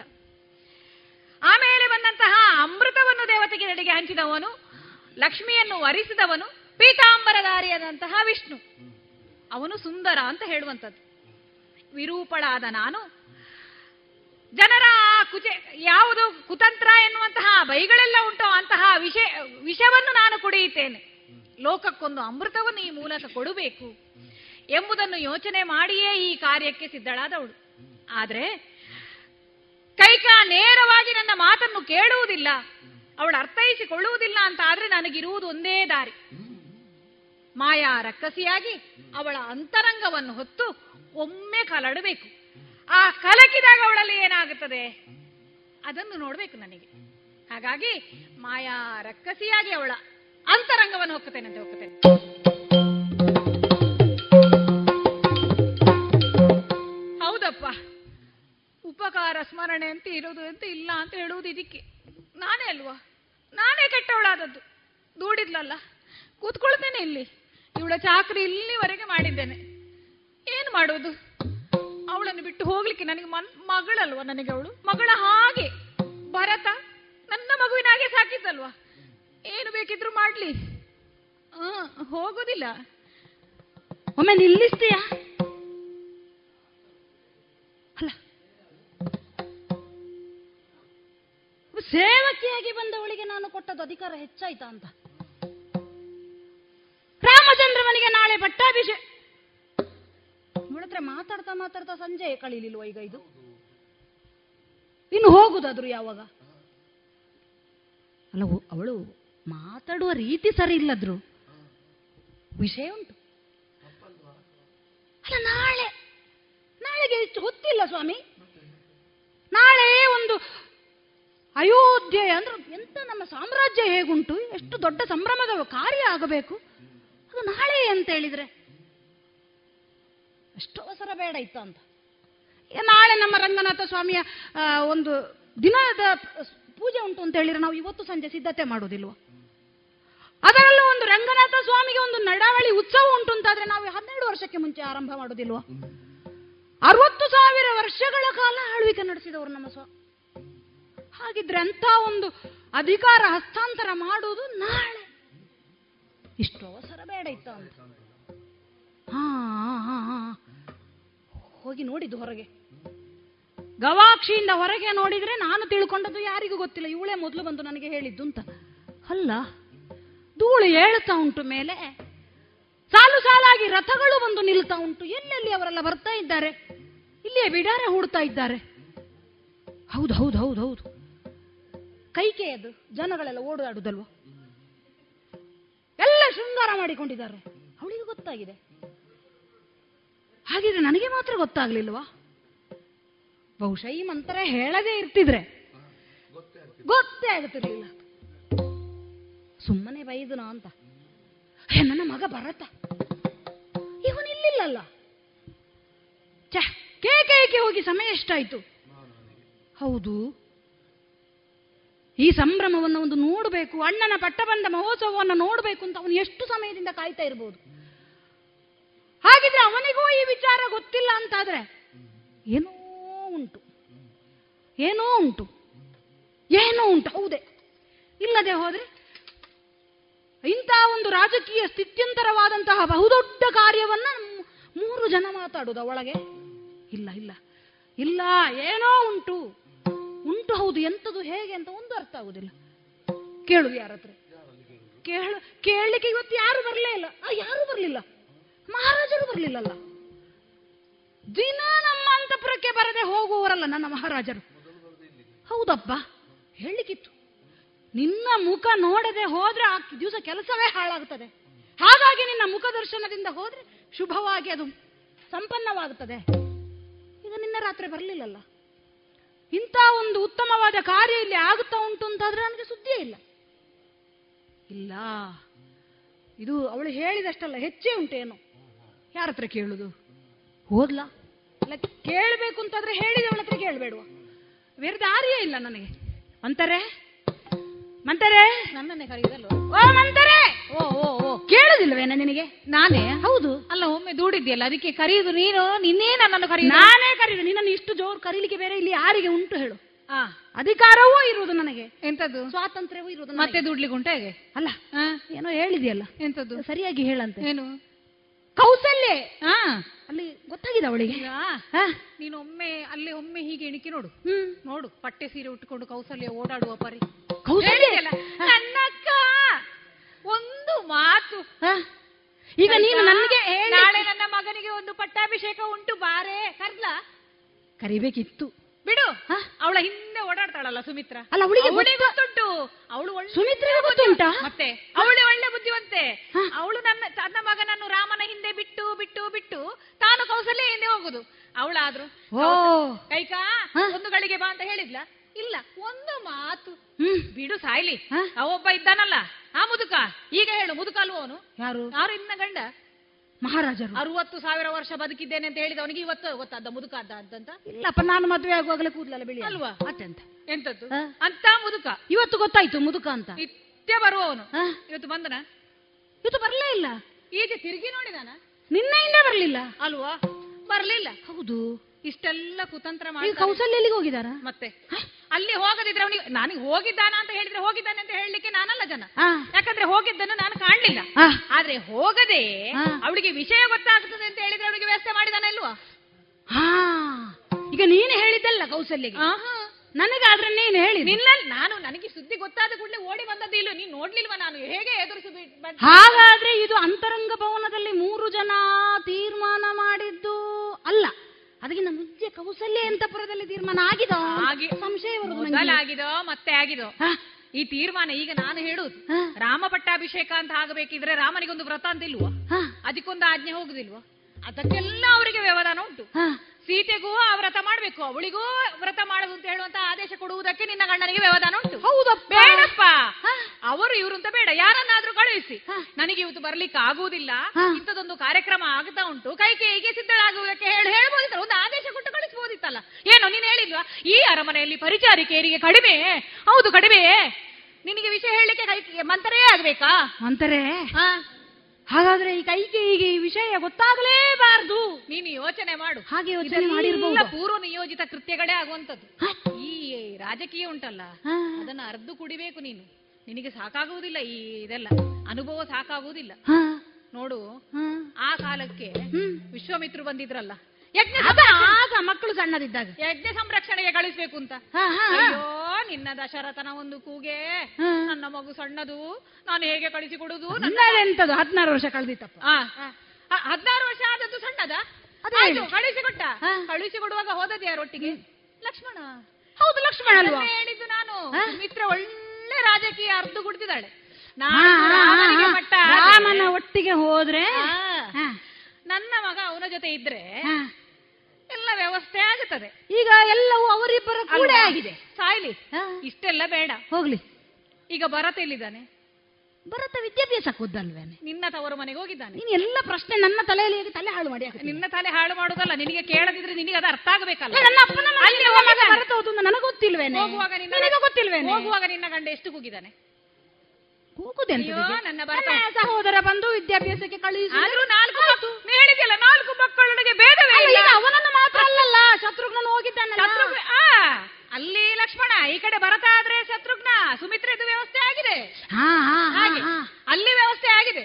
ಆಮೇಲೆ ಬಂದಂತಹ ಅಮೃತವನ್ನು ದೇವತೆಗೆ ನಡೆಗೆ ಹಂಚಿದವನು ಲಕ್ಷ್ಮಿಯನ್ನು ವರಿಸಿದವನು ಪೀತಾಂಬರಧಾರಿಯಾದಂತಹ ವಿಷ್ಣು. ಅವನು ಸುಂದರ ಅಂತ ಹೇಳುವಂಥದ್ದು. ವಿರೂಪಳಾದ ನಾನು. ಜನರ ಕುಚೆ, ಯಾವುದು ಕುತಂತ್ರ ಎನ್ನುವಂತಹ ಬೈಗಳೆಲ್ಲ ಉಂಟೋ, ಅಂತಹ ವಿಷ, ವಿಷವನ್ನು ನಾನು ಕುಡಿಯುತ್ತೇನೆ. ಲೋಕಕ್ಕೊಂದು ಅಮೃತವನ್ನು ಈ ಮೂಲಕ ಕೊಡಬೇಕು ಎಂಬುದನ್ನು ಯೋಚನೆ ಮಾಡಿಯೇ ಈ ಕಾರ್ಯಕ್ಕೆ ಸಿದ್ಧಳಾದವಳು. ಆದರೆ ಕೈಕ ನೇರವಾಗಿ ನನ್ನ ಮಾತನ್ನು ಕೇಳುವುದಿಲ್ಲ. ಅವಳು ಅರ್ಥೈಸಿಕೊಳ್ಳುವುದಿಲ್ಲ ಅಂತ ಆದ್ರೆ ನನಗಿರುವುದು ಒಂದೇ ದಾರಿ. ಮಾಯಾ ರಕ್ಕಸಿಯಾಗಿ ಅವಳ ಅಂತರಂಗವನ್ನು ಹೊತ್ತು ಒಮ್ಮೆ ಕಲಡಬೇಕು. ಆ ಕಲಕಿದಾಗ ಅವಳಲ್ಲಿ ಏನಾಗುತ್ತದೆ? ಅದನ್ನು ನೋಡಬೇಕು ನನಗೆ. ಹಾಗಾಗಿ ಮಾಯಾ ರಕ್ಕಸಿಯಾಗಿ ಅವಳ ಅಂತರಂಗವನ್ನು ಹೊಕ್ಕುತ್ತೇನೆ ಹೊಕ್ಕುತ್ತೇನೆ ಹೌದಪ್ಪ. ಉಪಕಾರ, ಸ್ಮರಣೆ ಅಂತ ಇರೋದು ಅಂತ ಇಲ್ಲ ಅಂತ ಹೇಳುವುದು ಇದಕ್ಕೆ. ನಾನೇ ಅಲ್ವಾ? ನಾನೇ ಕೆಟ್ಟವಳಾದದ್ದು. ದೂಡಿದ್ಲಲ್ಲ. ಕೂತ್ಕೊಳ್ತೇನೆ ಇಲ್ಲಿ. ಇವಳ ಚಾಕ್ರಿ ಇಲ್ಲಿವರೆಗೆ ಮಾಡಿದ್ದೇನೆ. ಏನು ಮಾಡೋದು ಅವಳನ್ನು ಬಿಟ್ಟು ಹೋಗ್ಲಿಕ್ಕೆ ನನಗೆ ಮನ್ ಮಗಳಲ್ವ ನನಗೆ ಅವಳು? ಮಗಳ ಹಾಗೆ. ಭರತ ನನ್ನ ಮಗುವಿನ ಹಾಗೆ ಏನು ಬೇಕಿದ್ರು ಮಾಡ್ಲಿ. ಆ, ಹೋಗೋದಿಲ್ಲ. ಒಮ್ಮೆ ನಿಲ್ಲಿಸ್ತೀಯಾ? ಅಲ್ಲ. ಸೇವಕಿಯಾಗಿ ಬಂದವಳಿಗೆ ನಾನು ಕೊಟ್ಟದ್ದು ಅಧಿಕಾರ ಹೆಚ್ಚಾಯ್ತಾ ಅಂತ. ರಾಮಚಂದ್ರವನಿಗೆ ನಾಳೆ ಪಟ್ಟಾಭಿಷೇಕ ನೋಡಿದ್ರೆ ಮಾತಾಡ್ತಾ ಮಾತಾಡ್ತಾ ಸಂಜೆ ಕಳೀಲಿಲ್ವ ಈಗ ಇದು? ಇನ್ನು ಹೋಗುದಾದ್ರು ಯಾವಾಗ? ಅಲ್ಲ ಅವಳು ಮಾತಾಡುವ ರೀತಿ ಸರಿ ಇಲ್ಲದ್ರು. ವಿಷಯ ಉಂಟು. ಅಲ್ಲ, ನಾಳೆ ನಾಳೆಗೆ ಇಷ್ಟು ಗೊತ್ತಿಲ್ಲ ಸ್ವಾಮಿ. ನಾಳೆ ಒಂದು ಅಯೋಧ್ಯೆ ಅಂದ್ರೆ ಎಂತ ನಮ್ಮ ಸಾಮ್ರಾಜ್ಯ ಹೇಗುಂಟು? ಎಷ್ಟು ದೊಡ್ಡ ಸಂಭ್ರಮದ ಕಾರ್ಯ ಆಗಬೇಕು? ಅದು ನಾಳೆ ಅಂತ ಹೇಳಿದ್ರೆ ಅಷ್ಟು ಅವಸರ ಬೇಡ ಇತ್ತ ಅಂತ. ನಾಳೆ ನಮ್ಮ ರಂಗನಾಥ ಸ್ವಾಮಿಯ ಒಂದು ದಿನದ ಪೂಜೆ ಉಂಟು ಅಂತ ಹೇಳಿದ್ರೆ ನಾವು ಇವತ್ತು ಸಂಜೆ ಸಿದ್ಧತೆ ಮಾಡೋದಿಲ್ವ ಅದರಲ್ಲೂ ಒಂದು ರಂಗನಾಥ ಸ್ವಾಮಿಗೆ ಒಂದು ನಡಾವಳಿ ಉತ್ಸವ ಉಂಟು ಅಂತಾದ್ರೆ ನಾವು ಹನ್ನೆರಡು ವರ್ಷಕ್ಕೆ ಮುಂಚೆ ಆರಂಭ ಮಾಡೋದಿಲ್ವಾ ಅರವತ್ತು ಸಾವಿರ ವರ್ಷಗಳ ಕಾಲ ಆಳ್ವಿಕೆ ನಡೆಸಿದವರು ನಮ್ಮ ಹಾಗಿದ್ರೆ ಅಂತ ಒಂದು ಅಧಿಕಾರ ಹಸ್ತಾಂತರ ಮಾಡುವುದು ನಾಳೆ. ಇಷ್ಟು ಅವಸರ ಬೇಡ ಇತ್ತು ಅಂತ. ಹಾ. ಹೋಗಿ ನೋಡಿದ್ದು ಹೊರಗೆ. ಗವಾಕ್ಷಿಯಿಂದ ಹೊರಗೆ ನೋಡಿದ್ರೆ ನಾನು ತಿಳ್ಕೊಂಡದ್ದು ಯಾರಿಗೂ ಗೊತ್ತಿಲ್ಲ. ಇವಳೇ ಮೊದಲು ಬಂದು ನನಗೆ ಹೇಳಿದ್ದು ಅಂತ. ಅಲ್ಲ, ಧೂಳು ಏಳ್ತಾ ಉಂಟು ಮೇಲೆ ಸಾಲು ಸಾಲಾಗಿ ರಥಗಳು ಬಂದು ನಿಲ್ತಾ ಉಂಟು. ಎಲ್ಲೆಲ್ಲಿ ಅವರೆಲ್ಲ ಬರ್ತಾ ಇದ್ದಾರೆ? ಇಲ್ಲಿಯೇ ಬಿಡಾರೆ ಹೂಡ್ತಾ ಇದ್ದಾರೆ. ಹೌದು ಹೌದು ಹೌದು. ಕೈಕೆ ಅದು ಜನಗಳೆಲ್ಲ ಓಡಾಡುದಲ್ವ? ಎಲ್ಲ ಶೃಂಗಾರ ಮಾಡಿಕೊಂಡಿದ್ದಾರೆ. ಅವಳಿಗೆ ಗೊತ್ತಾಗಿದೆ. ಹಾಗಿದ್ರೆ ನನಗೆ ಮಾತ್ರ ಗೊತ್ತಾಗ್ಲಿಲ್ವಾ? ಬಹುಶಃ ಈ ಮಂತ್ರ ಹೇಳದೇ ಇರ್ತಿದ್ರೆ. ಗೊತ್ತೇ ಆಗುತ್ತಿರ್ಲಿಲ್ಲ. ಸುಮ್ಮನೆ ಬೈದನ ಅಂತ. ನನ್ನ ಮಗ ಬರತ್ತ ಇವನು ಇಲ್ಲಿಲ್ಲಲ್ಲ. ಛೆ ಕೇಕೆ ಹೋಗಿ ಸಮಯ ಎಷ್ಟಾಯ್ತು? ಹೌದು. ಈ ಸಂಭ್ರಮವನ್ನು ಒಂದು ನೋಡಬೇಕು, ಅಣ್ಣನ ಪಟ್ಟಬಂಧ ಮಹೋತ್ಸವವನ್ನು ನೋಡಬೇಕು ಅಂತ ಅವನು ಎಷ್ಟು ಸಮಯದಿಂದ ಕಾಯ್ತಾ ಇರಬಹುದು ಹಾಗಿದ್ರೆ ಅವನಿಗೂ ಈ ವಿಚಾರ ಗೊತ್ತಿಲ್ಲ ಅಂತಾದ್ರೆ ಏನೋ ಉಂಟು. ಏನೋ ಉಂಟು. ಏನೋ ಉಂಟು. ಹೌದೇ. ಇಲ್ಲದೆ ಹೋದ್ರೆ ಇಂತಹ ಒಂದು ರಾಜಕೀಯ ಸ್ಥಿತ್ಯಂತರವಾದಂತಹ ಬಹುದೊಡ್ಡ ಕಾರ್ಯವನ್ನ ಮೂರು ಜನ ಮಾತಾಡೋದು ಒಳಗೆ ಇಲ್ಲ ಇಲ್ಲ. ಇಲ್ಲ, ಏನೋ ಉಂಟು. ಉಂಟು ಹೌದು ಎಂಥದ್ದು ಹೇಗೆ ಅಂತ ಒಂದು ಅರ್ಥ ಆಗುದಿಲ್ಲ. ಕೇಳುದು ಯಾರತ್ರ. ಕೇಳ, ಕೇಳಲಿಕ್ಕೆ ಇವತ್ತು ಯಾರು ಬರಲೇ ಇಲ್ಲ. ಯಾರು ಬರಲಿಲ್ಲ. ಮಹಾರಾಜರು ಬರಲಿಲ್ಲಲ್ಲ. ದಿನ ನಮ್ಮ ಅಂತಪುರಕ್ಕೆ ಬರದೆ ಹೋಗುವವರಲ್ಲ ನನ್ನ ಮಹಾರಾಜರು. ಹೌದಪ್ಪ, ಹೇಳಲಿಕ್ಕಿತ್ತು. ನಿನ್ನ ಮುಖ ನೋಡದೆ ಹೋದ್ರೆ ಆ ದಿವಸ ಕೆಲಸವೇ ಹಾಳಾಗುತ್ತದೆ ಹಾಗಾಗಿ ನಿನ್ನ ಮುಖ ದರ್ಶನದಿಂದ ಹೋದ್ರೆ ಶುಭವಾಗಿ ಅದು ಸಂಪನ್ನವಾಗುತ್ತದೆ ಈಗ ನಿನ್ನ ರಾತ್ರಿ ಬರಲಿಲ್ಲಲ್ಲ. ಇಂಥ ಒಂದು ಉತ್ತಮವಾದ ಕಾರ್ಯ ಇಲ್ಲಿ ಆಗುತ್ತಾ ಉಂಟು ಅಂತಾದ್ರೆ ನನಗೆ ಸುದ್ದಿಯೇ ಇಲ್ಲ. ಇಲ್ಲ. ಇದು ಅವಳು ಹೇಳಿದಷ್ಟಲ್ಲ ಹೆಚ್ಚೇ ಉಂಟೇನು ಯಾರ ಹತ್ರ ಕೇಳುದು? ಹೋದ್ಲಾ ಅಲ್ಲ ಕೇಳಬೇಕು ಅಂತಾದ್ರೆ ಹೇಳಿದವಳ ಹತ್ರ ಕೇಳಬೇಡುವ. ಬೇರೆ ದಾರಿಯೇ ಇಲ್ಲ ನನಗೆ. ಅಂತಾರೆ ಮಂತಾರೆ? ನನ್ನನ್ನೇ ಕರೆಯುದಲ್ವ? ಓ ಮಂತಾರೆ! ಓ ಓ ಓ. ಕೇಳುದಿಲ್ಲ ಹೇಳಿಲ್ವೇನ ನಿನಗೆ? ನಾನೇ? ಹೌದು. ಅಲ್ಲ ಒಮ್ಮೆ ದೂಡಿದ್ಯಲ್ಲ ಅದಕ್ಕೆ ಕರೆಯುದು ನೀನು? ನಿನ್ನೇ ನನ್ನನ್ನು ಕರೆಯುದು. ನಾನೇ ಕರೀದು. ನಿನ್ನನ್ನು ಇಷ್ಟು ಜೋರು ಕರೀಲಿಕ್ಕೆ ಬೇರೆ ಇಲ್ಲಿ ಯಾರಿಗೆ ಉಂಟು ಹೇಳು. ಆ, ಅಧಿಕಾರವೂ ಇರುವುದು ನನಗೆ. ಎಂತದ್ದು ಸ್ವಾತಂತ್ರ್ಯವೂ ಇರುವುದು ಮತ್ತೆ. ದುಡ್ಲಿಕ್ಕೆ ಉಂಟು ಹೇಗೆ? ಅಲ್ಲ ಏನೋ ಹೇಳಿದೆಯಲ್ಲ. ಎಂತದ್ದು ಸರಿಯಾಗಿ ಹೇಳಂತೆ. ಏನು? ಕೌಸಲ್ಯ. ಹಾ ಅಲ್ಲಿ ಗೊತ್ತಾಗಿದೆ ಅವಳಿಗೆ? ನೀನು ಒಮ್ಮೆ ಅಲ್ಲಿ ಒಮ್ಮೆ ಹೀಗೆ ಎಣಿಕೆ ನೋಡು. ಹ್ಮ್. ನೋಡು ಪಟ್ಟೆ ಸೀರೆ ಉಟ್ಕೊಂಡು ಕೌಸಲ್ಯ ಓಡಾಡುವ ಪರಿ. ಕೌಸಲ್ಯ? ನನ್ನ ಒಂದು ಮಾತು. ಈಗ ನೀನು ನನಗೆ ನಾಳೆ ನನ್ನ ಮಗನಿಗೆ ಒಂದು ಪಟ್ಟಾಭಿಷೇಕ ಉಂಟು ಬಾರೆ. ಕರ್ಲಾ? ಕರಿಬೇಕಿತ್ತು. ಬಿಡು. ಅವಳ ಹಿಂದೆ ಓಡಾಡ್ತಾಳಲ್ಲ ಸುಮಿತ್ರ. ಅಲ್ಲ, ಅವಳಿಗೆ ಗೊತ್ತುಂಟು. ಅವಳು ಸುಮಿತ್ರ ಗೊತ್ತುಂಟಾ? ಮತ್ತೆ? ಅವಳು ಒಳ್ಳೆ ಬುದ್ಧಿವಂತೆ. ಅವಳು ನನ್ನ ತನ್ನ ಮಗನನ್ನು ರಾಮನ ಹಿಂದೆ ಬಿಟ್ಟು ಬಿಟ್ಟು ಬಿಟ್ಟು ತಾನು ಕೌಸಲ್ಯ ಹಿಂದೆ ಹೋಗುದು. ಅವಳಾದ್ರು ಓ. ಕೈಕಾ ಒಂದು ಗಳಿಗೆ ಬಾ ಅಂತ ಹೇಳಿದ್ಲ? ಇಲ್ಲ ಒಂದು ಮಾತು. ಹ್ಮ್. ಬಿಡು ಸಾಯ್ಲಿ. ಅವೊಬ್ಬ ಇದ್ದಾನಲ್ಲ ಆ ಮುದುಕ. ಈಗ ಹೇಳು ಮುದುಕ ಅಲ್ವ ಅವನು? ಯಾರು? ಯಾರು ಇನ್ನ ಗಂಡ? ಮಹಾರಾಜರು. ಅರವತ್ತು ಸಾವಿರ ವರ್ಷ ಬದುಕಿದ್ದೇನೆ ಅಂತ ಹೇಳಿದ ಅವನಿಗೆ ಇವತ್ತು ಗೊತ್ತಾದ ಮುದುಕ ಅದ ಅಂತ ಇಲ್ಲಪ್ಪ ನಾನು ಮದುವೆ ಆಗುವಾಗಲೇ ಕೂದಲಲ್ಲ ಬಿಳಿ ಅಲ್ವಾ? ಅತ್ಯಂತ. ಎಂತದ್ದು? ಅಂತ ಮುದುಕ. ಇವತ್ತು ಗೊತ್ತಾಯ್ತು ಮುದುಕ ಅಂತ. ನಿತ್ಯ ಬರುವವನು? ಇವತ್ತು ಬಂದನ? ಇವತ್ತು ಬರಲೇ ಇಲ್ಲ. ಈಗ ತಿರುಗಿ ನೋಡಿದಾನ? ನಿನ್ನೆಯಿಂದ ಬರಲಿಲ್ಲ. ಅಲ್ವಾ? ಬರ್ಲಿಲ್ಲ. ಹೌದು. ಇಷ್ಟೆಲ್ಲ ಕುತಂತ್ರ ಮಾಡಿ ಕೌಸಲ್ಯ ಎಲ್ಲಿಗೆ ಹೋಗಿದಾರ ಮತ್ತೆ. ಅಲ್ಲಿ ಹೋಗದಿದ್ರೆ ಅವನಿಗೆ ನನಗೆ ಹೋಗಿದ್ದಾನ ಅಂತ ಹೇಳಿದ್ರೆ ಹೋಗಿದ್ದಾನೆ ಅಂತ ಹೇಳಲಿಕ್ಕೆ ನಾನಲ್ಲ ಜನ. ಯಾಕಂದ್ರೆ ಹೋಗಿದ್ದನ್ನು ನಾನು ಕಾಣಲಿಲ್ಲ. ಆದ್ರೆ ಹೋಗದೆ ಅವಳಿಗೆ ವಿಷಯ ಗೊತ್ತಾಗ್ತದೆ ಅಂತ ಹೇಳಿದ್ರೆ ಅವಳಿಗೆ ವ್ಯವಸ್ಥೆ ಮಾಡಿದಾನೆ ಇಲ್ವಾ? ಹಾ. ಈಗ ನೀನು ಹೇಳಿದ್ದಲ್ಲ ಕೌಸಲ್ಯಗೆ ನನಗೆ ನನಗಾದ್ರೆ ನೀನು ಹೇಳಿ ನಿನ್ನಲ್ಲಿ ನಾನು ನನಗೆ ಸುದ್ದಿ ಗೊತ್ತಾದ ಕೂಡಲೇ ಓಡಿ ಬಂದದ್ದು ಇಲ್ಲ ನೀನು ನೋಡ್ಲಿಲ್ವಾ ನಾನು? ಹೇಗೆ ಎದುರಿಸಿ ಹಾಗಾದ್ರೆ ಇದು ಅಂತರಂಗ ಭವನದಲ್ಲಿ ಮೂರು ಜನ ತೀರ್ಮಾನ ಮಾಡಿದ್ದು ಅಲ್ಲ. ಅದಕ್ಕಿಂತ ಮುಂಚೆ ಕೌಸಲ್ಯ ಅಂತಪುರದಲ್ಲಿ ತೀರ್ಮಾನ ಆಗಿದೋ ಆಗಿ- ಸಂಶಯ ಆಗಿದೋ ನಂಗೆ. ಮೊದಲಾಗಿದೋ ಮತ್ತೆ ಆಗಿದೋ ಹಾ. ಈ ತೀರ್ಮಾನ ಈಗ ನಾನು ಹೇಳುದು ಹಾ. ರಾಮ ಪಟ್ಟಾಭಿಷೇಕ ಅಂತ ಆಗಬೇಕಿದ್ರೆ ರಾಮನಿಗೊಂದು ವ್ರತ ಅಂತ ಇಲ್ವಾ ಹಾ. ಅದಕ್ಕೊಂದು ಆಜ್ಞೆ ಹೋಗುದಿಲ್ವಾ ಅದಕ್ಕೆಲ್ಲ ಅವರಿಗೆ ವ್ಯವಧಾನ ಉಂಟು ಹಾ. ಸೀತೆಗೂ ಆ ವ್ರತ ಮಾಡ್ಬೇಕು ಅವಳಿಗೂ ವ್ರತ ಮಾಡುದು ಅಂತ ಹೇಳುವಂತ ಆದೇಶ ಕೊಡುವುದಕ್ಕೆ ನಿನ್ನ ಗಂಡನಿಗೆ ವ್ಯವಧಾನ ಉಂಟು. ಹೌದಪ್ಪ. ಬೇಡಪ್ಪ. ಅವರು ಇವರು ಅಂತ ಬೇಡ ಯಾರನ್ನಾದ್ರೂ ಕಳುಹಿಸಿ. ನನಗೆ ಇವತ್ತು ಬರ್ಲಿಕ್ಕೆ ಆಗುವುದಿಲ್ಲ. ಇಂಥದೊಂದು ಕಾರ್ಯಕ್ರಮ ಆಗ್ತಾ ಉಂಟು. ಕೈಕೇಯಿಗೆ ಸಿದ್ಧಳಾಗುವುದಕ್ಕೆ ಹೇಳಿ ಹೇಳ್ಬೋದಿತ್ತಲ್ಲ ಒಂದು ಆದೇಶ ಕೊಟ್ಟು ಕಳಿಸ್ಬೋದಿತ್ತಲ್ಲ. ಏನು ನೀನು ಹೇಳಿದ್ವಾ ಈ ಅರಮನೆಯಲ್ಲಿ ಪರಿಚಾರಿಕೆಯರಿಗೆ ಕಡಿಮೆ. ಹೌದು ಕಡಿಮೆ. ನಿನಗೆ ವಿಷಯ ಹೇಳಲಿಕ್ಕೆ ಕೈ ಮಂತರೇ ಆಗ್ಬೇಕಾ? ಮಂತರೇ? ಹಾ. ಹಾಗಾದ್ರೆ ಈ ಕೈಗೆ ಈಗ ಈ ವಿಷಯ ಗೊತ್ತಾಗಲೇಬಾರದು. ನೀನು ಯೋಚನೆ ಮಾಡು. ಹಾಗೆ ಯೋಚನೆ ಮಾಡಿರ್ಬೋದು. ಪೂರ್ವ ನಿಯೋಜಿತ ಕೃತ್ಯಗಳೇ ಆಗುವಂತದ್ದು ಈ ರಾಜಕೀಯ ಉಂಟಲ್ಲ ಅದನ್ನ ಅರ್ಧ ಕುಡಿಬೇಕು ನೀನು. ನಿನಗೆ ಸಾಕಾಗುವುದಿಲ್ಲ ಈ ಇದೆಲ್ಲ. ಅನುಭವ ಸಾಕಾಗುವುದಿಲ್ಲ. ನೋಡು ಆ ಕಾಲಕ್ಕೆ ವಿಶ್ವಮಿತ್ರ ಬಂದಿದ್ರಲ್ಲ ಆಗ ಮಕ್ಕಳು ಸಣ್ಣದಿದ್ದಾಗ. ಯಜ್ಞ ಸಂರಕ್ಷಣೆಗೆ ಕಳಿಸ್ಬೇಕು ಅಂತ. ಅಯ್ಯೋ ನಿನ್ನ ದಶರಥನ ಒಂದು ಕೂಗೆ. ನನ್ನ ಮಗು ಸಣ್ಣದು. ನಾನು ಹೇಗೆ ಕಳಿಸಿ ಕೊಡುದು? ಎಂತದು? ಹದಿನಾರು ವರ್ಷ ಕಳೆದಿತ್ತಪ್ಪ. ಹದಿನಾರು ವರ್ಷ ಆದದ್ದು ಸಣ್ಣದ? ಕಳಿಸಿ ಕೊಟ್ಟ ಕಳಿಸಿ ಕೊಡುವಾಗ ಹೋದದ್ ಕಳಿಸಿಕೊಡುವಾಗ ಹೋದದ್ದು ಯಾರೊಟ್ಟಿಗೆ? ಲಕ್ಷ್ಮಣ. ಹೌದು ಲಕ್ಷ್ಮಣ ಹೇಳಿದ್ದು ನಾನು. ಮಿತ್ರ ಒಳ್ಳೆ ರಾಜಕೀಯ ಅರ್ಧ ಕುಡ್ತಿದ್ದಾಳೆ. ರಾಮನ ಒಟ್ಟಿಗೆ ಹೋದ್ರೆ ಹಾ, ನನ್ನ ಮಗ ಅವನ ಜೊತೆ ಇದ್ರೆ. ಎಲ್ಲ ವ್ಯವಸ್ಥೆ ಆಗುತ್ತದೆ. ಈಗ ಎಲ್ಲವೂ ಅವರಿಬ್ಬರು ಕೂಡ ಆಗಿದೆ. ಸಾಯ್ಲಿ. ಇಷ್ಟೆಲ್ಲ ಬೇಡ. ಹೋಗ್ಲಿ. ಈಗ ಭರತ ಎಲ್ಲಿದ್ದಾನೆ? ಭರತ ವಿದ್ಯಾಭ್ಯಾಸ ಕೂದಲ್ವೇನೆ ನಿನ್ನ ತವರು ಮನೆಗೆ ಹೋಗಿದ್ದಾನೆ. ನೀನು ಎಲ್ಲ ಪ್ರಶ್ನೆ ನನ್ನ ತಲೆಯಲ್ಲಿ ಹೇಗೆ ತಲೆ ಹಾಳು ಮಾಡಿ. ನಿನ್ನ ತಲೆ ಹಾಳು ಮಾಡುದಲ್ಲ ನಿನಗೆ ಕೇಳದಿದ್ರೆ ನಿನಗೆ ಅದು ಅರ್ಥ ಆಗಬೇಕಲ್ಲ. ನನ್ನ ಅಪ್ಪನ. ಭರತ ಹೋದ ನನಗೆ ಗೊತ್ತಿಲ್ವೇನೆ ಹೋಗುವಾಗ ನಿನ್ನ ಗೊತ್ತಿಲ್ವೇನೆ? ಹೋಗುವಾಗ ನಿನ್ನ ಗಂಡ ಎಷ್ಟು ಕೂಗಿದ್ದಾನೆ? ಭರತ. ಸಹೋದರ ಬಂದು ವಿದ್ಯಾಭ್ಯಾಸಕ್ಕೆ ಕಳುಹಿಸಿ ಆದ್ರೂ ನಾಲ್ಕು ಹೇಳಿದ್ಯಲ್ಲ ನಾಲ್ಕು ಮಕ್ಕಳೊಳಗೆ ಭೇದವೇ ಅವನನ್ನು ಮಾತ್ರ ಅಲ್ಲಲ್ಲ ಶತ್ರುಘ್ನ ಆ, ಅಲ್ಲಿ ಲಕ್ಷ್ಮಣ ಈ ಕಡೆ ಭರತ ಆದ್ರೆ ಶತ್ರುಘ್ನ ಸುಮಿತ್ರೆದು ವ್ಯವಸ್ಥೆ ಆಗಿದೆ. ಅಲ್ಲಿ ವ್ಯವಸ್ಥೆ ಆಗಿದೆ.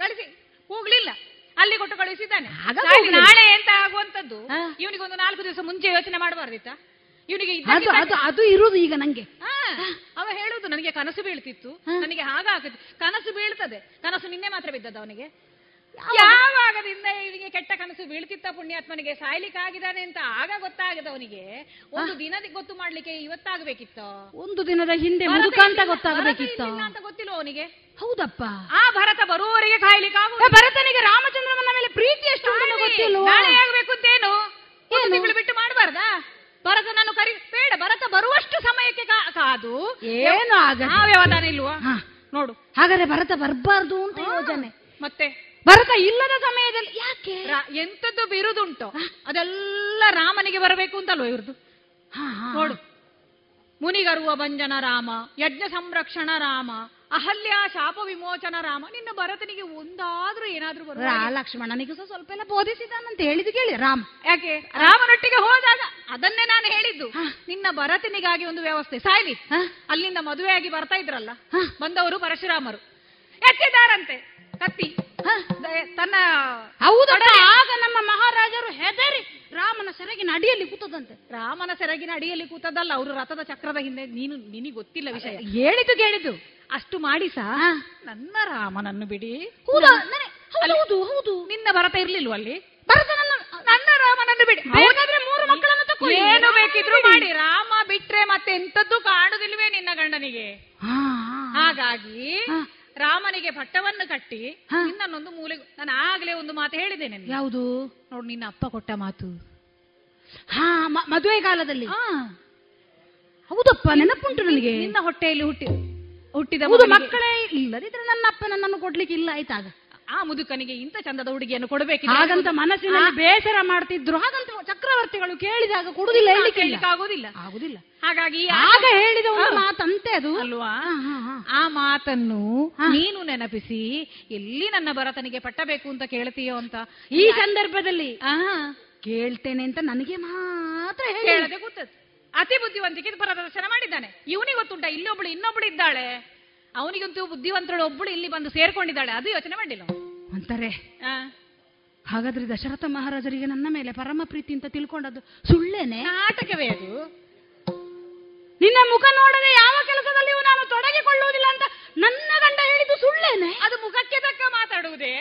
ಕಳಿಸಿ ಹೋಗ್ಲಿಲ್ಲ ಅಲ್ಲಿ ಕೊಟ್ಟು ಕಳಿಸಿದ್ದಾನೆ. ಆಗ ನಾಳೆ ಎಂತ ಆಗುವಂತದ್ದು ಇವನಿಗೆ ಒಂದು ನಾಲ್ಕು ದಿವಸ ಮುಂಚೆ ಯೋಚನೆ ಮಾಡಬಾರ್ದಿತ್ತ ಇವನಿಗೆ ಅದು ಅದು ಅದು ಇರುವುದು ಈಗ ನಂಗೆ. ಅವ ಹೇಳುದು ನನಗೆ ಕನಸು ಬೀಳ್ತಿತ್ತು. ನನಗೆ ಹಾಗಾಗುತ್ತೆ ಕನಸು ಬೀಳ್ತದೆ. ಕನಸು ನಿನ್ನೆ ಮಾತ್ರ ಬಿದ್ದದ ಅವನಿಗೆ. ಯಾವಾಗದಿಂದ ಇವನಿಗೆ ಕೆಟ್ಟ ಕನಸು ಬೀಳ್ತಿತ್ತ ಪುಣ್ಯಾತ್ಮನಿಗೆ ಸಾಯ್ಲಿಕ್ಕೆ ಆಗಿದ್ದಾನೆ ಅಂತ ಆಗ ಗೊತ್ತಾಗದ ಅವನಿಗೆ. ಒಂದು ದಿನದ ಗೊತ್ತು ಮಾಡ್ಲಿಕ್ಕೆ ಇವತ್ತಾಗಬೇಕಿತ್ತು? ಒಂದು ದಿನದ ಹಿಂದೆ ಅಂತ ಗೊತ್ತಾಗಬೇಕಿತ್ತು? ಅಂತ ಗೊತ್ತಿಲ್ಲ ಅವನಿಗೆ? ಹೌದಪ್ಪ. ಆ ಭರತ ಬರುವವರಿಗೆ ಕಾಯ್ಲಿಕ್ಕೆ ಭರತನಿಗೆ ರಾಮಚಂದ್ರನ ಮೇಲೆ ಪ್ರೀತಿ ಎಷ್ಟು ಉಂಟು ಗೊತ್ತಿಲ್ವೋ? ನಾಳೆ ಆಗ್ಬೇಕು ಅಂತೇನು ಬಿಟ್ಟು ಮಾಡಬಾರ್ದಾ? ಭರತನನ್ನು ಕರಿ ಬೇಡ ಭರತ ಬರುವಷ್ಟು ಸಮಯಕ್ಕೆ ಕಾದು. ಏನು ಆಗ ವ್ಯವಧಾನ ಇಲ್ವಾ? ನೋಡು. ಹಾಗಾದ್ರೆ ಭರತ ಬರಬಾರ್ದು ಅಂತ ಯೋಜನೆ. ಮತ್ತೆ? ಭರತ ಇಲ್ಲದ ಸಮಯದಲ್ಲಿ ಯಾಕೆ? ಎಂತದ್ದು ಬಿರುದುಂಟು. ಅದೆಲ್ಲ ರಾಮನಿಗೆ ಬರಬೇಕು ಅಂತಲ್ವ ಇವ್ರದ್ದು. ನೋಡು. ಮುನಿಗರುವ ಭಂಜನ ರಾಮ ಯಜ್ಞ ಸಂರಕ್ಷಣ ರಾಮ ಅಹಲ್ಯ ಶಾಪ ವಿಮೋಚನ ರಾಮ. ನಿನ್ನ ಭರತನಿಗೆ ಒಂದಾದ್ರೂ ಏನಾದ್ರೂ ಲಕ್ಷ್ಮಣನಿಗೆ ಸಹ ಸ್ವಲ್ಪ ಎಲ್ಲ ಬೋಧಿಸಿದಾನಂತ ಹೇಳಿದ್ ಕೇಳಿ ರಾಮ. ಯಾಕೆ? ರಾಮನೊಟ್ಟಿಗೆ ಹೋದಾಗ ಅದನ್ನೇ ನಾನು ಹೇಳಿದ್ದು. ನಿನ್ನ ಭರತನಿಗಾಗಿ ಒಂದು ವ್ಯವಸ್ಥೆ. ಸಾಯ್ಲಿ. ಅಲ್ಲಿಂದ ಮದುವೆಯಾಗಿ ಬರ್ತಾ ಇದ್ರಲ್ಲ? ಬಂದವರು ಪರಶುರಾಮರು. ಎತ್ತಿದ್ದಾರಂತೆ ಕತ್ತಿ ತನ್ನ ಹೌದ ಆಗ ನಮ್ಮ ಮಹಾರಾಜರು ಹೆದರಿ ರಾಮನ ಸೆರಗಿನ ಅಡಿಯಲ್ಲಿ ಕೂತದಂತೆ. ರಾಮನ ಸೆರಗಿನ ಅಡಿಯಲ್ಲಿ ಕೂತದಲ್ಲ ಅವರು ರಥದ ಚಕ್ರದ ಹಿಂದೆ. ನೀನು ನಿನಗೆ ಗೊತ್ತಿಲ್ಲ ವಿಷಯ. ಹೇಳಿದ್ದು ಕೇಳಿದ್ದು. ಅಷ್ಟು ಮಾಡಿ ಸಹ ನನ್ನ ರಾಮನನ್ನು ಬಿಡಿ. ಹೌದಾ? ಹೌದು, ನಿನ್ನ ಭರತ ಇರ್ಲಿಲ್ವ ಅಲ್ಲಿ? ಭರತ ನನ್ನ ನನ್ನ ರಾಮನನ್ನು ಬಿಡಿ. ಮೂರು ಮಕ್ಕಳನ್ನು ತಕೊಳ್ಳಿ. ಏನು ಬೇಕಿದ್ರು ಮಾಡಿ. ರಾಮ ಬಿಟ್ರೆ ಮತ್ತೆ ಎಂತದ್ದು ಕಾಣುದಿಲ್ವೇ ನಿನ್ನ ಗಂಡನಿಗೆ? ಹಾಗಾಗಿ ರಾಮನಿಗೆ ಪಟ್ಟವನ್ನು ಕಟ್ಟಿ ನಿನ್ನನ್ನೊಂದು ಮೂಲೆ ನಾನು ಆಗ್ಲೇ ಒಂದು ಮಾತು ಹೇಳಿದ್ದೇನೆ. ಯಾವುದು? ನೋಡು ನಿನ್ನ ಅಪ್ಪ ಕೊಟ್ಟ ಮಾತು. ಹಾ ಮದುವೆ ಕಾಲದಲ್ಲಿ. ಹೌದಪ್ಪ ನೆನಪುಂಟು ನನಗೆ. ನಿನ್ನ ಹೊಟ್ಟೆಯಲ್ಲಿ ಹುಟ್ಟಿ ಹುಟ್ಟಿದ ಮಕ್ಕಳೇ ಇಲ್ಲದಿದ್ರೆ ನನ್ನ ಅಪ್ಪ ನನ್ನನ್ನು ಕೊಡ್ಲಿಕ್ಕೆ ಇಲ್ಲ ಆಯ್ತಾಗ. ಆ ಮುದುಕನಿಗೆ ಇಂಥ ಚಂದದ ಹುಡುಗಿಯನ್ನು ಕೊಡಬೇಕು ಹಾಗಂತ ಮನಸ್ಸಿನಲ್ಲಿ ಬೇಸರ ಮಾಡ್ತಿದ್ರು. ಹಾಗಂತ ಚಕ್ರವರ್ತಿಗಳು ಕೇಳಿದಾಗ ಕೊಡುದಿಲ್ಲ ಹೇಳಲಿಕ್ಕಿಲ್ಲ ಆಗುದಿಲ್ಲ ಆಗುದಿಲ್ಲ. ಹಾಗಾಗಿ ಆಗ ಹೇಳಿದ ಒಂದು ಮಾತಂತೆ ಅದು. ಅಲ್ವಾ? ಆ ಮಾತನ್ನು ನೀನು ನೆನಪಿಸಿ ಎಲ್ಲಿ ನನ್ನ ಭರತನಿಗೆ ಪಟ್ಟಬೇಕು ಅಂತ ಕೇಳ್ತೀಯೋ ಅಂತ. ಈ ಸಂದರ್ಭದಲ್ಲಿ ಕೇಳ್ತೇನೆ ಅಂತ ನನಗೆ ಮಾತ್ರ ಹೇಳದೆ ಕೇಳದೆ ಗೊತ್ತದ್ದು ಅತಿ ಬುದ್ಧಿವಂತಿಕೆ ಪ್ರದರ್ಶನ ಮಾಡಿದ್ದಾನೆ. ಇವನಿಗೆ ಗೊತ್ತುಂಟ ಇಲ್ಲೊಬ್ಳು ಇನ್ನೊಬ್ಳು ಇದ್ದಾಳೆ. ಅವನಿಗಂತೂ ಬುದ್ಧಿವಂತಳು ಒಬ್ಬಳು ಇಲ್ಲಿ ಬಂದು ಸೇರ್ಕೊಂಡಿದ್ದಾಳೆ. ಅದು ಯೋಚನೆ ಮಾಡಿಲ್ಲ ಅಂತಾರೆ. ಹಾಗಾದ್ರೆ ದಶರಥ ಮಹಾರಾಜರಿಗೆ ನನ್ನ ಮೇಲೆ ಪರಮ ಪ್ರೀತಿ ಅಂತ ತಿಳ್ಕೊಂಡದ್ದು ಸುಳ್ಳೇನೆ? ನಾಟಕವೇ ಅದು. ನಿನ್ನ ಮುಖ ನೋಡದೆ ಯಾವ ಕೆಲಸದಲ್ಲಿ ನಾನು ತೊಡಗಿಕೊಳ್ಳುವುದಿಲ್ಲ ಅಂತ ನನ್ನ ಗಂಡ ಹೇಳಿದ್ದು ಸುಳ್ಳೇನೆ? ಅದು ಮುಖಕ್ಕೆ ತಕ್ಕ ಮಾತಾಡುವುದೇ?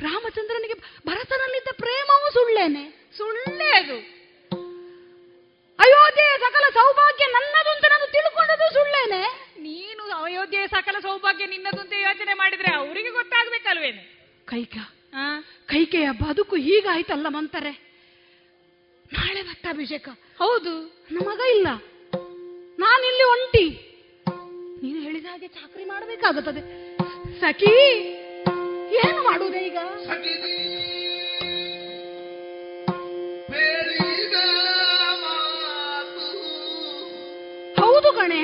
ರಾಮಚಂದ್ರನಿಗೆ ಭರತನಲ್ಲಿದ್ದ ಪ್ರೇಮವೂ ಸುಳ್ಳೇನೆ? ಸುಳ್ಳೇ ಅದು. ಅಯೋಧ್ಯೆಯ ಸಕಲ ಸೌಭಾಗ್ಯ ನನ್ನದು ಅಂತ ನಾನು ತಿಳ್ಕೊಂಡದ್ದು ಸುಳ್ಳೇನೆ? ನೀನು ಅಯೋಧ್ಯೆಯ ಸಕಲ ಸೌಭಾಗ್ಯ ನಿನ್ನದು ಅಂತ ಯೋಚನೆ ಮಾಡಿದ್ರೆ ಅವರಿಗೆ ಗೊತ್ತಾಗ್ಬೇಕಲ್ವೇನೆ? ಕೈಕ ಆ? ಕೈಕೆಯ ಬದುಕು ಹೀಗಾಯ್ತಲ್ಲ ಮಂತಾರೆ. ನಾಳೆ ಭಟ್ಟಾಭಿಷೇಕ ಹೌದು. ನಮಗ ಮಗ ಇಲ್ಲ. ನಾನಿಲ್ಲಿ ಒಂಟಿ. ನೀನು ಹೇಳಿದ ಹಾಗೆ ಚಾಕ್ರಿ ಮಾಡಬೇಕಾಗುತ್ತದೆ. ಸಖಿ ಏನು ಮಾಡುವುದೇ ಈಗ? ಹೌದು ಕಣೆ.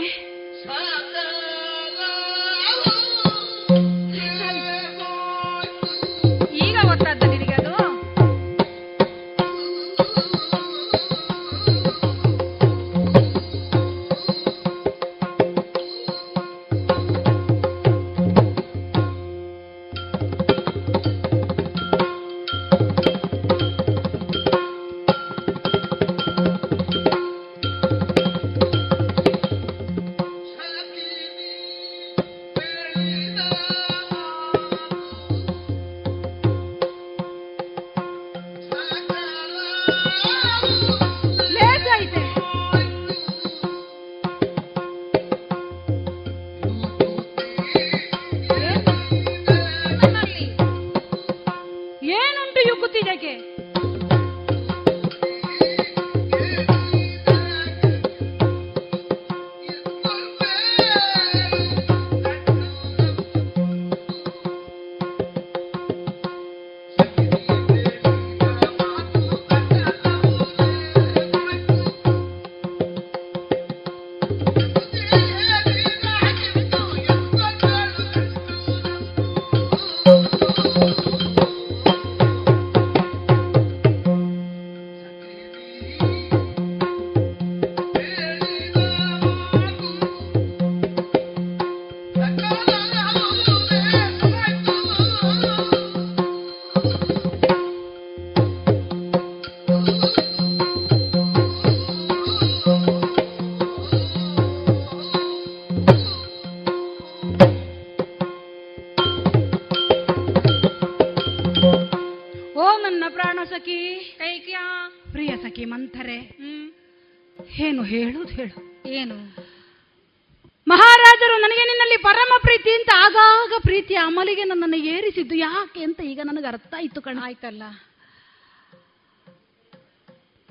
ಕಣ ಆಯ್ತಲ್ಲ.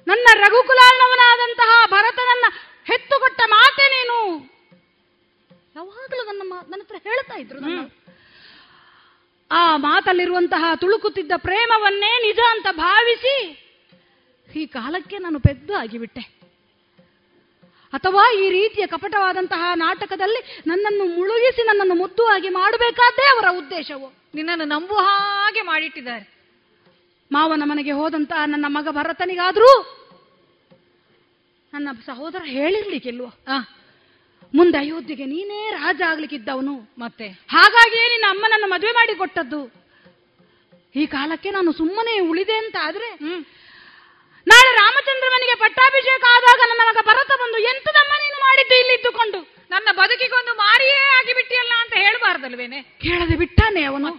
ನನ್ನ ರಘುಕುಲಾಲ್ನವನಾದಂತಹ ಭರತನನ್ನ ಹೆತ್ತುಕೊಟ್ಟ ಮಾತೆ ನೀನು. ಯಾವಾಗಲೂ ನನ್ನ ನನ್ನ ಹತ್ರ ಹೇಳ್ತಾ ಇದ್ರು ಆ ಮಾತಲ್ಲಿರುವಂತಹ ತುಳುಕುತ್ತಿದ್ದ ಪ್ರೇಮವನ್ನೇ ನಿಜ ಅಂತ ಭಾವಿಸಿ ಈ ಕಾಲಕ್ಕೆ ನಾನು ಪೆದ್ದು ಆಗಿಬಿಟ್ಟೆ. ಅಥವಾ ಈ ರೀತಿಯ ಕಪಟವಾದಂತಹ ನಾಟಕದಲ್ಲಿ ನನ್ನನ್ನು ಮುಳುಗಿಸಿ ನನ್ನನ್ನು ಮುದ್ದು ಆಗಿ ಮಾಡಬೇಕಾದ್ದೇ ಅವರ ಉದ್ದೇಶವು. ನಿನ್ನನ್ನು ನಂಬುವ ಹಾಗೆ ಮಾಡಿಟ್ಟಿದ್ದಾರೆ. ಮಾವನ ಮನೆಗೆ ಹೋದಂತ ನನ್ನ ಮಗ ಭರತನಿಗಾದ್ರೂ ನನ್ನ ಸಹೋದರ ಹೇಳಿರ್ಲಿಕ್ಕಿಲ್ವೋ? ಮುಂದೆ ಅಯೋಧ್ಯೆಗೆ ನೀನೇ ರಾಜ ಆಗ್ಲಿಕ್ಕಿದ್ದವನು. ಮತ್ತೆ? ಹಾಗಾಗಿ ನಿನ್ನ ಅಮ್ಮನನ್ನು ಮದುವೆ ಮಾಡಿ ಕೊಟ್ಟದ್ದು. ಈ ಕಾಲಕ್ಕೆ ನಾನು ಸುಮ್ಮನೆ ಉಳಿದೆ ಅಂತ ಆದ್ರೆ ನಾಳೆ ರಾಮಚಂದ್ರ ಮನೆಗೆ ಪಟ್ಟಾಭಿಷೇಕ ಆದಾಗ ನನ್ನ ಮಗ ಭರತ ಬಂದು ಎಂತದಮ್ಮ ನೀನು ಮಾಡಿದ್ದು ಇಲ್ಲಿದ್ದುಕೊಂಡು ನನ್ನ ಬದುಕಿಗೊಂದು ಮಾರಿಯೇ ಆಗಿಬಿಟ್ಟಿಯಲ್ಲ ಅಂತ ಹೇಳಬಾರ್ದಲ್ವೇನೆ? ಕೇಳದೆ ಬಿಟ್ಟಾನೆ ಅವನು.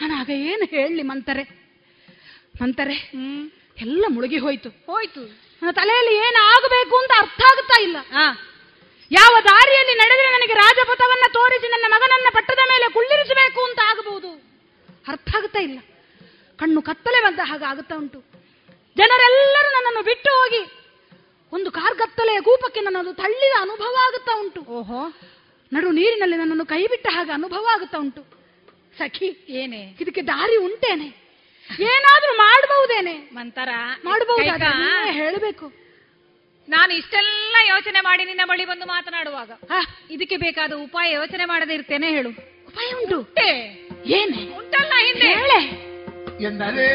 ನಾನಾಗ ಏನು ಹೇಳಲಿ ಮಂತರೆ? ಮಂತರೆ ಎಲ್ಲ ಮುಳುಗಿ ಹೋಯ್ತು. ಹೋಯ್ತು. ನನ್ನ ತಲೆಯಲ್ಲಿ ಏನು ಆಗಬೇಕು ಅಂತ ಅರ್ಥ ಆಗುತ್ತಾ ಇಲ್ಲ. ಯಾವ ದಾರಿಯಲ್ಲಿ ನಡೆದರೆ ನನಗೆ ರಾಜಪಥವನ್ನ ತೋರಿಸಿ ನನ್ನ ಮಗನನ್ನ ಪಟ್ಟದ ಮೇಲೆ ಕುಳ್ಳಿರಿಸಬೇಕು ಅಂತ ಆಗಬಹುದು? ಅರ್ಥ ಆಗುತ್ತಾ ಇಲ್ಲ. ಕಣ್ಣು ಕತ್ತಲೆ ಬಂದ ಹಾಗೆ ಆಗುತ್ತಾ ಉಂಟು. ಜನರೆಲ್ಲರೂ ನನ್ನನ್ನು ಬಿಟ್ಟು ಹೋಗಿ ಒಂದು ಕಾರ್ಗತ್ತಲೆಯ ಕೂಪಕ್ಕೆ ನನ್ನನ್ನು ತಳ್ಳಿದ ಅನುಭವ ಆಗುತ್ತಾ ಉಂಟು. ಓಹೋ. ನಡು ನೀರಿನಲ್ಲಿ ನನ್ನನ್ನು ಕೈ ಬಿಟ್ಟ ಹಾಗೆ ಅನುಭವ ಆಗುತ್ತಾ ಉಂಟು. ಸಖಿ ಏನೇ? ಇದಕ್ಕೆ ದಾರಿ ಉಂಟೇನೆ. ಏನಾದ್ರೂ ಮಾಡಬಹುದೇನೆ? ಮಂತರ ಮಾಡಬಹುದು ಹೇಳಬೇಕು. ನಾನು ಇಷ್ಟೆಲ್ಲ ಯೋಚನೆ ಮಾಡಿ ನಿನ್ನ ಬಳಿ ಬಂದು ಮಾತನಾಡುವಾಗ. ಇದಕ್ಕೆ ಬೇಕಾದ ಉಪಾಯ ಯೋಚನೆ ಮಾಡದೆ ಇರ್ತೇನೆ ಹೇಳು. ಉಪಾಯ ಉಂಟು. ಏನೇ? ಉಂಟಲ್ಲ ಹಿಂದೆ. ಹೇಳೆ. ಎಂದರೆ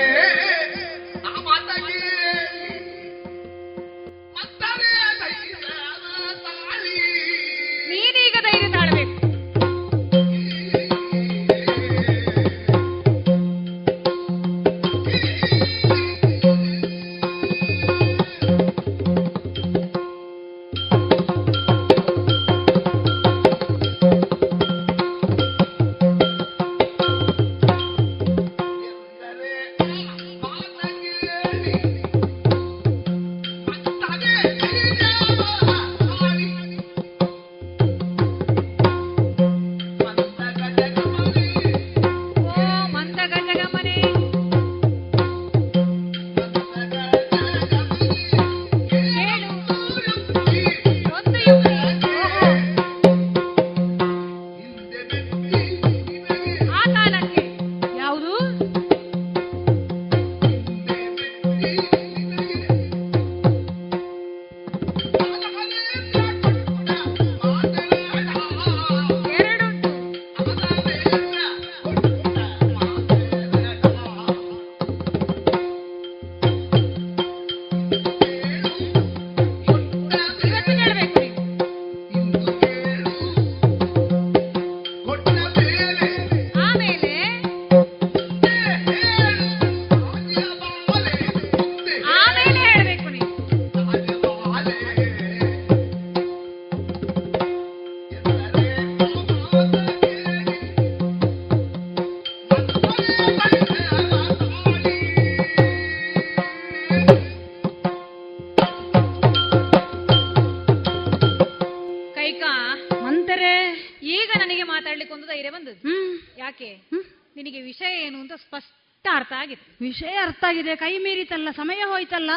ಕೈ ಮೀರಿತಲ್ಲ ಸಮಯ ಹೋಯ್ತಲ್ಲ?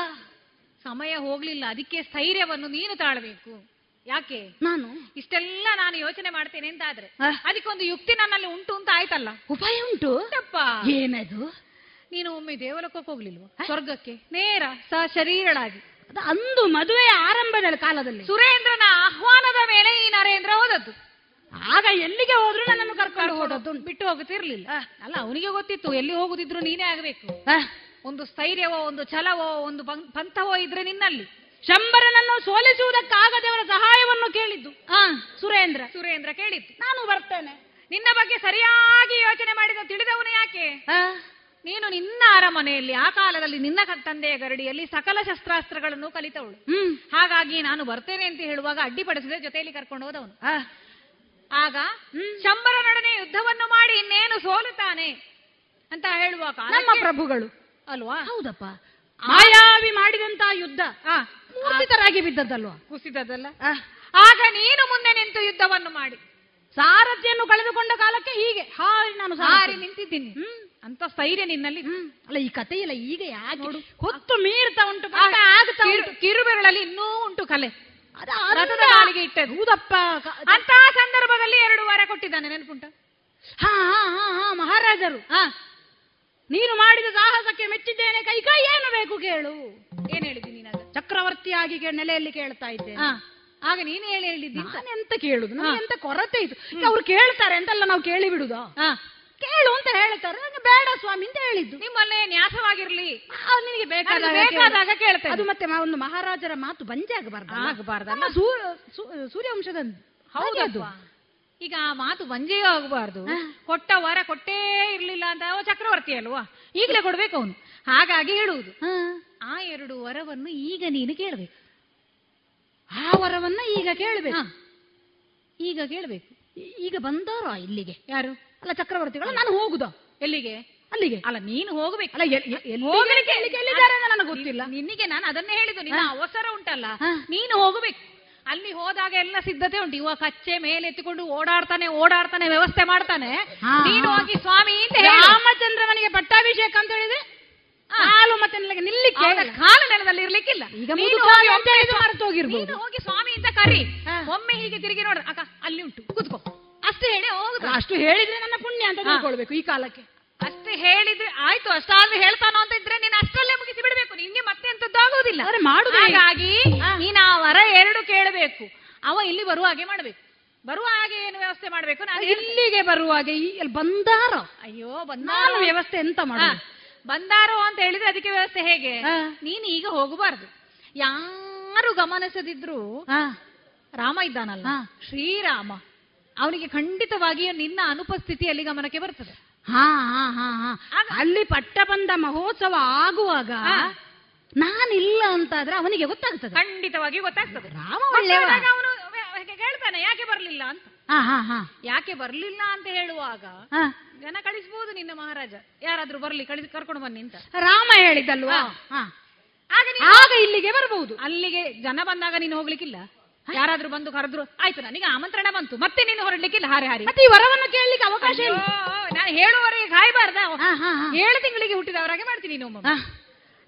ಸಮಯ ಹೋಗ್ಲಿಲ್ಲ. ಅದಕ್ಕೆ ಸ್ಥೈರ್ಯವನ್ನು ನೀನು ತಾಳ್ಬೇಕು. ಯಾಕೆ? ನಾನು? ಇಷ್ಟೆಲ್ಲ ನಾನು ಯೋಚನೆ ಮಾಡ್ತೇನೆ ಅಂತ ಆದ್ರೆ ಅದಕ್ಕೊಂದು ಯುಕ್ತಿ ನನ್ನಲ್ಲಿ ಉಂಟು ಅಂತ ಆಯ್ತಲ್ಲ? ಉಪಾಯ ಉಂಟು? ತಪ್ಪ ಏನದು? ನೀನು ಒಮ್ಮೆ ದೇವಲೋಕಕ್ಕೆ ಹೋಗ್ಲಿಲ್ವಾ? ಸ್ವರ್ಗಕ್ಕೆ? ನೇರ ಸ ಶರೀರಳಾಗಿ ಅದು ಅಂದು ಮದುವೆ ಆರಂಭದ ಕಾಲದಲ್ಲಿ. ಸುರೇಂದ್ರನ ಆಹ್ವಾನದ ಮೇಲೆ ಈ ನರೇಂದ್ರ ಹೋದದ್ದು. ಆಗ ಎಲ್ಲಿಗೆ ಹೋದ್ರು ನನ್ನನ್ನು ಕರ್ಕೊಂಡು ಹೋದದ್ದು. ಬಿಟ್ಟು ಹೋಗುತ್ತಿರ್ಲಿಲ್ಲ. ಅಲ್ಲ ಅವನಿಗೆ ಗೊತ್ತಿತ್ತು ಎಲ್ಲಿ ಹೋಗುದಿದ್ರು ನೀನೇ ಆಗಬೇಕು. ಒಂದು ಸ್ಥೈರ್ಯವೋ ಒಂದು ಛಲವೋ ಒಂದು ಪಂಥವೋ ಇದ್ರೆ ನಿನ್ನಲ್ಲಿ. ಶಂಬರನನ್ನು ಸೋಲಿಸುವುದಕ್ಕಾಗದೆ ಅವರ ಸಹಾಯವನ್ನು ಕೇಳಿದ್ದು. ಆ ಸುರೇಂದ್ರ. ಸುರೇಂದ್ರ ಕೇಳಿದ್ದು. ನಾನು ಬರ್ತೇನೆ. ನಿನ್ನ ಬಗ್ಗೆ ಸರಿಯಾಗಿ ಯೋಚನೆ ಮಾಡಿದ ತಿಳಿದವನು ಯಾಕೆ? ನೀನು ನಿನ್ನ ಅರಮನೆಯಲ್ಲಿ ಆ ಕಾಲದಲ್ಲಿ ನಿನ್ನ ತಂದೆಯ ಗರಡಿಯಲ್ಲಿ ಸಕಲ ಶಸ್ತ್ರಾಸ್ತ್ರಗಳನ್ನು ಕಲಿತವಳು. ಹಾಗಾಗಿ ನಾನು ಬರ್ತೇನೆ ಅಂತ ಹೇಳುವಾಗ ಅಡ್ಡಿಪಡಿಸಿದ ಜೊತೆಯಲ್ಲಿ ಕರ್ಕೊಂಡು ಹೋದವನು. ಆಗ ಶಂಬರನೊಡನೆ ಯುದ್ಧವನ್ನು ಮಾಡಿ ಇನ್ನೇನು ಸೋಲುತ್ತಾನೆ ಅಂತ ಹೇಳುವಾಗ ನಮ್ಮ ಪ್ರಭುಗಳು. ಅಲ್ವಾ? ಹೌದಪ್ಪ. ಮಾಯಾವಿ ಮಾಡಿದಂತ ಯುದ್ಧ. ಕುಸಿತರಾಗಿ ಬಿದ್ದದ್ದಲ್ವಾ? ಕುಸಿದದಲ್ಲ ಆಗ ನೀನು ಮುಂದೆ ನಿಂತು ಯುದ್ಧವನ್ನು ಮಾಡಿ. ಸಾರಥ್ಯನ್ನು ಕಳೆದುಕೊಂಡ ಕಾಲಕ್ಕೆ ಹೀಗೆ. ಹಾರಿ ನಾನು ಸಾರಿ ನಿಂತಿದ್ದೀನಿ. ಅಂತ ಸ್ಥೈರ್ಯ ನಿನ್ನಲ್ಲಿ. ಅಲ್ಲ ಈ ಕಥೆಯಲ್ಲ ಈಗ ಯಾಕೆ? ಹೊತ್ತು ಮೀರ್ತಾ ಉಂಟು ಕಿರುಬೆರಳಲ್ಲಿ ಇನ್ನೂ ಉಂಟು ಕಲೆ. ಕಾಲಿಗೆ ಇಟ್ಟದ್ದು. ಹೌದಪ್ಪ ಅಂತಹ ಸಂದರ್ಭದಲ್ಲಿ ಎರಡು ವಾರ ಕೊಟ್ಟಿದ್ದಾನೆ ನೆನಪುಂಟ? ಹಾ ಹಾ ಹಾ ಹಾ ಮಹಾರಾಜರು. ಹಾ ನೀನು ಮಾಡಿದ ಸಾಹಸಕ್ಕೆ ಮೆಚ್ಚಿದ್ದೇನೆ. ಕೈ ಕೈ ಏನು ಬೇಕು ಕೇಳು. ಏನ್ ಹೇಳಿದ್ದೀನಿ ನೀನು ಚಕ್ರವರ್ತಿಯಾಗಿ ನೆಲೆಯಲ್ಲಿ ಕೇಳ್ತಾ ಇದ್ದೆ ಆಗ ನೀನು ಹೇಳಿ ಹೇಳಿದ್ದಿ ನಾನು ಎಂತ ಕೇಳುದು. ನನಗೆ ಎಂತ ಕೊರತೆ ಇತ್ತು ಅವ್ರು ಕೇಳ್ತಾರೆ ಅಂತೆಲ್ಲ ನಾವು ಕೇಳಿ ಬಿಡುದಾ? ಕೇಳು ಅಂತ ಹೇಳ್ತಾರೆ. ನಂಗೆ ಬೇಡ ಸ್ವಾಮಿ ಅಂತ ಹೇಳಿದ್ದು. ನಿಮ್ಮಲ್ಲೇ ನ್ಯಾಸವಾಗಿರ್ಲಿ. ನಿನಗೆ ಬೇಕಾದಾಗ ನನಗೆ ಬೇಕಾದಾಗ ಕೇಳು. ಕೇಳ್ತೇನೆ. ಅದು ಮತ್ತೆ ಒಂದು ಮಹಾರಾಜರ ಮಾತು ಬಂಜೆ ಆಗಬಾರ್ದು ಆಗಬಾರ್ದು ಸೂರ್ಯವಂಶದ ಹೌದು ಈಗ ಆ ಮಾತು ಬಂಜೆಯೂ ಆಗಬಾರ್ದು. ಕೊಟ್ಟ ವರ ಕೊಟ್ಟೇ ಇರ್ಲಿಲ್ಲ ಅಂತ ಅವ ಚಕ್ರವರ್ತಿ ಅಲ್ವಾ? ಈಗಲೇ ಕೊಡ್ಬೇಕು ಅವನು. ಹಾಗಾಗಿ ಹೇಳುವುದು. ಆ ಎರಡು ವರವನ್ನು ಈಗ ನೀನು ಕೇಳಬೇಕು. ಆ ವರವನ್ನ ಈಗ ಕೇಳಬೇಕು. ಈಗ ಕೇಳಬೇಕು. ಈಗ ಬಂದವರು ಇಲ್ಲಿಗೆ. ಯಾರು? ಅಲ್ಲ ಚಕ್ರವರ್ತಿಗಳು. ನಾನು ಹೋಗುದ? ಎಲ್ಲಿಗೆ? ಅಲ್ಲಿಗೆ. ಅಲ್ಲ ನೀನು ಹೋಗ್ಬೇಕು. ನನಗೆ ಗೊತ್ತಿಲ್ಲ. ನಿನ್ನಿಗೆ ನಾನು ಅದನ್ನೇ ಹೇಳಿದ್ದು. ನಿನ್ನ. ಅವಸರ ಉಂಟಲ್ಲ. ನೀನು ಹೋಗಬೇಕು. ಅಲ್ಲಿ ಹೋದಾಗ ಎಲ್ಲ ಸಿದ್ಧತೆ ಉಂಟು. ಇವಾಗ ಕಚ್ಚೆ ಮೇಲೆ ಎತ್ತಿಕೊಂಡು ಓಡಾಡ್ತಾನೆ ಓಡಾಡ್ತಾನೆ ವ್ಯವಸ್ಥೆ ಮಾಡ್ತಾನೆ. ನೀನು ಹೋಗಿ ಸ್ವಾಮಿ ಅಂತ. ರಾಮಚಂದ್ರವನಿಗೆ ಪಟ್ಟಾಭಿಷೇಕ ಅಂತ ಹೇಳಿದ್ರೆ ಕಾಲು ಮತ್ತೆ ನಿಲ್ಲಿಕ್ಕೆ ಕಾಲು ನೆಲದಲ್ಲಿ ಇರ್ಲಿಕ್ಕಿಲ್ಲ. ಈಗ ನೀನು ಹೋಗಿ ಸ್ವಾಮಿ ಅಂತ ಕರಿ. ಒಮ್ಮೆ ಹೀಗೆ ತಿರುಗಿ ನೋಡ್ರ ಅಕ್ಕ ಅಲ್ಲಿ ಉಂಟು. ಕೂತ್ಕೋ. ಅಷ್ಟು ಹೇಳಿ ಹೋಗುದು. ಅಷ್ಟು ಹೇಳಿದ್ರೆ ನನ್ನ ಪುಣ್ಯ ಅಂತ. ತಿಳ್ಕೊಳ್ಬೇಕು ಈ ಕಾಲಕ್ಕೆ. ಅಷ್ಟೇ ಹೇಳಿದ್ರೆ ಆಯ್ತು ಅಷ್ಟಾದ್ರೂ ಹೇಳ್ತಾನೋ ಅಂತ ಇದ್ರೆ ನೀನು ಅಷ್ಟರಲ್ಲೇ ಮುಗಿಸಿ ಬಿಡಬೇಕು. ನಿನ್ಗೆ ಮತ್ತೆ ಎಂತದ್ದು ಆಗೋದಿಲ್ಲ. ಅವ್ರೆ? ಹಾಗಾಗಿ ನೀನು ಆ ವರ ಎರಡು ಕೇಳಬೇಕು. ಅವ ಇಲ್ಲಿ ಬರುವ ಹಾಗೆ ಮಾಡಬೇಕು. ಬರುವ ಹಾಗೆ ಏನು ವ್ಯವಸ್ಥೆ ಮಾಡಬೇಕು? ನಾನು ಇಲ್ಲಿಗೆ ಬರುವ ಹಾಗೆ ಇಲ್ಲಿ ಬಂದಾರ? ಅಯ್ಯೋ ಬಂದಾರ? ವ್ಯವಸ್ಥೆ ಎಂತ ಮಾಡ ಬಂದಾರೋ ಅಂತ ಹೇಳಿದ್ರೆ ಅದಕ್ಕೆ ವ್ಯವಸ್ಥೆ ಹೇಗೆ? ನೀನು ಈಗ ಹೋಗಬಾರ್ದು. ಯಾರು ಗಮನಿಸದಿದ್ರು ರಾಮ ಇದ್ದಾನಲ್ಲ. ಶ್ರೀರಾಮ. ಅವನಿಗೆ ಖಂಡಿತವಾಗಿಯೂ ನಿನ್ನ ಅನುಪಸ್ಥಿತಿಯಲ್ಲಿ ಗಮನಕ್ಕೆ ಬರ್ತದೆ. ಹಾ ಹಾ ಹಾ ಹಾ. ಅಲ್ಲಿ ಪಟ್ಟಬಂಧ ಮಹೋತ್ಸವ ಆಗುವಾಗ ನಾನಿಲ್ಲ ಅಂತಾದ್ರೆ ಅವನಿಗೆ ಗೊತ್ತಾಗ್ತದೆ. ಖಂಡಿತವಾಗಿ ಗೊತ್ತಾಗ್ತದೆ. ರಾಮ ಅವನು ಕೇಳ್ತಾನೆ ಯಾಕೆ ಬರ್ಲಿಲ್ಲ ಅಂತ. ಯಾಕೆ ಬರ್ಲಿಲ್ಲ ಅಂತ ಹೇಳುವಾಗ ಜನ ಕಳಿಸಬಹುದು ನಿನ್ನ ಮಹಾರಾಜ. ಯಾರಾದ್ರೂ ಬರ್ಲಿ ಕಳಿಸಿ ಕರ್ಕೊಂಡು ಬನ್ನಿ ಅಂತ. ರಾಮ ಹೇಳಿದ್ದಲ್ವಾ? ಆಗ ಇಲ್ಲಿಗೆ ಬರಬಹುದು ಅಲ್ಲಿಗೆ ಜನ ಬಂದಾಗ ನೀನು ಹೋಗ್ಲಿಕ್ಕಿಲ್ಲ? ಯಾರಾದ್ರೂ ಬಂದು ಕರೆದ್ರು ಆಯ್ತು ನನಗೆ ಆಮಂತ್ರಣ ಬಂತು. ಮತ್ತೆ ನೀನು ಹೊರಡ್ಲಿಕ್ಕಿಲ್ಲ ಹಾರಿ ಹಾರಿ. ಮತ್ತೆ ಈ ವರವನ್ನು ಕೇಳಲಿಕ್ಕೆ ಅವಕಾಶ ಇಲ್ಲ. ನಾನು ಹೇಳುವವರೆಗೆ ಕಾಯ್ಬಾರ್ದ. ಏಳು ತಿಂಗಳಿಗೆ ಹುಟ್ಟಿದವರಾಗೆ ಮಾಡ್ತೀನಿ ನೀನು.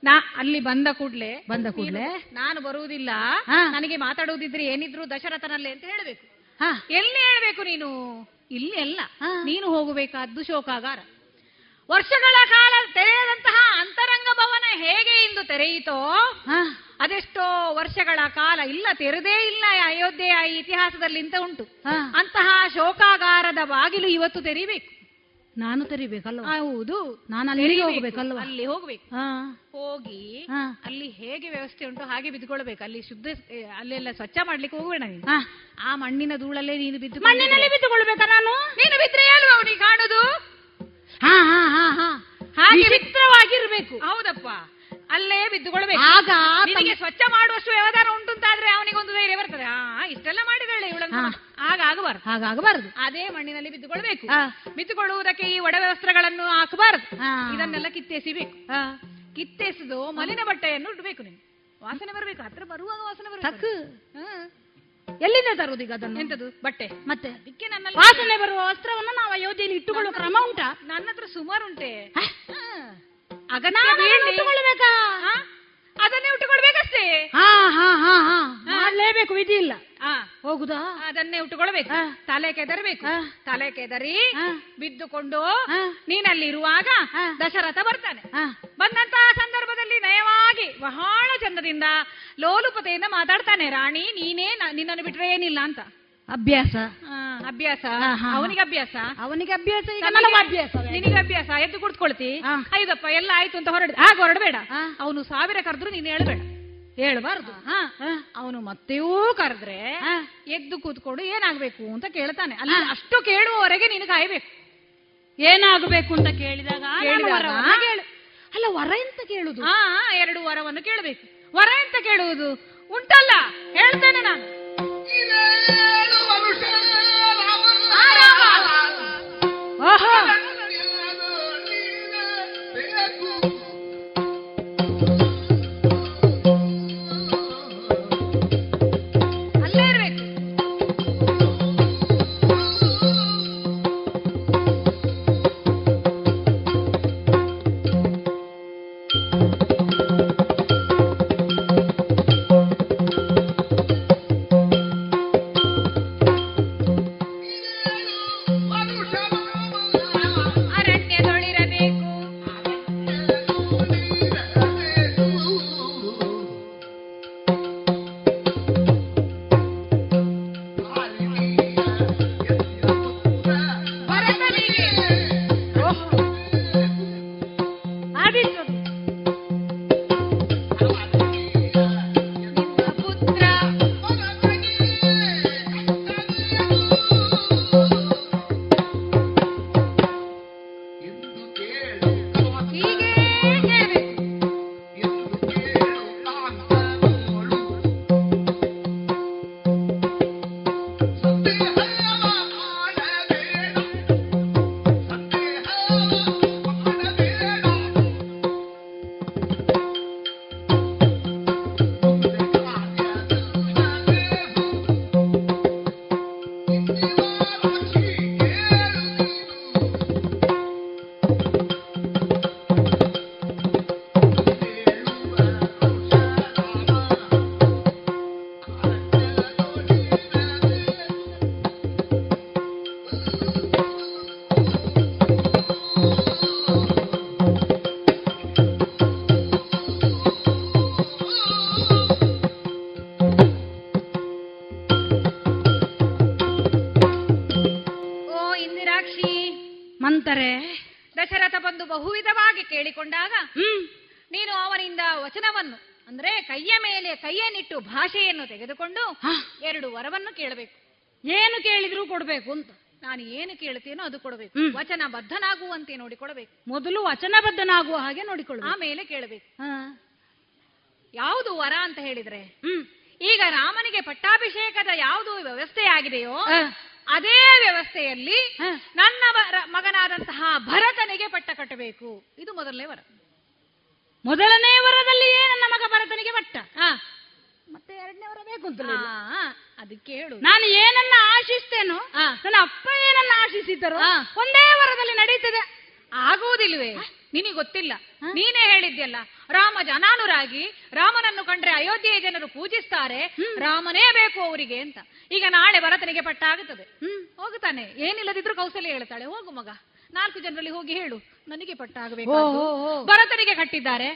ನಾ ಅಲ್ಲಿ ಬಂದ ಕೂಡ್ಲೆ ಬಂದ ಕೂಡ್ಲೆ? ನಾನು ಬರುವುದಿಲ್ಲ. ನನಗೆ ಮಾತಾಡುವುದಿದ್ರೆ ಏನಿದ್ರು ದಶರಥನಲ್ಲೇ ಅಂತ ಹೇಳಬೇಕು. ಹಾ. ಎಲ್ಲಿ ಹೇಳ್ಬೇಕು ನೀನು? ಇಲ್ಲಿ ಅಲ್ಲ. ನೀನು ಹೋಗಬೇಕಾದ್ದು ಶೋಕಾಗಾರ. ವರ್ಷಗಳ ಕಾಲ ತೆರೆಯದಂತಹ ಅಂತರಂಗ ಭವನ ಹೇಗೆ ಇಂದು ತೆರೆಯಿತೋ ಅದೆಷ್ಟೋ ವರ್ಷಗಳ ಕಾಲ ಇಲ್ಲ ತೆರೆದೇ ಇಲ್ಲ ಅಯೋಧ್ಯೆಯ ಈ ಇತಿಹಾಸದಲ್ಲಿ ಇಂತ ಉಂಟು. ಅಂತಹ ಶೋಕಾಗಾರದ ಬಾಗಿಲು ಇವತ್ತು ತೆರಿಬೇಕು. ನಾನು ತೆರಿಬೇಕಲ್ಲ ಹೌದು. ನಾನು ಅಲ್ಲಿ ಹೋಗ್ಬೇಕಲ್ಲ ಅಲ್ಲಿ ಹೋಗ್ಬೇಕು. ಹೋಗಿ. ಅಲ್ಲಿ ಹೇಗೆ ವ್ಯವಸ್ಥೆ ಉಂಟು ಹಾಗೆ ಬಿದ್ದುಕೊಳ್ಬೇಕು. ಅಲ್ಲಿ ಶುದ್ಧ ಅಲ್ಲೆಲ್ಲ ಸ್ವಚ್ಛ ಮಾಡ್ಲಿಕ್ಕೆ ಹೋಗ್ಬೇಡ ನೀನು. ಆ ಮಣ್ಣಿನ ಧೂಳಲ್ಲೇ ನೀನು ಬಿದ್ದು ಮಣ್ಣಿನಲ್ಲಿ ಬಿದ್ದುಕೊಳ್ಬೇಕಾ ನಾನು? ನೀನು ಬಿದ್ರೆ ಅಲ್ವಾ ಅವನಿಗೆ ಕಾಣುದು? ಹಾ ಹಾ ಹಾ ಹಾ. ಹಾಗೆ ವಿಚಿತ್ರವಾಗಿರ್ಬೇಕು. ಹೌದಪ್ಪ. ಅಲ್ಲೇ ಬಿದ್ದುಕೊಳ್ಬೇಕು. ಆಗ ನಿನಗೆ ಸ್ವಚ್ಛ ಮಾಡುವಷ್ಟು ವ್ಯವಧಾನ ಉಂಟುಂತಾದ್ರೆ ಅವನಿಗೆ ಒಂದು ಧೈರ್ಯ ಬರ್ತದೆ. ಆ ಇಷ್ಟೆಲ್ಲ ಮಾಡಿದಳೆ ಇವಳನ್ನು ಆಗ ಆಗಬಾರದು. ಹಾಗಾಗಬಾರದು. ಅದೇ ಮಣ್ಣಿನಲ್ಲಿ ಬಿದ್ದುಕೊಳ್ಬೇಕು. ಬಿದ್ದುಕೊಳ್ಳುವುದಕ್ಕೆ ಈ ಒಡವೆ ವಸ್ತ್ರಗಳನ್ನು ಹಾಕಬಾರದು. ಇದನ್ನೆಲ್ಲ ಕಿತ್ತೆಸಿಬೇಕು. ಕಿತ್ತೆಸಿದು ಮಲಿನ ಬಟ್ಟೆಯನ್ನು ಉಡ್ಬೇಕು ನೀನು. ವಾಸನೆ ಬರಬೇಕು. ಹತ್ರ ಬರುವಾಗ ವಾಸನೆ ಬರಬೇಕು. ಎಲ್ಲಿಂದ ತರುವುದು ಈಗ ಅದನ್ನು? ಎಂತದು? ಬಟ್ಟೆ. ಮತ್ತೆ? ಅದಕ್ಕೆ ನನ್ನ ವಾಸನೆ ಬರುವ ವಸ್ತ್ರವನ್ನು ನಾವು ಅಯೋಧ್ಯೆಯಲ್ಲಿ ಇಟ್ಟುಕೊಳ್ಳುವ ಕ್ರಮ ಉಂಟಾ? ನನ್ನ ಹತ್ರ ಸುಮಾರು ಉಂಟೆ. ನಾನು ಅದನ್ನು ಉಟ್ಟುಕೊಳ್ಬೇಕಷ್ಟೇ? ಹಾ ಹಾ ಹಾ ಹಾ. ಮಾಡ್ಲೇಬೇಕು ವಿಧಿ ಇಲ್ಲ. ಹೋಗುದಾ? ಅದನ್ನೇ ಉಟ್ಟುಕೊಳ್ಬೇಕು. ತಲೆ ಕೆದರ್ಬೇಕು. ತಲೆ ಕೆದರಿ. ಬಿದ್ದುಕೊಂಡು. ನೀನಲ್ಲಿರುವಾಗ ದಶರಥ ಬರ್ತಾನೆ. ಬಂದಂತಹ ಸಂದರ್ಭದಲ್ಲಿ ನಯವಾಗಿ ಬಹಳ ಚಂದದಿಂದ ಲೋಲುಪತೆಯಿಂದ ಮಾತಾಡ್ತಾನೆ. ರಾಣಿ ನೀನೇ ನಿನ್ನನ್ನು ಬಿಟ್ರೆ ಏನಿಲ್ಲ ಅಂತ. ಅಭ್ಯಾಸ. ಅಭ್ಯಾಸ. ಅವನಿಗೆ ಅಭ್ಯಾಸ? ಅವನಿಗೆ ಅಭ್ಯಾಸ ಈಗ ನನಗೆ ಅಭ್ಯಾಸ ನಿನಗೆ ಅಭ್ಯಾಸ? ಎದ್ದು ಕುಡ್ಕೊಳ್ತಿ. ಐದಪ್ಪ ಎಲ್ಲ ಆಯ್ತು ಅಂತ ಹೊರಡ. ಆಗ ಹೊರಡಬೇಡ. ಅವನು ಸಾವಿರ ಕರೆದ್ರು ನೀನು ಹೇಳ್ಬೇಡ. ಹೇಳ್ಬಾರ್ದು. ಅವನು ಮತ್ತೆಯೂ ಕರೆದ್ರೆ. ಎದ್ದು ಕೂತ್ಕೊಂಡು ಏನಾಗ್ಬೇಕು ಅಂತ ಕೇಳ್ತಾನೆ. ಅಲ್ಲ ಅಷ್ಟು ಕೇಳುವವರೆಗೆ ನೀನು ಕಾಯ್ಬೇಕು. ಏನಾಗಬೇಕು ಅಂತ ಕೇಳಿದಾಗ ಅಲ್ಲ ವರ ಎಂತ ಕೇಳುದು? ಹಾ ಎರಡು ವರವನ್ನು ಕೇಳಬೇಕು. ವರ ಎಂತ ಕೇಳುವುದು? ಉಂಟಲ್ಲ. ಹೇಳ್ತೇನೆ ನಾನು. ಆ, ಮೊದಲು ವಚನಬದ್ಧನಾಗುವ ಹಾಗೆ ನೋಡಿಕೊಳ್ಳು ಆಮೇಲೆ ಕೇಳಬೇಕು. ಯಾವುದು ವರ ಅಂತ ಹೇಳಿದ್ರೆ? ಈಗ ರಾಮನಿಗೆ ಪಟ್ಟಾಭಿಷೇಕದ ಯಾವುದು ವ್ಯವಸ್ಥೆ ಆಗಿದೆಯೋ ಅದೇ ವ್ಯವಸ್ಥೆಯಲ್ಲಿ ನನ್ನ ಮಗನಾದಂತಹ ಭರತನಿಗೆ ಪಟ್ಟ ಕಟ್ಟಬೇಕು. ಇದು ಮೊದಲನೇ ವರ. ಮೊದಲನೇ ವರದಲ್ಲಿಯೇ ನನ್ನ ಮಗ ಭರತನಿಗೆ ಪಟ್ಟ. ಮತ್ತೆ ಎರಡನೇ ವರ ಬೇಕು ಅಂತ ಅದಕ್ಕೆ ಹೇಳು ನಾನು ಏನನ್ನ ಆಶಿಸ್ತೇನೋ ನನ್ನ ಅಪ್ಪ ಏನನ್ನ ಆಶಿಸಿದ್ದರು ಒಂದೇ ವರದಲ್ಲಿ ನಡೀತದೆ ಆಗುವುದಿಲ್ವೇ ನಿನಗೆ ಗೊತ್ತಿಲ್ಲ. ನೀನೇ ಹೇಳಿದ್ಯಲ್ಲ ರಾಮ ಜನಾನುರಾಗಿ ರಾಮನನ್ನು ಕಂಡ್ರೆ ಅಯೋಧ್ಯೆಯ ಜನರು ಪೂಜಿಸ್ತಾರೆ ರಾಮನೇ ಬೇಕು ಅವರಿಗೆ ಅಂತ. ಈಗ ನಾಳೆ ಭರತನಿಗೆ ಪಟ್ಟ ಆಗುತ್ತದೆ ಹೋಗುತ್ತಾನೆ. ಏನಿಲ್ಲದಿದ್ರು ಕೌಸಲ್ಯ ಹೇಳ್ತಾಳೆ ಹೋಗು ಮಗ. ನಾಲ್ಕು ಜನರಲ್ಲಿ ಹೋಗಿ ಹೇಳು ನನಗೆ ಪಟ್ಟ ಆಗಬೇಕು. ಭರತನಿಗೆ ಕಟ್ಟಿದ್ದಾರೆ.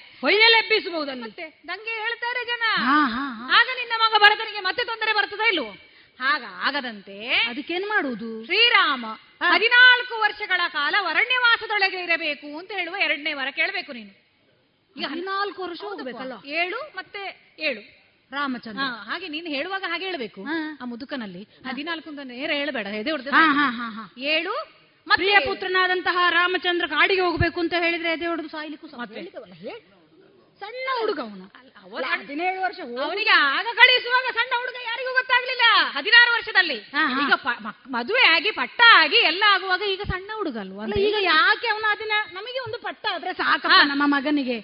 ಅಂತೆ ಮತ್ತೆ ದಂಗೆ ಹೇಳ್ತಾರೆ ಜನ. ಆಗ ನಿನ್ನ ಮಗ ಭರತನಿಗೆ ಮತ್ತೆ ತೊಂದರೆ ಬರ್ತದ ಇಲ್ವೋ? ಹಾಗ ಆಗದಂತೆ ಅದಕ್ಕೇನ್ ಮಾಡುವುದು? ಶ್ರೀರಾಮ ಹದಿನಾಲ್ಕು ವರ್ಷಗಳ ಕಾಲ ಅರಣ್ಯವಾಸದೊಳಗೆ ಇರಬೇಕು ಅಂತ ಹೇಳುವ ಎರಡನೇ ವರ ಕೇಳಬೇಕು ನೀನು. ಈಗ ಹದಿನಾಲ್ಕು ವರ್ಷ. ಹೋಗ್ಬೇಕಲ್ಲ? ಏಳು ಮತ್ತೆ ಏಳು. ರಾಮಚಂದ್ರ. ಹಾಗೆ ನೀನು ಹೇಳುವಾಗ ಹಾಗೆ ಹೇಳ್ಬೇಕು. ಆ ಮುದುಕನಲ್ಲಿ ಹದಿನಾಲ್ಕು ಅಂತ ನೇರ ಹೇಳಬೇಡ ಎದೆ ಹೊಡೆದ ಹಾ, ಹಾ, ಹಾ, ಹಾ. ಏಳು ಮತ್ತೆ ಪ್ರಿಯ ಪುತ್ರನಾದಂತಹ ರಾಮಚಂದ್ರ ಕಾಡಿಗೆ ಹೋಗ್ಬೇಕು ಅಂತ ಹೇಳಿದ್ರೆ ಎದೆ ಹೊಡೆದು ಸಾಯ್ಲಿಕ್ಕೂ. ಸಣ್ಣ ಹುಡುಗ ಅವನು. ಹದಿನೇಳು ವರ್ಷ. ಅವನಿಗೆ ಆಗ ಕಳಿಸುವಾಗ ಸಣ್ಣ ಹುಡುಗ ಯಾರಿಗೂ ಗೊತ್ತಾಗ್ಲಿಲ್ಲ. ಹದಿನಾರು ವರ್ಷದಲ್ಲಿ. ಈಗ ಮದುವೆ ಆಗಿ ಪಟ್ಟ ಆಗಿ ಎಲ್ಲ ಆಗುವಾಗ ಈಗ ಸಣ್ಣ ಹುಡುಗ ಅಲ್ವಾ ಈಗ ಯಾಕೆ ಅವನು ಅದನ್ನ ನಮಗೆ ಒಂದು ಪಟ್ಟ ಆದ್ರೆ ಸಾಕಪ್ಪ ನಮ್ಮ ಮಗನಿಗೆ.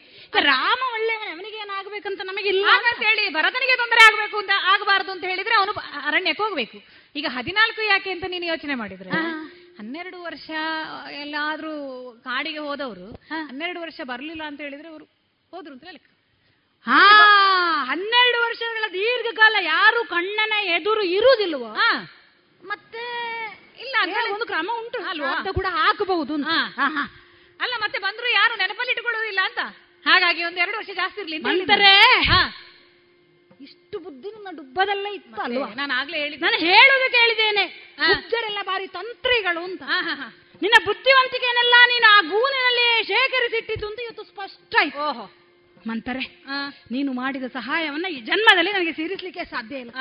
ರಾಮ ಒಳ್ಳೆಯವನೇ ಅವನಿಗೆ ಏನಾಗ್ಬೇಕಂತ ನಮಗೆ ಇಲ್ಲ ಅಂತ. ಹೇಳಿ ಭರತನಿಗೆ ತೊಂದರೆ ಆಗ್ಬೇಕು ಅಂತ ಆಗಬಾರದು ಅಂತ ಹೇಳಿದ್ರೆ ಅವನು ಅರಣ್ಯಕ್ಕೆ ಹೋಗ್ಬೇಕು. ಈಗ ಹದಿನಾಲ್ಕು ಯಾಕೆ ಅಂತ ನೀನು ಯೋಚನೆ ಮಾಡಿದ್ರೆ ಹನ್ನೆರಡು ವರ್ಷ ಎಲ್ಲಾದ್ರೂ ಕಾಡಿಗೆ ಹೋದವರು ಹನ್ನೆರಡು ವರ್ಷ ಬರ್ಲಿಲ್ಲ ಅಂತ ಹೇಳಿದ್ರೆ ಅವರು ಹೋದ್ರು ಅಂತ ಲೆಕ್ಕ ಹಾ ಹನ್ನೆರಡು ವರ್ಷಗಳ ದೀರ್ಘಕಾಲ ಯಾರು ಕಣ್ಣನ ಎದುರು ಇರುವುದಿಲ್ವೋ? ಮತ್ತೆ ಇಲ್ಲ ಅಂತ ಒಂದು ಕ್ರಮ ಉಂಟು. ಅಲ್ವಾ? ಅಂತ ಕೂಡ ಹಾಕಬಹುದು. ಅಲ್ಲ ಮತ್ತೆ ಬಂದ್ರು ಯಾರು ನೆನಪಲ್ಲಿ ಇಟ್ಕೊಳ್ಳೋದಿಲ್ಲ ಅಂತ? ಹಾಗಾಗಿ ಒಂದು ಎರಡು ವರ್ಷ ಜಾಸ್ತಿ ಇರ್ಲಿ ಅಂತ ಹೇಳಿದ್ರು. ಬಂದರೆ ಹಾ. ಇಷ್ಟು ಬುದ್ಧಿ ನನ್ನ ಡುಬ್ಬದಲ್ಲೇ ಇತ್ತು ಅಲ್ವಾ? ನಾನು ಆಗ್ಲೇ ಹೇಳಿ ನಾನು ಹೇಳೋದು ಕೇಳಿದ್ದೇನೆ ಬುದ್ಧರೆಲ್ಲ ಬಾರಿ ತಂತ್ರಿಗಳು ಅಂತ. ನಿನ್ನ ಬುದ್ಧಿವಂತಿಕೆನೆಲ್ಲ ನೀನು ಆ ಗೂನಿನಲ್ಲಿ ಶೇಖರಿಸಿಟ್ಟಿದ್ದು ಅಂತ ಇವತ್ತು ಸ್ಪಷ್ಟ ಆಯ್ತು. ಓಹೋ. ಮಂತರೆ ನೀನು ಮಾಡಿದ ಸಹಾಯವನ್ನ ಈ ಜನ್ಮದಲ್ಲಿ ನನಗೆ ಸೇರಿಸಲಿಕ್ಕೆ ಸಾಧ್ಯ ಇಲ್ಲ.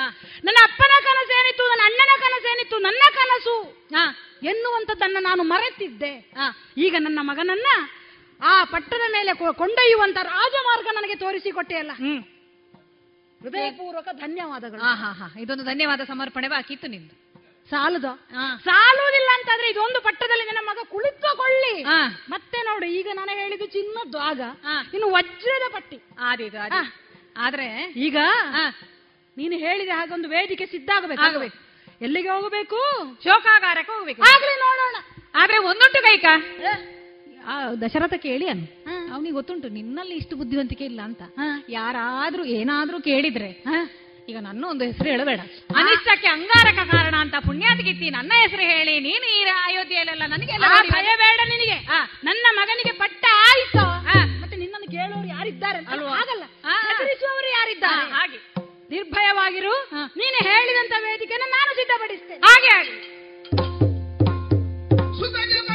ನನ್ನ ಅಪ್ಪನ ಕನಸೇನಿತ್ತು ನನ್ನ ಅಣ್ಣನ ಕನಸೇನಿತ್ತು ನನ್ನ ಕನಸು? ಎನ್ನುವಂಥದ್ದನ್ನ ನಾನು ಮರೆತಿದ್ದೆ. ಈಗ ನನ್ನ ಮಗನನ್ನ ಆ ಪಟ್ಟದ ಮೇಲೆ ಕೊಂಡೊಯ್ಯುವಂತ ರಾಜಮಾರ್ಗ ನನಗೆ ತೋರಿಸಿಕೊಟ್ಟೆಯಲ್ಲ ಹೃದಯಪೂರ್ವಕ ಧನ್ಯವಾದಗಳು. ಹಾ ಹಾ ಹಾ. ಇದೊಂದು ಧನ್ಯವಾದ ಸಮರ್ಪಣೆ. ಬಾಕಿತ್ತು ನಿಂದು. ಸಾಲದ? ಸಾಲುವುದಿಲ್ಲ ಅಂತಂದ್ರೆ ಇದೊಂದು ಪಟ್ಟದಲ್ಲಿ ನನ್ನ ಮಗ ಕುಳಿತುಕೊಳ್ಳಿ. ಮತ್ತೆ ನೋಡು ಈಗ ನಾನು ಹೇಳಿದ್ದು ಚಿನ್ನದ್ದು. ಆಗ ಇನ್ನು ವಜ್ರದ ಪಟ್ಟಿ. ಆದೀಗ ಆದಿ. ಆದ್ರೆ ಈಗ ನೀನು ಹೇಳಿದ ಹಾಗೊಂದು ವೇದಿಕೆ ಸಿದ್ಧ ಆಗಬೇಕು. ಆಗಬೇಕು. ಎಲ್ಲಿಗೆ ಹೋಗಬೇಕು? ಶೋಕಾಗಾರಕ್ಕೆ ಹೋಗ್ಬೇಕು. ಆಗ್ಲಿ ನೋಡೋಣ. ಆದ್ರೆ ಒಂದೊಟ್ಟು ಕೈಕ ಆ ದಶರಥ ಕೇಳಿ ಅನ್ ಅವನಿಗೆ ಗೊತ್ತುಂಟು ನಿನ್ನಲ್ಲಿ ಇಷ್ಟು ಬುದ್ಧಿವಂತಿಕೆ ಇಲ್ಲ ಅಂತ. ಯಾರಾದ್ರೂ ಏನಾದ್ರೂ ಕೇಳಿದ್ರೆ ಈಗ ನನ್ನ ಒಂದು ಹೆಸರು ಹೇಳಬೇಡ. ಅನಿಷ್ಟಕ್ಕೆ ಅಂಗಾರಕ ಕಾರಣ ಅಂತ ಪುಣ್ಯಾತಿಗಿತ್ತಿ ನನ್ನ ಹೆಸರು ಹೇಳಿ ನೀನು ಈ ಅಯೋಧ್ಯೆಯಲ್ಲೆಲ್ಲ ನನಗೆ ಭಯ ಬೇಡ ನಿನಗೆ. ನನ್ನ ಮಗನಿಗೆ ಪಟ್ಟ ಆಯ್ತು. ಮತ್ತೆ ನಿನ್ನನ್ನು ಕೇಳೋರು ಯಾರಿದ್ದಾರೆ? ಆಗಲ್ಲ. ಆ. ಹೆದರಿಸುವವರು ಯಾರಿದ್ದಾರೆ? ಹಾಗೆ. ನಿರ್ಭಯವಾಗಿರು. ನೀನು ಹೇಳಿದಂತ ವೇದಿಕೆಯನ್ನು ನಾನು ಸಿದ್ಧಪಡಿಸ್ತೇನೆ. ಹಾಗೆ ಹಾಗೆ ಿ.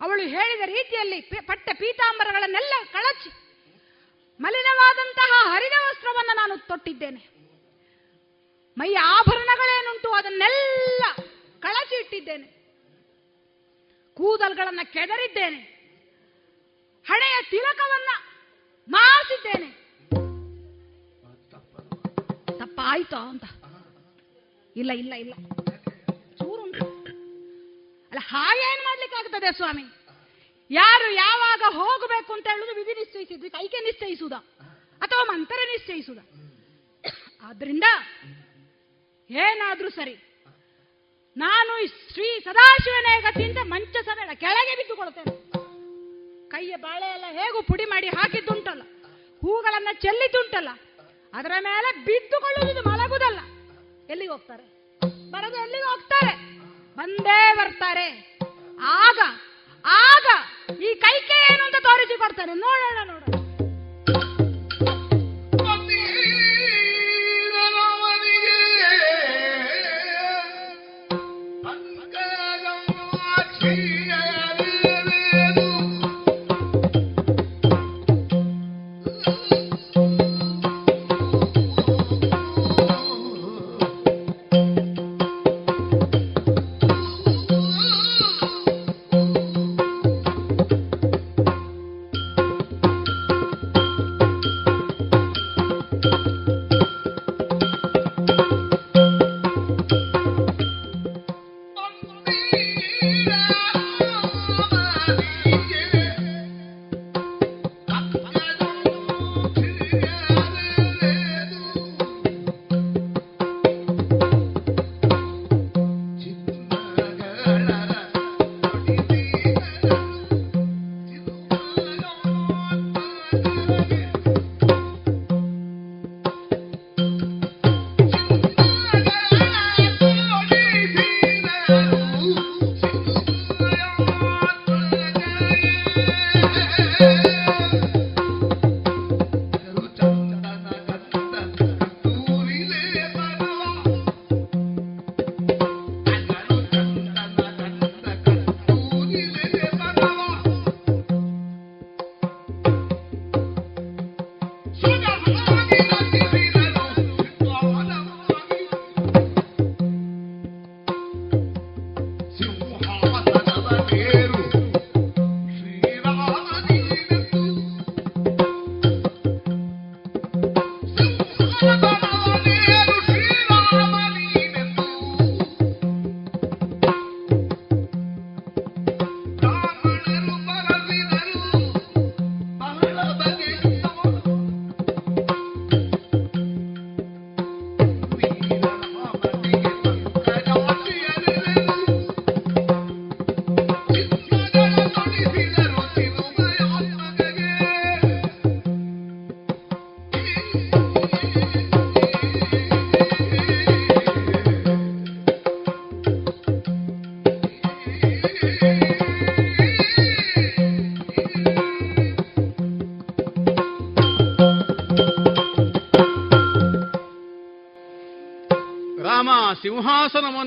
ಅವಳು ಹೇಳಿದ ರೀತಿಯಲ್ಲಿ ಪಟ್ಟ ಪೀತಾಂಬರಗಳನ್ನೆಲ್ಲ ಕಳಚಿ ಮಲಿನವಾದಂತಹ ಹರಿದ ವಸ್ತ್ರವನ್ನು ನಾನು ತೊಟ್ಟಿದ್ದೇನೆ. ಮೈಯ ಆಭರಣಗಳೇನುಂಟು ಅದನ್ನೆಲ್ಲ ಕಳಚಿ ಇಟ್ಟಿದ್ದೇನೆ. ಕೂದಲ್ಗಳನ್ನ ಕೆದರಿದ್ದೇನೆ. ಹಣೆಯ ತಿಲಕವನ್ನ ಮಾಸಿದ್ದೇನೆ ತಪ್ಪಾಯ್ತೋ ಅಂತ. ಇಲ್ಲ ಇಲ್ಲ ಇಲ್ಲ. ಅಲ್ಲ ಮಾಡ್ಲಿಕ್ಕೆ ಮಾಡ್ಲಿಕ್ಕಾಗ್ತದೆ ಸ್ವಾಮಿ? ಯಾರು ಯಾವಾಗ ಹೋಗಬೇಕು ಅಂತ ಹೇಳುದು ವಿಧಿ ನಿಶ್ಚಯಿಸಿದ್ರು ಕೈಕೆ ನಿಶ್ಚಯಿಸುದ ಅಥವಾ ಮಂತ್ರ ನಿಶ್ಚಯಿಸುದ. ಆದ್ರಿಂದ ಏನಾದ್ರೂ ಸರಿ, ನಾನು ಶ್ರೀ ಸದಾಶಿವನೇ ಗತಿಯಿಂದ ಮಂಚಸಬೇಡ ಕೆಳಗೆ ಬಿದ್ದುಕೊಳ್ತೇನೆ. ಕೈಯ ಬಾಳೆ ಎಲ್ಲ ಹೇಗೂ ಪುಡಿ ಮಾಡಿ ಹಾಕಿದ್ದುಂಟಲ್ಲ, ಹೂಗಳನ್ನ ಚೆಲ್ಲಿದ್ದುಂಟಲ್ಲ, ಅದರ ಮೇಲೆ ಬಿದ್ದುಕೊಳ್ಳುವುದು ಮಲಗುದಲ್ಲ ಎಲ್ಲಿಗೆ ಹೋಗ್ತಾರೆ? ಬರದು ಎಲ್ಲಿಗೆ ಹೋಗ್ತಾರೆ? ಬಂದೇ ಬರ್ತಾರೆ. ಆಗ ಆಗ ಈ ಕೈಕೆ ಏನು ಅಂತ ತೋರಿಸಿ ಕೊಡ್ತಾರೆ ನೋಡೋಣ ನೋಡೋಣ.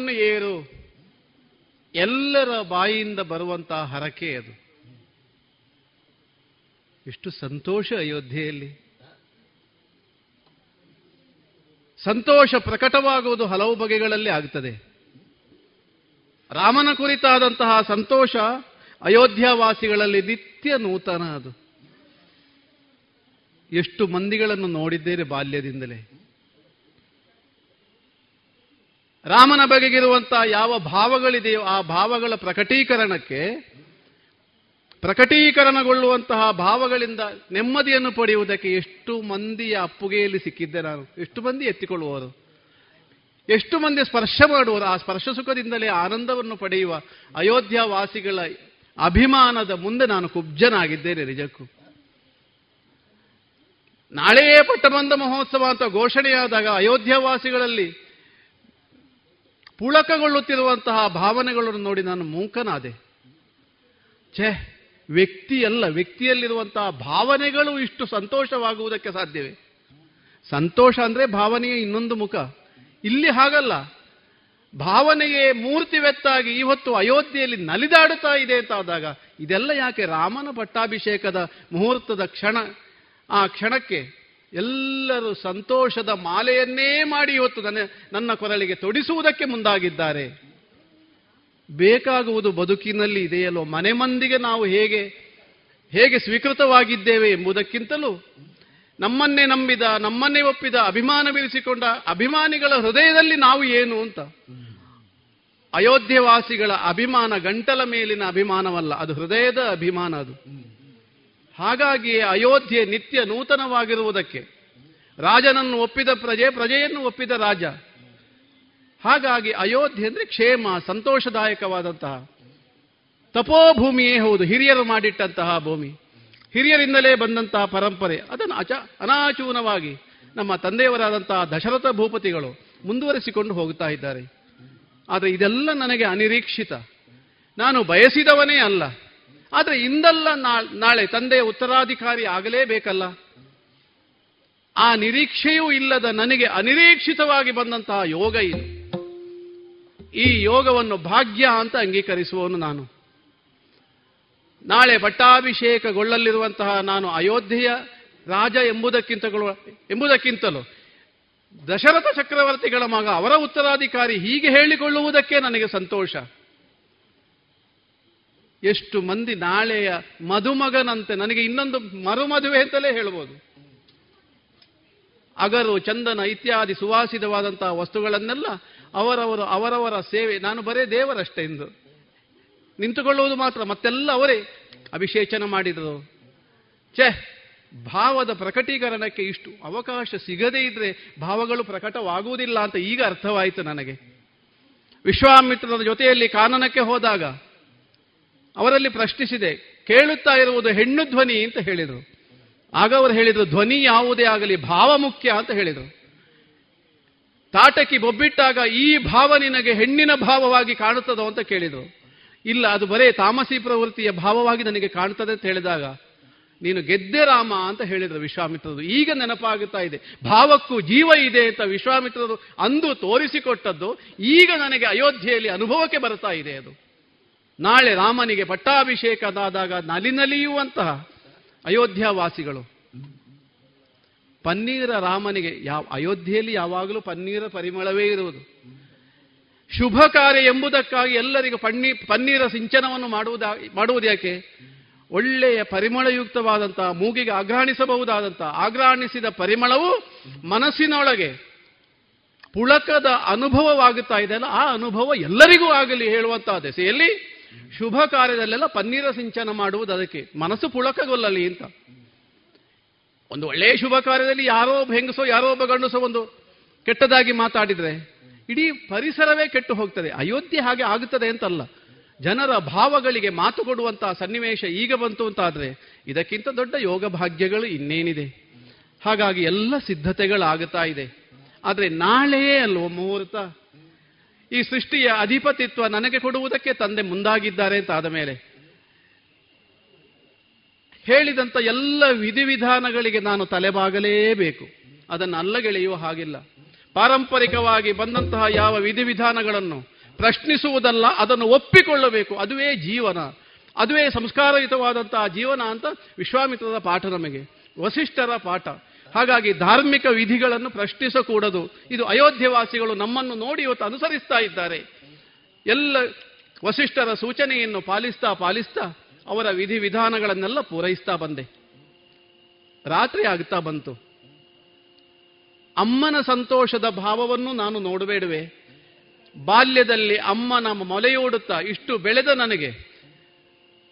ಸಿಂಹಾಸನವನ್ನು ಏರು. ಎಲ್ಲರ ಬಾಯಿಯಿಂದ ಬರುವಂತಹ ಹರಕೆ ಅದು. ಎಷ್ಟು ಸಂತೋಷ ಅಯೋಧ್ಯೆಯಲ್ಲಿ. ಸಂತೋಷ ಪ್ರಕಟವಾಗುವುದು ಹಲವು ಬಗೆಗಳಲ್ಲಿ ಆಗುತ್ತದೆ ರಾಮನ ಕುರಿತಾದಂತಹ ಸಂತೋಷ ಅಯೋಧ್ಯಾವಾಸಿಗಳಲ್ಲಿ ನಿತ್ಯ ನೂತನ ಅದು. ಎಷ್ಟು ಮಂದಿಗಳನ್ನು ನೋಡಿದ್ದೇನೆ ಬಾಲ್ಯದಿಂದಲೇ. ರಾಮನ ಬಗೆಗಿರುವಂತಹ ಯಾವ ಭಾವಗಳಿದೆಯೋ ಆ ಭಾವಗಳ ಪ್ರಕಟೀಕರಣಕ್ಕೆ, ಪ್ರಕಟೀಕರಣಗೊಳ್ಳುವಂತಹ ಭಾವಗಳಿಂದ ನೆಮ್ಮದಿಯನ್ನು ಪಡೆಯುವುದಕ್ಕೆ ಎಷ್ಟು ಮಂದಿಯ ಅಪ್ಪುಗೆಯಲ್ಲಿ ಸಿಕ್ಕಿದ್ದೆ ನಾನು. ಎಷ್ಟು ಮಂದಿ ಎತ್ತಿಕೊಳ್ಳುವರು. ಎಷ್ಟು ಮಂದಿ ಸ್ಪರ್ಶ ಮಾಡುವರು. ಆ ಸ್ಪರ್ಶ ಸುಖದಿಂದಲೇ ಆನಂದವನ್ನು ಪಡೆಯುವ ಅಯೋಧ್ಯ ವಾಸಿಗಳ ಅಭಿಮಾನದ ಮುಂದೆ ನಾನು ಕುಬ್ಜನಾಗಿದ್ದೇನೆ ನಿಜಕ್ಕೂ. ನಾಳೆಯೇ ಪಟ್ಟಬಂಧ ಮಹೋತ್ಸವ ಅಂತ ಘೋಷಣೆಯಾದಾಗ ಅಯೋಧ್ಯವಾಸಿಗಳಲ್ಲಿ ಪುಳಕಗೊಳ್ಳುತ್ತಿರುವಂತಹ ಭಾವನೆಗಳನ್ನು ನೋಡಿ ನಾನು ಮೂಕನಾದೆ. ಛೇ, ವ್ಯಕ್ತಿಯಲ್ಲ, ವ್ಯಕ್ತಿಯಲ್ಲಿರುವಂತಹ ಭಾವನೆಗಳು ಇಷ್ಟು ಸಂತೋಷವಾಗುವುದಕ್ಕೆ ಸಾಧ್ಯವೇ? ಸಂತೋಷ ಅಂದ್ರೆ ಭಾವನೆಯ ಇನ್ನೊಂದು ಮುಖ. ಇಲ್ಲಿ ಹಾಗಲ್ಲ. ಭಾವನೆಗೆ ಮೂರ್ತಿವೆತ್ತಾಗಿ ಇವತ್ತು ಅಯೋಧ್ಯೆಯಲ್ಲಿ ನಲಿದಾಡುತ್ತಾ ಇದೆ ಅಂತ ಆದಾಗ, ಇದೆಲ್ಲ ಯಾಕೆ ರಾಮನ ಪಟ್ಟಾಭಿಷೇಕದ ಮುಹೂರ್ತದ ಕ್ಷಣ? ಆ ಕ್ಷಣಕ್ಕೆ ಎಲ್ಲರೂ ಸಂತೋಷದ ಮಾಲೆಯನ್ನೇ ಮಾಡಿ ಇವತ್ತು ನನ್ನ ನನ್ನ ಕೊರಳಿಗೆ ತೊಡಿಸುವುದಕ್ಕೆ ಮುಂದಾಗಿದ್ದಾರೆ. ಬೇಕಾಗುವುದು ಬದುಕಿನಲ್ಲಿ ಇದೆಯಲ್ಲೋ? ಮನೆ ಮಂದಿಗೆ ನಾವು ಹೇಗೆ ಹೇಗೆ ಸ್ವೀಕೃತವಾಗಿದ್ದೇವೆ ಎಂಬುದಕ್ಕಿಂತಲೂ ನಮ್ಮನ್ನೇ ನಂಬಿದ, ನಮ್ಮನ್ನೇ ಒಪ್ಪಿದ, ಅಭಿಮಾನವಿರಿಸಿಕೊಂಡ ಅಭಿಮಾನಿಗಳ ಹೃದಯದಲ್ಲಿ ನಾವು ಏನು ಅಂತ? ಅಯೋಧ್ಯವಾಸಿಗಳ ಅಭಿಮಾನ ಗಂಟಲ ಮೇಲಿನ ಅಭಿಮಾನವಲ್ಲ, ಅದು ಹೃದಯದ ಅಭಿಮಾನ ಅದು. ಹಾಗಾಗಿ ಅಯೋಧ್ಯೆ ನಿತ್ಯ ನೂತನವಾಗಿರುವುದಕ್ಕೆ ರಾಜನನ್ನು ಒಪ್ಪಿದ ಪ್ರಜೆ ಪ್ರಜೆಯನ್ನು ಒಪ್ಪಿದ ರಾಜ. ಹಾಗಾಗಿ ಅಯೋಧ್ಯೆ ಅಂದರೆ ಕ್ಷೇಮ, ಸಂತೋಷದಾಯಕವಾದಂತಹ ತಪೋಭೂಮಿಯೇ ಹೌದು, ಹಿರಿಯರು ಮಾಡಿಟ್ಟಂತಹ ಭೂಮಿ. ಹಿರಿಯರಿಂದಲೇ ಬಂದಂತಹ ಪರಂಪರೆ, ಅದನ್ನು ಅಚ ಅನಾಚೂನವಾಗಿ ನಮ್ಮ ತಂದೆಯವರಾದಂತಹ ದಶರಥ ಭೂಪತಿಗಳು ಮುಂದುವರಿಸಿಕೊಂಡು ಹೋಗ್ತಾ ಇದ್ದಾರೆ. ಆದರೆ ಇದೆಲ್ಲ ನನಗೆ ಅನಿರೀಕ್ಷಿತ. ನಾನು ಬಯಸಿದವನೇ ಅಲ್ಲ. ಆದರೆ ಇಂದಲ್ಲ ನಾಳೆ ತಂದೆಯ ಉತ್ತರಾಧಿಕಾರಿ ಆಗಲೇಬೇಕಲ್ಲ? ಆ ನಿರೀಕ್ಷೆಯೂ ಇಲ್ಲದ ನನಗೆ ಅನಿರೀಕ್ಷಿತವಾಗಿ ಬಂದಂತಹ ಯೋಗ ಇದು ಈ ಯೋಗವನ್ನು ಭಾಗ್ಯ ಅಂತ ಅಂಗೀಕರಿಸುವವನು ನಾನು. ನಾಳೆ ಪಟ್ಟಾಭಿಷೇಕಗೊಳ್ಳಲಿರುವಂತಹ ನಾನು ಅಯೋಧ್ಯೆಯ ರಾಜ ಎಂಬುದಕ್ಕಿಂತ ಎಂಬುದಕ್ಕಿಂತಲೂ ದಶರಥ ಚಕ್ರವರ್ತಿಗಳ ಮಗ ಅವರ ಉತ್ತರಾಧಿಕಾರಿ ಹೀಗೆ ಹೇಳಿಕೊಳ್ಳುವುದಕ್ಕೆ ನನಗೆ ಸಂತೋಷ. ಎಷ್ಟು ಮಂದಿ ನಾಳೆಯ ಮದುಮಗನಂತೆ ನನಗೆ ಇನ್ನೊಂದು ಮರುಮದುವೆ ಅಂತಲೇ ಹೇಳ್ಬೋದು. ಅಗರು, ಚಂದನ ಇತ್ಯಾದಿ ಸುವಾಸಿತವಾದಂತಹ ವಸ್ತುಗಳನ್ನೆಲ್ಲ ಅವರವರು ಅವರವರ ಸೇವೆ. ನಾನು ಬರೇ ದೇವರಷ್ಟೇ ಎಂದು ನಿಂತುಕೊಳ್ಳುವುದು ಮಾತ್ರ. ಮತ್ತೆಲ್ಲ ಅವರೇ ಅಭಿಷೇಚನ ಮಾಡಿದರು. ಛೇ, ಭಾವದ ಪ್ರಕಟೀಕರಣಕ್ಕೆ ಇಷ್ಟು ಅವಕಾಶ ಸಿಗದೇ ಇದ್ರೆ ಭಾವಗಳು ಪ್ರಕಟವಾಗುವುದಿಲ್ಲ ಅಂತ ಈಗ ಅರ್ಥವಾಯಿತು ನನಗೆ. ವಿಶ್ವಾಮಿತ್ರನ ಜೊತೆಯಲ್ಲಿ ಕಾನನಕ್ಕೆ ಹೋದಾಗ ಅವರಲ್ಲಿ ಪ್ರಶ್ನಿಸಿದೆ, ಕೇಳುತ್ತಾ ಇರುವುದು ಹೆಣ್ಣು ಧ್ವನಿ ಅಂತ ಹೇಳಿದರು. ಆಗ ಅವರು ಹೇಳಿದರು, ಧ್ವನಿ ಯಾವುದೇ ಆಗಲಿ, ಭಾವ ಮುಖ್ಯ ಅಂತ ಹೇಳಿದರು. ತಾಟಕಿ ಬೊಬ್ಬಿಟ್ಟಾಗ ಈ ಭಾವ ನಿನಗೆ ಹೆಣ್ಣಿನ ಭಾವವಾಗಿ ಕಾಣುತ್ತದೋ ಅಂತ ಕೇಳಿದರು. ಇಲ್ಲ, ಅದು ಬರೇ ತಾಮಸಿ ಪ್ರವೃತ್ತಿಯ ಭಾವವಾಗಿ ನನಗೆ ಕಾಣುತ್ತದೆ ಅಂತ ಹೇಳಿದಾಗ, ನೀನು ಗೆದ್ದೆ ರಾಮ ಅಂತ ಹೇಳಿದರು ವಿಶ್ವಾಮಿತ್ರರು. ಈಗ ನೆನಪಾಗುತ್ತಾ ಇದೆ, ಭಾವಕ್ಕೂ ಜೀವ ಇದೆ ಅಂತ ವಿಶ್ವಾಮಿತ್ರರು ಅಂದು ತೋರಿಸಿಕೊಟ್ಟದ್ದು, ಈಗ ನನಗೆ ಅಯೋಧ್ಯೆಯಲ್ಲಿ ಅನುಭವಕ್ಕೆ ಬರ್ತಾ ಇದೆ ಅದು. ನಾಳೆ ರಾಮನಿಗೆ ಪಟ್ಟಾಭಿಷೇಕದಾದಾಗ ನಲಿನಲಿಯುವಂತಹ ಅಯೋಧ್ಯಾವಾಸಿಗಳು. ಪನ್ನೀರ ರಾಮನಿಗೆ ಯಾವ, ಅಯೋಧ್ಯೆಯಲ್ಲಿ ಯಾವಾಗಲೂ ಪನ್ನೀರ ಪರಿಮಳವೇ ಇರುವುದು. ಶುಭ ಕಾರ್ಯ ಎಂಬುದಕ್ಕಾಗಿ ಎಲ್ಲರಿಗೂ ಪನ್ನೀ, ಪನ್ನೀರ ಸಿಂಚನವನ್ನು ಮಾಡುವುದ, ಮಾಡುವುದು ಯಾಕೆ? ಒಳ್ಳೆಯ ಪರಿಮಳಯುಕ್ತವಾದಂತಹ ಮೂಗಿಗೆ ಆಘ್ರಾಣಿಸಬಹುದಾದಂತಹ ಆಘ್ರಾಣಿಸಿದ ಪರಿಮಳವು ಮನಸ್ಸಿನೊಳಗೆ ಪುಳಕದ ಅನುಭವವಾಗುತ್ತಾ ಇದೆಯಲ್ಲ ಆ ಅನುಭವ ಎಲ್ಲರಿಗೂ ಆಗಲಿ ಹೇಳುವಂತಹ ದೆಸೆಯಲ್ಲಿ ಶುಭ ಕಾರ್ಯದಲ್ಲೆಲ್ಲ ಪನ್ನೀರ ಸಿಂಚನ ಮಾಡುವುದು ಅದಕ್ಕೆ. ಮನಸ್ಸು ಪುಳಕಗೊಲ್ಲಲಿ ಅಂತ. ಒಂದು ಒಳ್ಳೆಯ ಶುಭ ಕಾರ್ಯದಲ್ಲಿ ಯಾರೋ ಒಬ್ಬ ಹೆಂಗಸೋ, ಯಾರೋ ಒಬ್ಬ ಗಂಡಸೋ ಒಂದು ಕೆಟ್ಟದಾಗಿ ಮಾತಾಡಿದ್ರೆ ಇಡೀ ಪರಿಸರವೇ ಕೆಟ್ಟು ಹೋಗ್ತದೆ. ಅಯೋಧ್ಯೆ ಹಾಗೆ ಆಗುತ್ತದೆ ಅಂತಲ್ಲ. ಜನರ ಭಾವಗಳಿಗೆ ಮಾತು ಕೊಡುವಂತಹ ಸನ್ನಿವೇಶ ಈಗ ಬಂತು ಅಂತಾದ್ರೆ ಇದಕ್ಕಿಂತ ದೊಡ್ಡ ಯೋಗ ಭಾಗ್ಯಗಳು ಇನ್ನೇನಿದೆ. ಹಾಗಾಗಿ ಎಲ್ಲ ಸಿದ್ಧತೆಗಳಾಗುತ್ತಾ ಇದೆ. ಆದರೆ ನಾಳೆಯೇ ಅಲ್ವ ಮುಹೂರ್ತ? ಈ ಸೃಷ್ಟಿಯ ಅಧಿಪತಿತ್ವ ನನಗೆ ಕೊಡುವುದಕ್ಕೆ ತಂದೆ ಮುಂದಾಗಿದ್ದಾರೆ ಅಂತ ಆದ ಮೇಲೆ ಹೇಳಿದಂಥ ಎಲ್ಲ ವಿಧಿವಿಧಾನಗಳಿಗೆ ನಾನು ತಲೆಬಾಗಲೇಬೇಕು. ಅದನ್ನು ಅಲ್ಲಗೆಳೆಯುವ ಹಾಗಿಲ್ಲ. ಪಾರಂಪರಿಕವಾಗಿ ಬಂದಂತಹ ಯಾವ ವಿಧಿವಿಧಾನಗಳನ್ನು ಪ್ರಶ್ನಿಸುವುದಲ್ಲ, ಅದನ್ನು ಒಪ್ಪಿಕೊಳ್ಳಬೇಕು. ಅದುವೇ ಜೀವನ. ಅದುವೇ ಸಂಸ್ಕಾರಯುತವಾದಂತಹ ಜೀವನ ಅಂತ ವಿಶ್ವಾಮಿತ್ರದ ಪಾಠ ನಮಗೆ. ವಸಿಷ್ಠರ ಪಾಠ. ಹಾಗಾಗಿ ಧಾರ್ಮಿಕ ವಿಧಿಗಳನ್ನು ಪ್ರಶ್ನಿಸಕೂಡದು. ಇದು ಅಯೋಧ್ಯವಾಸಿಗಳು ನಮ್ಮನ್ನು ನೋಡಿ ಇವತ್ತು ಅನುಸರಿಸ್ತಾ ಇದ್ದಾರೆ. ಎಲ್ಲ ವಸಿಷ್ಠರ ಸೂಚನೆಯನ್ನು ಪಾಲಿಸ್ತಾ ಪಾಲಿಸ್ತಾ ಅವರ ವಿಧಿವಿಧಾನಗಳನ್ನೆಲ್ಲ ಪೂರೈಸ್ತಾ ಬಂದೆ. ರಾತ್ರಿ ಆಗ್ತಾ ಬಂತು. ಅಮ್ಮನ ಸಂತೋಷದ ಭಾವವನ್ನು ನಾನು ನೋಡಬೇಡುವೆ. ಬಾಲ್ಯದಲ್ಲಿ ಅಮ್ಮ ನಮ್ಮ ಮೊಲೆಯೋಡುತ್ತಾ ಇಷ್ಟು ಬೆಳೆದ ನನಗೆ.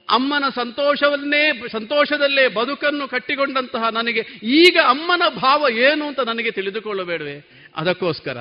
ಅಮ್ಮನ ಸಂತೋಷವನ್ನೇ ಸಂತೋಷದಲ್ಲೇ ಬದುಕನ್ನು ಕಟ್ಟಿಕೊಂಡಂತಹ ನನಗೆ ಈಗ ಅಮ್ಮನ ಭಾವ ಏನು ಅಂತ ನನಗೆ ತಿಳಿದುಕೊಳ್ಳಬೇಡವೆ? ಅದಕ್ಕೋಸ್ಕರ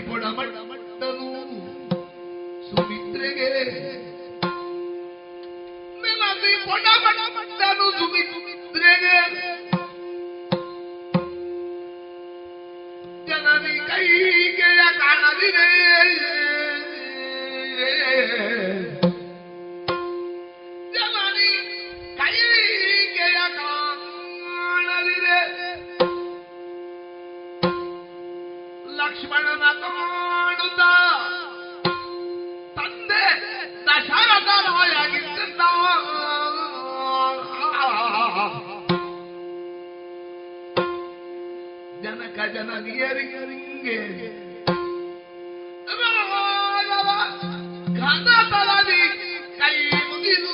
ನನಸಿ ಕೊಡಮಟ್ಟ ಮಟ್ಟನು ಸುಮಿತ್ರೆಗೆ ಕೊಡಮಟ್ಟನು ಸುಮಿತ್ರೆಗೆ. ಜನನಿ ಕೈಗೆಯ ಕಾಣದಿದೆ ಕೈ ಮುಗಿದು.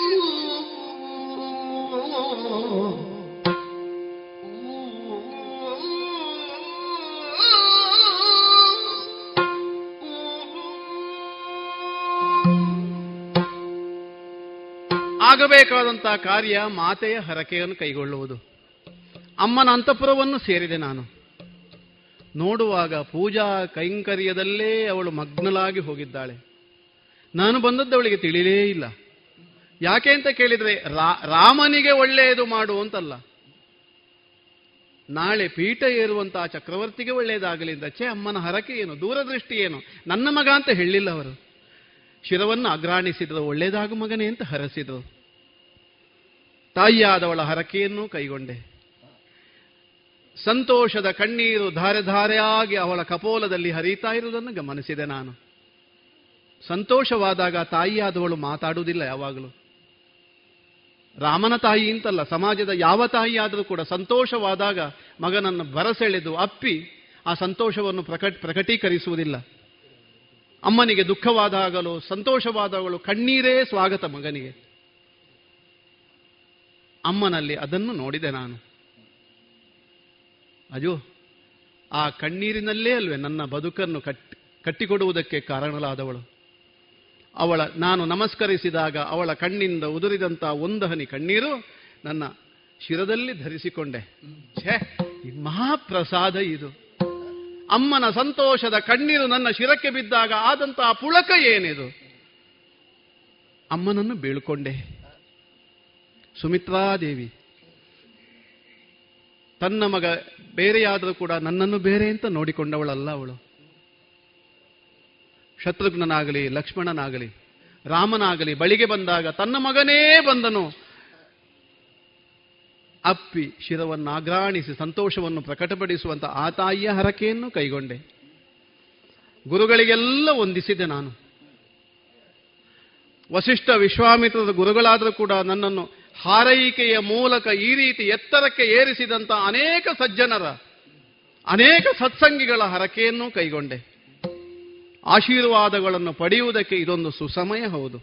ಆಗಬೇಕಾದಂತಹ ಕಾರ್ಯ ಮಾತೆಯ ಹರಕೆಯನ್ನು ಕೈಗೊಳ್ಳುವುದು. ಅಮ್ಮನ ಅಂತಃಪುರವನ್ನು ಸೇರಿದೆ ನಾನು. ನೋಡುವಾಗ ಪೂಜಾ ಕೈಂಕರ್ಯದಲ್ಲೇ ಅವಳು ಮಗ್ನಲಾಗಿ ಹೋಗಿದ್ದಾಳೆ. ನಾನು ಬಂದದ್ದು ಅವಳಿಗೆ ತಿಳಿಲೇ ಇಲ್ಲ. ಯಾಕೆ ಅಂತ ಕೇಳಿದ್ರೆ ರಾಮನಿಗೆ ಒಳ್ಳೆಯದು ಮಾಡು ಅಂತಲ್ಲ. ನಾಳೆ ಪೀಠ ಏರುವಂತಹ ಚಕ್ರವರ್ತಿಗೆ ಒಳ್ಳೆಯದಾಗಲಿ ಅಂತ ಛೇ, ಅಮ್ಮನ ಹರಕೆ ಏನು? ದೂರದೃಷ್ಟಿ ಏನು? ನನ್ನ ಮಗ ಅಂತ ಹೇಳಿಲ್ಲ ಅವರು. ಶಿರವನ್ನು ಅಗ್ರಾಣಿಸಿದ್ರು, ಒಳ್ಳೆಯದಾಗ ಮಗನೇ ಅಂತ ಹರಸಿದ್ರು. ತಾಯಿಯಾದವಳ ಹರಕೆಯನ್ನು ಕೈಗೊಂಡೆ. ಸಂತೋಷದ ಕಣ್ಣೀರು ಧಾರೆ ಧಾರೆಯಾಗಿ ಅವಳ ಕಪೋಲದಲ್ಲಿ ಹರಿತಾ ಇರುವುದನ್ನು ಗಮನಿಸಿದೆ ನಾನು. ಸಂತೋಷವಾದಾಗ ತಾಯಿಯಾದವಳು ಮಾತಾಡುವುದಿಲ್ಲ ಯಾವಾಗಲೂ. ರಾಮನ ತಾಯಿ ಅಂತಲ್ಲ, ಸಮಾಜದ ಯಾವ ತಾಯಿಯಾದರೂ ಕೂಡ ಸಂತೋಷವಾದಾಗ ಮಗನನ್ನು ಬರಸೆಳೆದು ಅಪ್ಪಿ ಆ ಸಂತೋಷವನ್ನು ಪ್ರಕಟ್ ಪ್ರಕಟೀಕರಿಸುವುದಿಲ್ಲ. ಅಮ್ಮನಿಗೆ ದುಃಖವಾದಾಗಲೂ ಸಂತೋಷವಾದಾಗಲೂ ಕಣ್ಣೀರೇ ಸ್ವಾಗತ ಮಗನಿಗೆ. ಅಮ್ಮನಲ್ಲಿ ಅದನ್ನು ನೋಡಿದೆ ನಾನು. ಅಜೋ ಆ ಕಣ್ಣೀರಿನಲ್ಲೇ ಅಲ್ವೇ ನನ್ನ ಬದುಕನ್ನು ಕಟ್ಟಿ, ಕಟ್ಟಿಕೊಡುವುದಕ್ಕೆ ಕಾರಣಲಾದವಳು ಅವಳ, ನಾನು ನಮಸ್ಕರಿಸಿದಾಗ ಅವಳ ಕಣ್ಣಿಂದ ಉದುರಿದಂಥ ಒಂದು ಹನಿ ಕಣ್ಣೀರು ನನ್ನ ಶಿರದಲ್ಲಿ ಧರಿಸಿಕೊಂಡೆ. ಛೇ, ಮಹಾಪ್ರಸಾದ ಇದು. ಅಮ್ಮನ ಸಂತೋಷದ ಕಣ್ಣೀರು ನನ್ನ ಶಿರಕ್ಕೆ ಬಿದ್ದಾಗ ಆದಂತಹ ಪುಳಕ ಏನಿದು? ಅಮ್ಮನನ್ನು ಬೀಳ್ಕೊಂಡೆ. ಸುಮಿತ್ರಾದೇವಿ ತನ್ನ ಮಗ ಬೇರೆಯಾದರೂ ಕೂಡ ನನ್ನನ್ನು ಬೇರೆ ಅಂತ ನೋಡಿಕೊಂಡವಳಲ್ಲ ಅವಳು. ಶತ್ರುಘ್ನನಾಗಲಿ, ಲಕ್ಷ್ಮಣನಾಗಲಿ, ರಾಮನಾಗಲಿ, ಬಳಿಗೆ ಬಂದಾಗ ತನ್ನ ಮಗನೇ ಬಂದನು. ಅಪ್ಪಿ ಶಿರವನ್ನು ಆಗ್ರಾಣಿಸಿ ಸಂತೋಷವನ್ನು ಪ್ರಕಟಪಡಿಸುವಂತ ಆ ತಾಯಿಯ ಹರಕೆಯನ್ನು ಕೈಗೊಂಡೆ. ಗುರುಗಳಿಗೆಲ್ಲ ವಂದಿಸಿದೆ ನಾನು. ವಸಿಷ್ಠ ವಿಶ್ವಾಮಿತ್ರದ ಗುರುಗಳಾದರೂ ಕೂಡ ನನ್ನನ್ನು ಹಾರೈಕೆಯ ಮೂಲಕ ಈ ರೀತಿ ಎತ್ತರಕ್ಕೆ ಏರಿಸಿದಂತ ಅನೇಕ ಸಜ್ಜನರ, ಅನೇಕ ಸತ್ಸಂಗಿಗಳ ಹರಕೆಯನ್ನು ಕೈಗೊಂಡೆ. ಆಶೀರ್ವಾದಗಳನ್ನು ಪಡೆಯುವುದಕ್ಕೆ ಇದೊಂದು ಸುಸಮಯ ಹೌದು.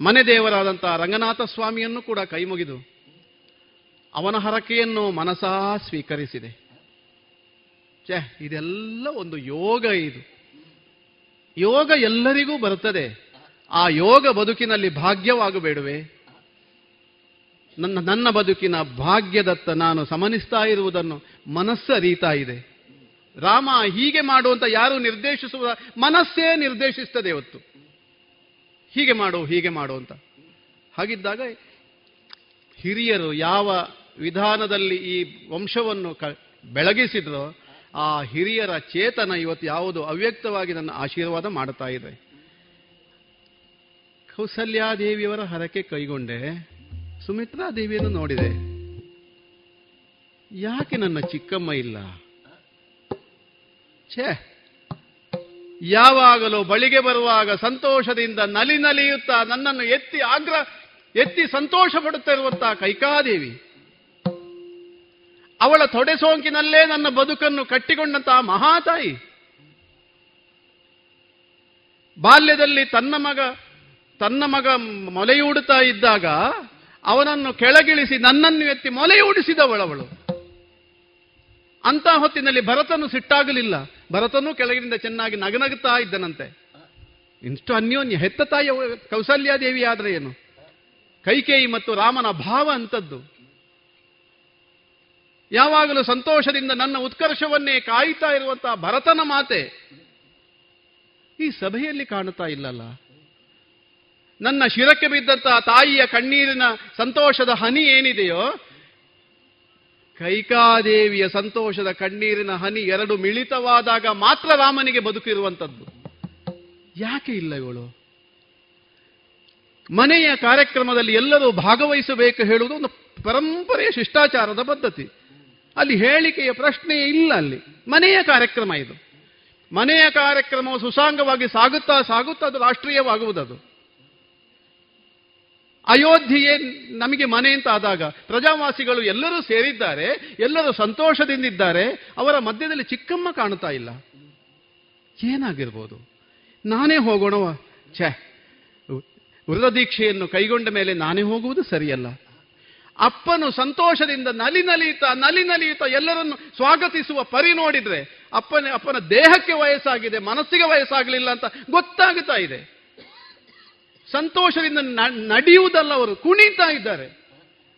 ಮನೆ ದೇವರಾದಂತಹ ರಂಗನಾಥ ಸ್ವಾಮಿಯನ್ನು ಕೂಡ ಕೈಮುಗಿದು ಅವನ ಹರಕೆಯನ್ನು ಮನಸಾ ಸ್ವೀಕರಿಸಿದೆ. ಛೇ, ಇದೆಲ್ಲ ಒಂದು ಯೋಗ ಇದು. ಯೋಗ ಎಲ್ಲರಿಗೂ ಬರುತ್ತದೆ. ಆ ಯೋಗ ಬದುಕಿನಲ್ಲಿ ಭಾಗ್ಯವಾಗಬೇಡುವೆ. ನನ್ನ ನನ್ನ ಬದುಕಿನ ಭಾಗ್ಯದತ್ತ ನಾನು ಸಮನಿಸ್ತಾ ಇರುವುದನ್ನು ಮನಸ್ಸು ಅರಿತಾ ಇದೆ. ರಾಮ ಹೀಗೆ ಮಾಡುವಂತ ಯಾರು ನಿರ್ದೇಶಿಸುವ, ಮನಸ್ಸೇ ನಿರ್ದೇಶಿಸ್ತದೆ ಇವತ್ತು. ಹೀಗೆ ಮಾಡು ಹೀಗೆ ಮಾಡು ಅಂತ. ಹಾಗಿದ್ದಾಗ ಹಿರಿಯರು ಯಾವ ವಿಧಾನದಲ್ಲಿ ಈ ವಂಶವನ್ನು ಕ, ಬೆಳಗಿಸಿದ್ರೋ, ಆ ಹಿರಿಯರ ಚೇತನ ಇವತ್ತು ಯಾವುದು ಅವ್ಯಕ್ತವಾಗಿ ನನ್ನ ಆಶೀರ್ವಾದ ಮಾಡುತ್ತಾ ಇದೆ. ಕೌಸಲ್ಯಾದೇವಿಯವರ ಹರಕೆ ಕೈಗೊಂಡೆ ಸುಮಿತ್ರಾ ದೇವಿಯನ್ನು ನೋಡಿದೆ. ಯಾಕೆ ನನ್ನ ಚಿಕ್ಕಮ್ಮ ಇಲ್ಲ? ಛೇ, ಯಾವಾಗಲೂ ಬಳಿಗೆ ಬರುವಾಗ ಸಂತೋಷದಿಂದ ನಲಿ ನಲಿಯುತ್ತಾ ನನ್ನನ್ನು ಎತ್ತಿ ಆಗ್ರ, ಎತ್ತಿ ಸಂತೋಷ ಪಡುತ್ತಿರುವಂತಹ ಕೈಕಾದೇವಿ? ಅವಳ ತೊಡೆ ಸೋಂಕಿನಲ್ಲೇ ನನ್ನ ಬದುಕನ್ನು ಕಟ್ಟಿಕೊಂಡಂತಹ ಮಹಾತಾಯಿ? ಬಾಲ್ಯದಲ್ಲಿ ತನ್ನ ಮಗ ತನ್ನ ಮಗ ಮೊಲೆಯೂಡುತ್ತಾ ಇದ್ದಾಗ ಅವನನ್ನು ಕೆಳಗಿಳಿಸಿ ನನ್ನನ್ನು ಎತ್ತಿ ಮೊಲೆಯೂಡಿಸಿದವಳವಳು ಅಂತ ಹೊತ್ತಿನಲ್ಲಿ ಭರತನು ಸಿಟ್ಟಾಗಲಿಲ್ಲ. ಭರತನು ಕೆಳಗಿನಿಂದ ಚೆನ್ನಾಗಿ ನಗನಗುತ್ತಾ ಇದ್ದನಂತೆ. ಇಷ್ಟು ಅನ್ಯೋನ್ಯ ಹೆತ್ತ ತಾಯಿ ಕೌಸಲ್ಯಾದೇವಿ ಆದ್ರೆ ಏನು? ಕೈಕೇಯಿ ಮತ್ತು ರಾಮನ ಭಾವ ಅಂತದ್ದು ಯಾವಾಗಲೂ ಸಂತೋಷದಿಂದ ನನ್ನ ಉತ್ಕರ್ಷವನ್ನೇ ಕಾಯ್ತಾ ಇರುವಂತಹ ಭರತನ ಮಾತೆ ಈ ಸಭೆಯಲ್ಲಿ ಕಾಣುತ್ತಾ ಇಲ್ಲಲ್ಲ? ನನ್ನ ಶಿರಕ್ಕೆ ಬಿದ್ದಂತಹ ತಾಯಿಯ ಕಣ್ಣೀರಿನ ಸಂತೋಷದ ಹನಿ ಏನಿದೆಯೋ? ಕೈಕಾದೇವಿಯ ಸಂತೋಷದ ಕಣ್ಣೀರಿನ ಹನಿ ಎರಡು ಮಿಳಿತವಾದಾಗ ಮಾತ್ರ ರಾಮನಿಗೆ ಬದುಕಿರುವಂಥದ್ದು. ಯಾಕೆ ಇಲ್ಲ ಇವಳು? ಮನೆಯ ಕಾರ್ಯಕ್ರಮದಲ್ಲಿ ಎಲ್ಲರೂ ಭಾಗವಹಿಸಬೇಕು ಹೇಳುವುದು ಒಂದು ಪರಂಪರೆಯ ಶಿಷ್ಟಾಚಾರದ ಪದ್ಧತಿ. ಅಲ್ಲಿ ಹೇಳಿಕೆಯ ಪ್ರಶ್ನೆ ಇಲ್ಲ ಅಲ್ಲಿ. ಮನೆಯ ಕಾರ್ಯಕ್ರಮ ಇದು. ಮನೆಯ ಕಾರ್ಯಕ್ರಮವು ಸುಸಾಂಗವಾಗಿ ಸಾಗುತ್ತಾ ಸಾಗುತ್ತಾ ಅದು ರಾಷ್ಟ್ರೀಯವಾಗುವುದದು. ಅಯೋಧ್ಯೆಯೇ ನಮಗೆ ಮನೆ ಅಂತ ಆದಾಗ ಪ್ರಜಾವಾಸಿಗಳು ಎಲ್ಲರೂ ಸೇರಿದ್ದಾರೆ, ಎಲ್ಲರೂ ಸಂತೋಷದಿಂದಿದ್ದಾರೆ, ಅವರ ಮಧ್ಯದಲ್ಲಿ ಚಿಕ್ಕಮ್ಮ ಕಾಣ್ತಾ ಇಲ್ಲ. ಏನಾಗಿರ್ಬೋದು? ನಾನೇ ಹೋಗೋಣವ ಛೆ ವೃತ ದೀಕ್ಷೆಯನ್ನು ಕೈಗೊಂಡ ಮೇಲೆ ನಾನೇ ಹೋಗುವುದು ಸರಿಯಲ್ಲ. ಅಪ್ಪನು ಸಂತೋಷದಿಂದ ನಲಿ ನಲಿಯುತ್ತಾ ನಲಿ ನಲಿಯುತ್ತಾ ಎಲ್ಲರನ್ನು ಸ್ವಾಗತಿಸುವ ಪರಿ ನೋಡಿದ್ರೆ ಅಪ್ಪನ ಅಪ್ಪನ ದೇಹಕ್ಕೆ ವಯಸ್ಸಾಗಿದೆ, ಮನಸ್ಸಿಗೆ ವಯಸ್ಸಾಗಲಿಲ್ಲ ಅಂತ ಗೊತ್ತಾಗುತ್ತಾ ಇದೆ. ಸಂತೋಷದಿಂದ ನಡೆಯುವುದಲ್ಲ ಅವರು. ಕುಣಿತಾ ಇದ್ದಾರೆ.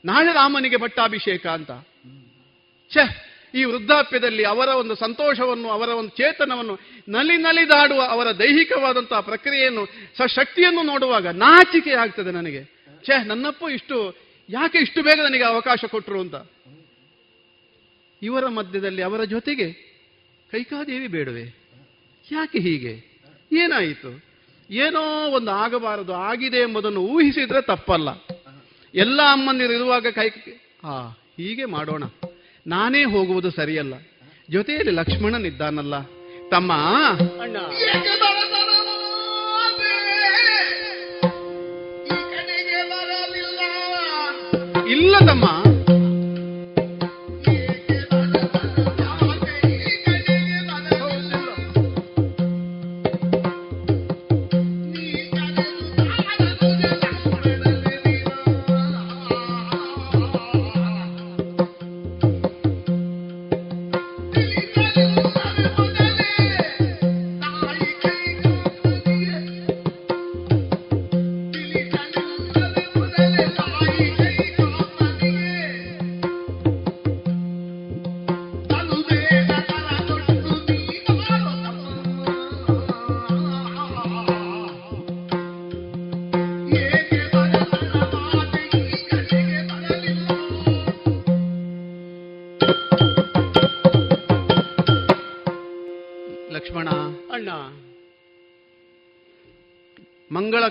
ನಾಳೆ ರಾಮನಿಗೆ ಪಟ್ಟಾಭಿಷೇಕ ಅಂತ. ಛೆ, ಈ ವೃದ್ಧಾಪ್ಯದಲ್ಲಿ ಅವರ ಒಂದು ಸಂತೋಷವನ್ನು, ಅವರ ಒಂದು ಚೇತನವನ್ನು ನಲಿ ನಲಿದಾಡುವ ಅವರ ದೈಹಿಕವಾದಂತಹ ಪ್ರಕ್ರಿಯೆಯನ್ನು ಶಕ್ತಿಯನ್ನು ನೋಡುವಾಗ ನಾಚಿಕೆ ಆಗ್ತದೆ ನನಗೆ. ಛೇ, ನನ್ನಪ್ಪ ಇಷ್ಟು, ಯಾಕೆ ಇಷ್ಟು ಬೇಗ ನನಗೆ ಅವಕಾಶ ಕೊಟ್ಟರು ಅಂತ. ಇವರ ಮಧ್ಯದಲ್ಲಿ ಅವರ ಜೊತೆಗೆ ಕೈಕಾದೇವಿ ಬೇಡವೆ? ಯಾಕೆ ಹೀಗೆ? ಏನಾಯಿತು? ಏನೋ ಒಂದು ಆಗಬಾರದು ಆಗಿದೆ ಎಂಬುದನ್ನು ಊಹಿಸಿದ್ರೆ ತಪ್ಪಲ್ಲ. ಎಲ್ಲ ಅಮ್ಮಂದಿರು ಇರುವಾಗ ಕೈ ಹಾ ಹೀಗೆ ಮಾಡೋಣ. ನಾನೇ ಹೋಗುವುದು ಸರಿಯಲ್ಲ. ಜೊತೆಯಲ್ಲಿ ಲಕ್ಷ್ಮಣನಿದ್ದಾನಲ್ಲ. ತಮ್ಮ ಅಣ್ಣ. ಇಲ್ಲ ತಮ್ಮ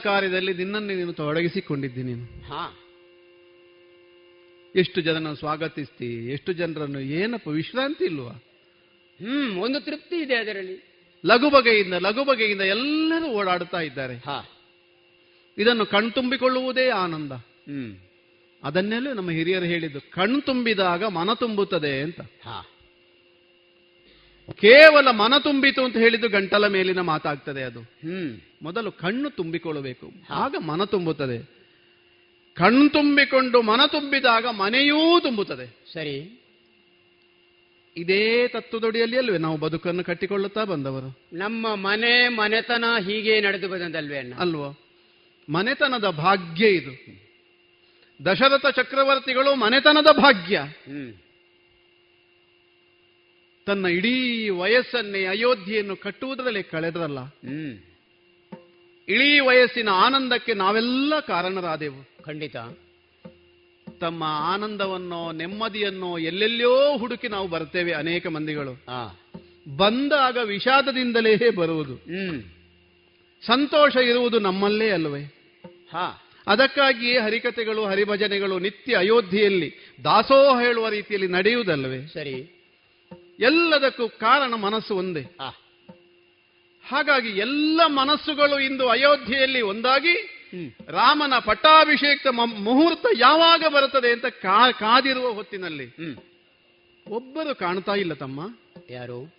ಕಾರ್ಯದಲ್ಲಿ ನಿನ್ನನ್ನು ನೀನು ತೊಡಗಿಸಿಕೊಂಡಿದ್ದಿ ನೀನು. ಎಷ್ಟು ಜನನ ಸ್ವಾಗತಿಸ್ತಿ ಎಷ್ಟು ಜನರನ್ನು ಏನಪ್ಪ ವಿಶ್ರಾಂತಿ ಇಲ್ವಾ? ಹ್ಮ್ ಒಂದು ತೃಪ್ತಿ ಇದೆ ಅದರಲ್ಲಿ. ಲಘು ಬಗೆಯಿಂದ ಲಘು ಬಗೆಯಿಂದ ಎಲ್ಲರೂ ಓಡಾಡ್ತಾ ಇದ್ದಾರೆ. ಹಾ. ಇದನ್ನು ಕಣ್ತುಂಬಿಕೊಳ್ಳುವುದೇ ಆನಂದ. ಹ್ಮ್. ಅದನ್ನೆಲ್ಲೂ ನಮ್ಮ ಹಿರಿಯರು ಹೇಳಿದ್ದು ಕಣ್ಣು ತುಂಬಿದಾಗ ಮನ ತುಂಬುತ್ತದೆ ಅಂತ. ಹಾ. ಕೇವಲ ಮನ ತುಂಬಿತು ಅಂತ ಹೇಳಿದ್ದು ಗಂಟಲ ಮೇಲಿನ ಮಾತಾಗ್ತದೆ ಅದು. ಹ್ಮ್. ಮೊದಲು ಕಣ್ಣು ತುಂಬಿಕೊಳ್ಳಬೇಕು. ಆಗ ಮನ ತುಂಬುತ್ತದೆ. ಕಣ್ಣು ತುಂಬಿಕೊಂಡು ಮನ ತುಂಬಿದಾಗ ಮನೆಯೂ ತುಂಬುತ್ತದೆ. ಸರಿ. ಇದೇ ತತ್ವದೊಡಿಯಲ್ಲಿ ಅಲ್ವೇ ನಾವು ಬದುಕನ್ನು ಕಟ್ಟಿಕೊಳ್ಳುತ್ತಾ ಬಂದವರು? ನಮ್ಮ ಮನೆ ಮನೆತನ ಹೀಗೆ ನಡೆದು ಬಂದಲ್ವೇ ಅಲ್ವೋ? ಮನೆತನದ ಭಾಗ್ಯ ಇದು. ದಶರಥ ಚಕ್ರವರ್ತಿಗಳು ಮನೆತನದ ಭಾಗ್ಯ. ಹ್ಮ್. ತನ್ನ ಇಡೀ ವಯಸ್ಸನ್ನೇ ಅಯೋಧ್ಯೆಯನ್ನು ಕಟ್ಟುವುದರಲ್ಲಿ ಕಳೆದ್ರಲ್ಲ ಇಳಿ ವಯಸ್ಸಿನ ಆನಂದಕ್ಕೆ ನಾವೆಲ್ಲ ಕಾರಣರಾದೆವು. ಖಂಡಿತ. ತಮ್ಮ ಆನಂದವನ್ನೋ ನೆಮ್ಮದಿಯನ್ನೋ ಎಲ್ಲೆಲ್ಲೋ ಹುಡುಕಿ ನಾವು ಬರ್ತೇವೆ ಅನೇಕ ಮಂದಿಗಳು. ಬಂದಾಗ ವಿಷಾದದಿಂದಲೇ ಬರುವುದು. ಹ್ಮ್. ಸಂತೋಷ ಇರುವುದು ನಮ್ಮಲ್ಲೇ ಅಲ್ವೇ? ಹಾ. ಅದಕ್ಕಾಗಿಯೇ ಹರಿಕತೆಗಳು ಹರಿಭಜನೆಗಳು ನಿತ್ಯ ಅಯೋಧ್ಯೆಯಲ್ಲಿ ದಾಸೋಹ ಹೇಳುವ ರೀತಿಯಲ್ಲಿ ನಡೆಯುವುದಲ್ವೇ? ಸರಿ. ಎಲ್ಲದಕ್ಕೂ ಕಾರಣ ಮನಸ್ಸು ಒಂದೇ. ಹಾಗಾಗಿ ಎಲ್ಲ ಮನಸ್ಸುಗಳು ಇಂದು ಅಯೋಧ್ಯೆಯಲ್ಲಿ ಒಂದಾಗಿ ರಾಮನ ಪಟ್ಟಾಭಿಷೇಕ ಮುಹೂರ್ತ ಯಾವಾಗ ಬರುತ್ತದೆ ಅಂತ ಕಾದಿರುವ ಹೊತ್ತಿನಲ್ಲಿ ಒಬ್ಬರು ಕಾಣ್ತಾ ಇಲ್ಲ ತಮ್ಮ. ಯಾರು?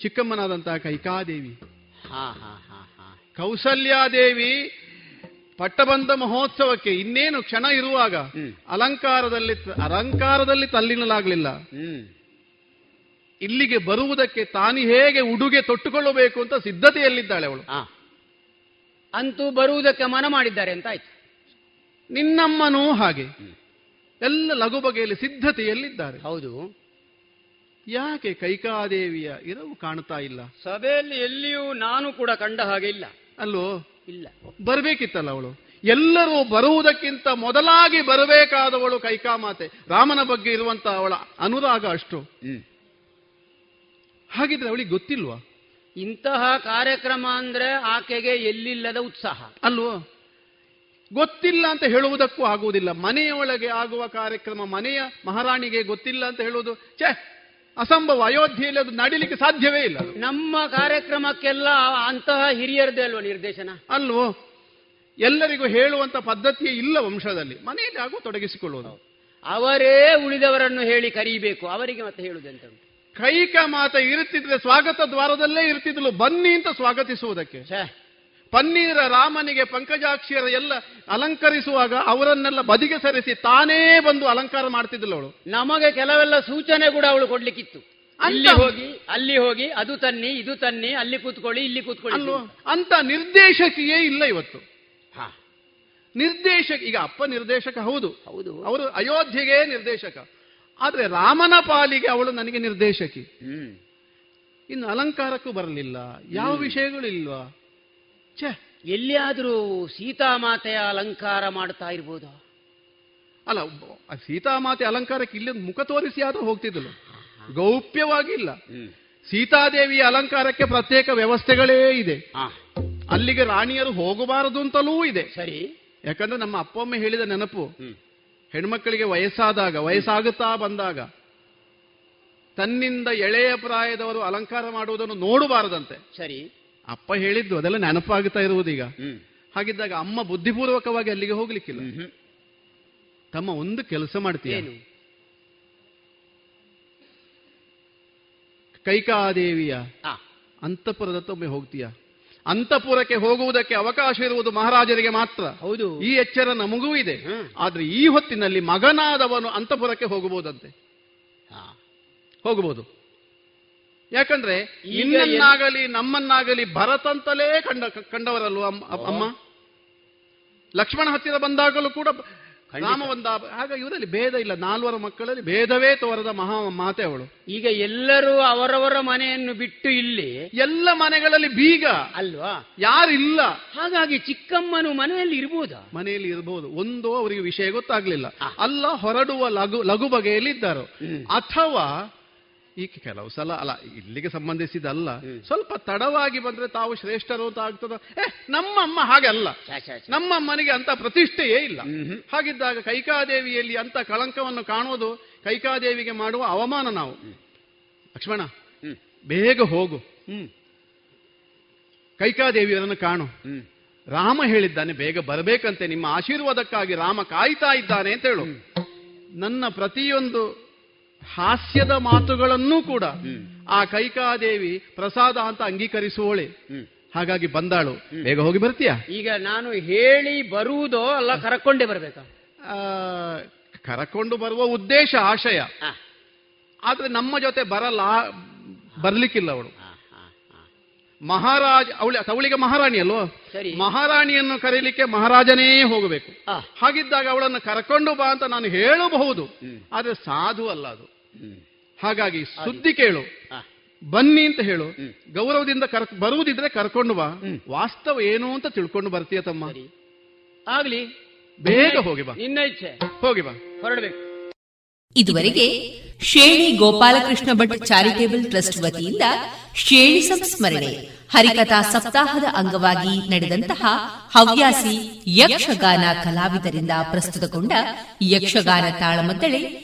ಚಿಕ್ಕಮ್ಮನಾದಂತಹ ಕೈಕಾದೇವಿ. ಹಾ ಹಾ ಹಾ ಹಾ. ಕೌಸಲ್ಯಾದೇವಿ ಪಟ್ಟಬಂಧ ಮಹೋತ್ಸವಕ್ಕೆ ಇನ್ನೇನು ಕ್ಷಣ ಇರುವಾಗ ಅಲಂಕಾರದಲ್ಲಿ ಅಲಂಕಾರದಲ್ಲಿ ತಲ್ಲಿನಲಾಗಲಿಲ್ಲ. ಇಲ್ಲಿಗೆ ಬರುವುದಕ್ಕೆ ತಾನು ಹೇಗೆ ಉಡುಗೆ ತೊಟ್ಟುಕೊಳ್ಳಬೇಕು ಅಂತ ಸಿದ್ಧತೆಯಲ್ಲಿದ್ದಾಳೆ ಅವಳು. ಅಂತೂ ಬರುವುದಕ್ಕೆ ಮನ ಮಾಡಿದ್ದಾರೆ ಅಂತ ಆಯ್ತು. ನಿನ್ನಮ್ಮನೂ ಹಾಗೆ. ಎಲ್ಲ ಲಘು ಬಗೆಯಲ್ಲಿ ಸಿದ್ಧತೆಯಲ್ಲಿದ್ದಾರೆ. ಹೌದು. ಯಾಕೆ ಕೈಕಾದೇವಿಯ ಇರವು ಕಾಣ್ತಾ ಇಲ್ಲ? ಸಭೆಯಲ್ಲಿ ಎಲ್ಲಿಯೂ ನಾನು ಕೂಡ ಕಂಡ ಹಾಗೆ ಇಲ್ಲ. ಅಲ್ಲೋ? ಇಲ್ಲ. ಬರಬೇಕಿತ್ತಲ್ಲ ಅವಳು. ಎಲ್ಲರೂ ಬರುವುದಕ್ಕಿಂತ ಮೊದಲಾಗಿ ಬರಬೇಕಾದವಳು ಕೈಕಾಮಾತೆ. ರಾಮನ ಬಗ್ಗೆ ಇರುವಂತ ಅವಳ ಅನುರಾಗ ಅಷ್ಟು. ಹಾಗಿದ್ರೆ ಅವಳಿಗೆ ಗೊತ್ತಿಲ್ವಾ? ಇಂತಹ ಕಾರ್ಯಕ್ರಮ ಅಂದ್ರೆ ಆಕೆಗೆ ಎಲ್ಲಿಲ್ಲದ ಉತ್ಸಾಹ. ಅಲ್ವೋ? ಗೊತ್ತಿಲ್ಲ ಅಂತ ಹೇಳುವುದಕ್ಕೂ ಆಗುವುದಿಲ್ಲ. ಮನೆಯೊಳಗೆ ಆಗುವ ಕಾರ್ಯಕ್ರಮ ಮನೆಯ ಮಹಾರಾಣಿಗೆ ಗೊತ್ತಿಲ್ಲ ಅಂತ ಹೇಳುವುದು ಛೇ ಅಸಂಭವ. ಅಯೋಧ್ಯೆಯಲ್ಲಿ ಅದು ನಡಿಲಿಕ್ಕೆ ಸಾಧ್ಯವೇ ಇಲ್ಲ. ನಮ್ಮ ಕಾರ್ಯಕ್ರಮಕ್ಕೆಲ್ಲ ಅಂತಹ ಹಿರಿಯರದೇ ಅಲ್ವ ನಿರ್ದೇಶನ? ಅಲ್ವೋ? ಎಲ್ಲರಿಗೂ ಹೇಳುವಂತ ಪದ್ಧತಿಯೇ ಇಲ್ಲ ವಂಶದಲ್ಲಿ. ಮನೆಯಲ್ಲಿ ಆಗುವ ತೊಡಗಿಸಿಕೊಳ್ಳುವುದು. ಅವರೇ ಉಳಿದವರನ್ನು ಹೇಳಿ ಕರೀಬೇಕು. ಅವರಿಗೆ ಮತ್ತೆ ಹೇಳುವುದೆಂತ ಉಂಟು ಕೈಕ ಮಾತ ಇರುತ್ತಿದ್ರೆ ಸ್ವಾಗತ ದ್ವಾರದಲ್ಲೇ ಇರ್ತಿದ್ಲು. ಬನ್ನಿ ಅಂತ ಸ್ವಾಗತಿಸುವುದಕ್ಕೆ. ಪನ್ನೀರ ರಾಮನಿಗೆ ಪಂಕಜಾಕ್ಷಿಯರ ಎಲ್ಲ ಅಲಂಕರಿಸುವಾಗ ಅವರನ್ನೆಲ್ಲ ಬದಿಗೆ ಸರಿಸಿ ತಾನೇ ಬಂದು ಅಲಂಕಾರ ಮಾಡ್ತಿದ್ಲು ಅವಳು. ನಮಗೆ ಕೆಲವೆಲ್ಲ ಸೂಚನೆ ಕೂಡ ಅವಳು ಕೊಡ್ಲಿಕ್ಕಿತ್ತು. ಅಲ್ಲಿ ಹೋಗಿ ಅಲ್ಲಿ ಹೋಗಿ ಅದು ತನ್ನಿ ಇದು ತನ್ನಿ ಅಲ್ಲಿ ಕೂತ್ಕೊಳ್ಳಿ ಇಲ್ಲಿ ಕೂತ್ಕೊಳ್ಳಿ ಅಂತ ನಿರ್ದೇಶಕಿಯೇ ಇಲ್ಲ ಇವತ್ತು. ಹಾ. ನಿರ್ದೇಶಕ ಈಗ ಅಪ್ಪ ನಿರ್ದೇಶಕ ಹೌದು. ಹೌದು. ಅವರು ಅಯೋಧ್ಯೆಗೆ ನಿರ್ದೇಶಕ. ಆದ್ರೆ ರಾಮನ ಪಾಲಿಗೆ ಅವಳು ನನಗೆ ನಿರ್ದೇಶಕಿ. ಇನ್ನು ಅಲಂಕಾರಕ್ಕೂ ಬರಲಿಲ್ಲ. ಯಾವ ವಿಷಯಗಳು ಇಲ್ವಾ ಛೇ. ಎಲ್ಲಿಯಾದರೂ ಸೀತಾಮಾತೆಯ ಅಲಂಕಾರ ಮಾಡ್ತಾ ಇರ್ಬೋದು? ಅಲ್ಲ ಸೀತಾಮಾತೆ ಅಲಂಕಾರಕ್ಕೆ ಇಲ್ಲಿ ಮುಖ ತೋರಿಸಿ ಆದ್ರೂ ಹೋಗ್ತಿದ್ದಳು. ಗೌಪ್ಯವಾಗಿಲ್ಲ. ಸೀತಾದೇವಿಯ ಅಲಂಕಾರಕ್ಕೆ ಪ್ರತ್ಯೇಕ ವ್ಯವಸ್ಥೆಗಳೇ ಇದೆ. ಅಲ್ಲಿಗೆ ರಾಣಿಯರು ಹೋಗಬಾರದು ಅಂತಲೂ ಇದೆ. ಸರಿ. ಯಾಕಂದ್ರೆ ನಮ್ಮ ಅಪ್ಪ ಅಮ್ಮ ಹೇಳಿದ ನೆನಪು. ಹೆಣ್ಮಕ್ಕಳಿಗೆ ವಯಸ್ಸಾದಾಗ ವಯಸ್ಸಾಗುತ್ತಾ ಬಂದಾಗ ತನ್ನಿಂದ ಎಳೆಯ ಪ್ರಾಯದವರು ಅಲಂಕಾರ ಮಾಡುವುದನ್ನು ನೋಡಬಾರದಂತೆ. ಸರಿ. ಅಪ್ಪ ಹೇಳಿದ್ದು ಅದೆಲ್ಲ ನೆನಪಾಗುತ್ತಾ ಇರುವುದೀಗ. ಹಾಗಿದ್ದಾಗ ಅಮ್ಮ ಬುದ್ಧಿಪೂರ್ವಕವಾಗಿ ಅಲ್ಲಿಗೆ ಹೋಗ್ಲಿಕ್ಕಿಲ್ಲ. ತಮ್ಮ ಒಂದು ಕೆಲಸ ಮಾಡ್ತೀಯ? ಕೈಕಾದೇವಿಯ ಅಂತಃಪುರದತ್ತ ಒಮ್ಮೆ ಹೋಗ್ತೀಯ? ಅಂತಃಪುರಕ್ಕೆ ಹೋಗುವುದಕ್ಕೆ ಅವಕಾಶ ಇರುವುದು ಮಹಾರಾಜರಿಗೆ ಮಾತ್ರ. ಹೌದು. ಈ ಎಚ್ಚರ ನಮಗೂ ಇದೆ. ಆದ್ರೆ ಈ ಹೊತ್ತಿನಲ್ಲಿ ಮಗನಾದವನು ಅಂತಪುರಕ್ಕೆ ಹೋಗಬಹುದಂತೆ. ಹಾ ಹೋಗಬಹುದು. ಯಾಕಂದ್ರೆ ಇನ್ನನ್ನಾಗಲಿ ನಿನ್ನನ್ನಾಗಲಿ ನಮ್ಮನ್ನಾಗಲಿ ಭರತಂತಲೇ ಕಂಡ ಕಂಡವರಲ್ವ ಅಮ್ಮ? ಲಕ್ಷ್ಮಣ ಹತ್ತಿರ ಬಂದಾಗಲೂ ಕೂಡ ಖಂಡಿತ. ರಾಮ ಬಂದ ಆಗ ಇವರಲ್ಲಿ ಭೇದ ಇಲ್ಲ. ನಾಲ್ವರ ಮಕ್ಕಳಲ್ಲಿ ಭೇದವೇ ತೋರದ ಮಹಾ ಮಾತೆ ಅವಳು. ಈಗ ಎಲ್ಲರೂ ಅವರವರ ಮನೆಯನ್ನು ಬಿಟ್ಟು ಇಲ್ಲಿ ಎಲ್ಲ ಮನೆಗಳಲ್ಲಿ ಬೀಗ. ಅಲ್ವಾ? ಯಾರು ಇಲ್ಲ ಹಾಗಾಗಿ ಚಿಕ್ಕಮ್ಮನು ಮನೆಯಲ್ಲಿ ಇರಬಹುದಾ ಮನೆಯಲ್ಲಿ ಇರಬಹುದು ಒಂದು ಅವರಿಗೆ ವಿಷಯ ಗೊತ್ತಾಗ್ಲಿಲ್ಲ. ಅಲ್ಲ ಹೊರಡುವ ಲಘು ಲಘು ಬಗೆಯಲ್ಲಿ ಇದ್ದರು. ಅಥವಾ ಈ ಕೆಲವು ಸಲ ಅಲ್ಲ ಇಲ್ಲಿಗೆ ಸಂಬಂಧಿಸಿದಲ್ಲ. ಸ್ವಲ್ಪ ತಡವಾಗಿ ಬಂದ್ರೆ ತಾವು ಶ್ರೇಷ್ಠರು ಅಂತ ಆಗ್ತದ? ಏ ನಮ್ಮಮ್ಮ ಹಾಗೆ ಅಲ್ಲ. ನಮ್ಮಮ್ಮನಿಗೆ ಅಂತ ಪ್ರತಿಷ್ಠೆಯೇ ಇಲ್ಲ. ಹಾಗಿದ್ದಾಗ ಕೈಕಾದೇವಿಯಲ್ಲಿ ಅಂತ ಕಳಂಕವನ್ನು ಕಾಣುವುದು ಕೈಕಾದೇವಿಗೆ ಮಾಡುವ ಅವಮಾನ ನಾವು. ಲಕ್ಷ್ಮಣ ಬೇಗ ಹೋಗು. ಹ್ಮ್. ಕೈಕಾದೇವಿಯರನ್ನು ಕಾಣು. ರಾಮ ಹೇಳಿದ್ದಾನೆ ಬೇಗ ಬರಬೇಕಂತೆ. ನಿಮ್ಮ ಆಶೀರ್ವಾದಕ್ಕಾಗಿ ರಾಮ ಕಾಯ್ತಾ ಇದ್ದಾನೆ ಅಂತ ಹೇಳು. ನನ್ನ ಪ್ರತಿಯೊಂದು ಹಾಸ್ಯದ ಮಾತುಗಳನ್ನೂ ಕೂಡ ಆ ಕೈಕಾದೇವಿ ಪ್ರಸಾದ ಅಂತ ಅಂಗೀಕರಿಸುವಳೆ. ಹಾಗಾಗಿ ಬಂದಾಳು. ಬೇಗ ಹೋಗಿ ಬರ್ತೀಯಾ? ಈಗ ನಾನು ಹೇಳಿ ಬರುವುದೋ ಅಲ್ಲ ಕರಕೊಂಡೇ ಬರ್ಬೇಕಾ? ಆ, ಕರಕೊಂಡು ಬರುವ ಉದ್ದೇಶ ಆಶಯ. ಆದ್ರೆ ನಮ್ಮ ಜೊತೆ ಬರಲ್ಲ ಬರ್ಲಿಕ್ಕಿಲ್ಲ ಅವಳು. ಮಹಾರಾಜ ಅವಳಿ ಅವಳಿಗೆ ಮಹಾರಾಣಿ ಅಲ್ವ. ಮಹಾರಾಣಿಯನ್ನು ಕರೀಲಿಕ್ಕೆ ಮಹಾರಾಜನೇ ಹೋಗಬೇಕು. ಹಾಗಿದ್ದಾಗ ಅವಳನ್ನು ಕರ್ಕೊಂಡು ಬಾ ಅಂತ ನಾನು ಹೇಳಬಹುದು. ಆದ್ರೆ ಸಾಧು ಅಲ್ಲ ಅದು. ಹಾಗಾಗಿ ಸುದ್ದಿ ಕೇಳು. ಬನ್ನಿ ಅಂತ ಹೇಳು. ಗೌರವದಿಂದ ಕರ್ ಬರುವುದಿದ್ರೆ ಕರ್ಕೊಂಡು ಬಾ. ವಾಸ್ತವ ಏನು ಅಂತ ತಿಳ್ಕೊಂಡು ಬರ್ತೀಯ ತಮ್ಮ? ಆಗ್ಲಿ. ಬೇಗ ಹೋಗಿ ಬಾ. ನಿನ್ನ ಇಚ್ಛೆ. ಹೋಗಿ ಬಾ. ಹೊರಡ್ಬೇಕು. ಇದುವರೆಗೆ ಶೇಣಿ ಗೋಪಾಲಕೃಷ್ಣ ಭಟ್ ಚಾರಿಟೇಬಲ್ ಟ್ರಸ್ಟ್ ವತಿಯಿಂದ ಶೇಣಿ ಸಂಸ್ಮರಣೆ ಹರಿಕಥಾ ಸಪ್ತಾಹದ ಅಂಗವಾಗಿ ನಡೆದಂತಹ ಹವ್ಯಾಸಿ ಯಕ್ಷಗಾನ ಕಲಾವಿದರಿಂದ ಪ್ರಸ್ತುತಗೊಂಡ ಯಕ್ಷಗಾನ ತಾಳಮದ್ದಳೆ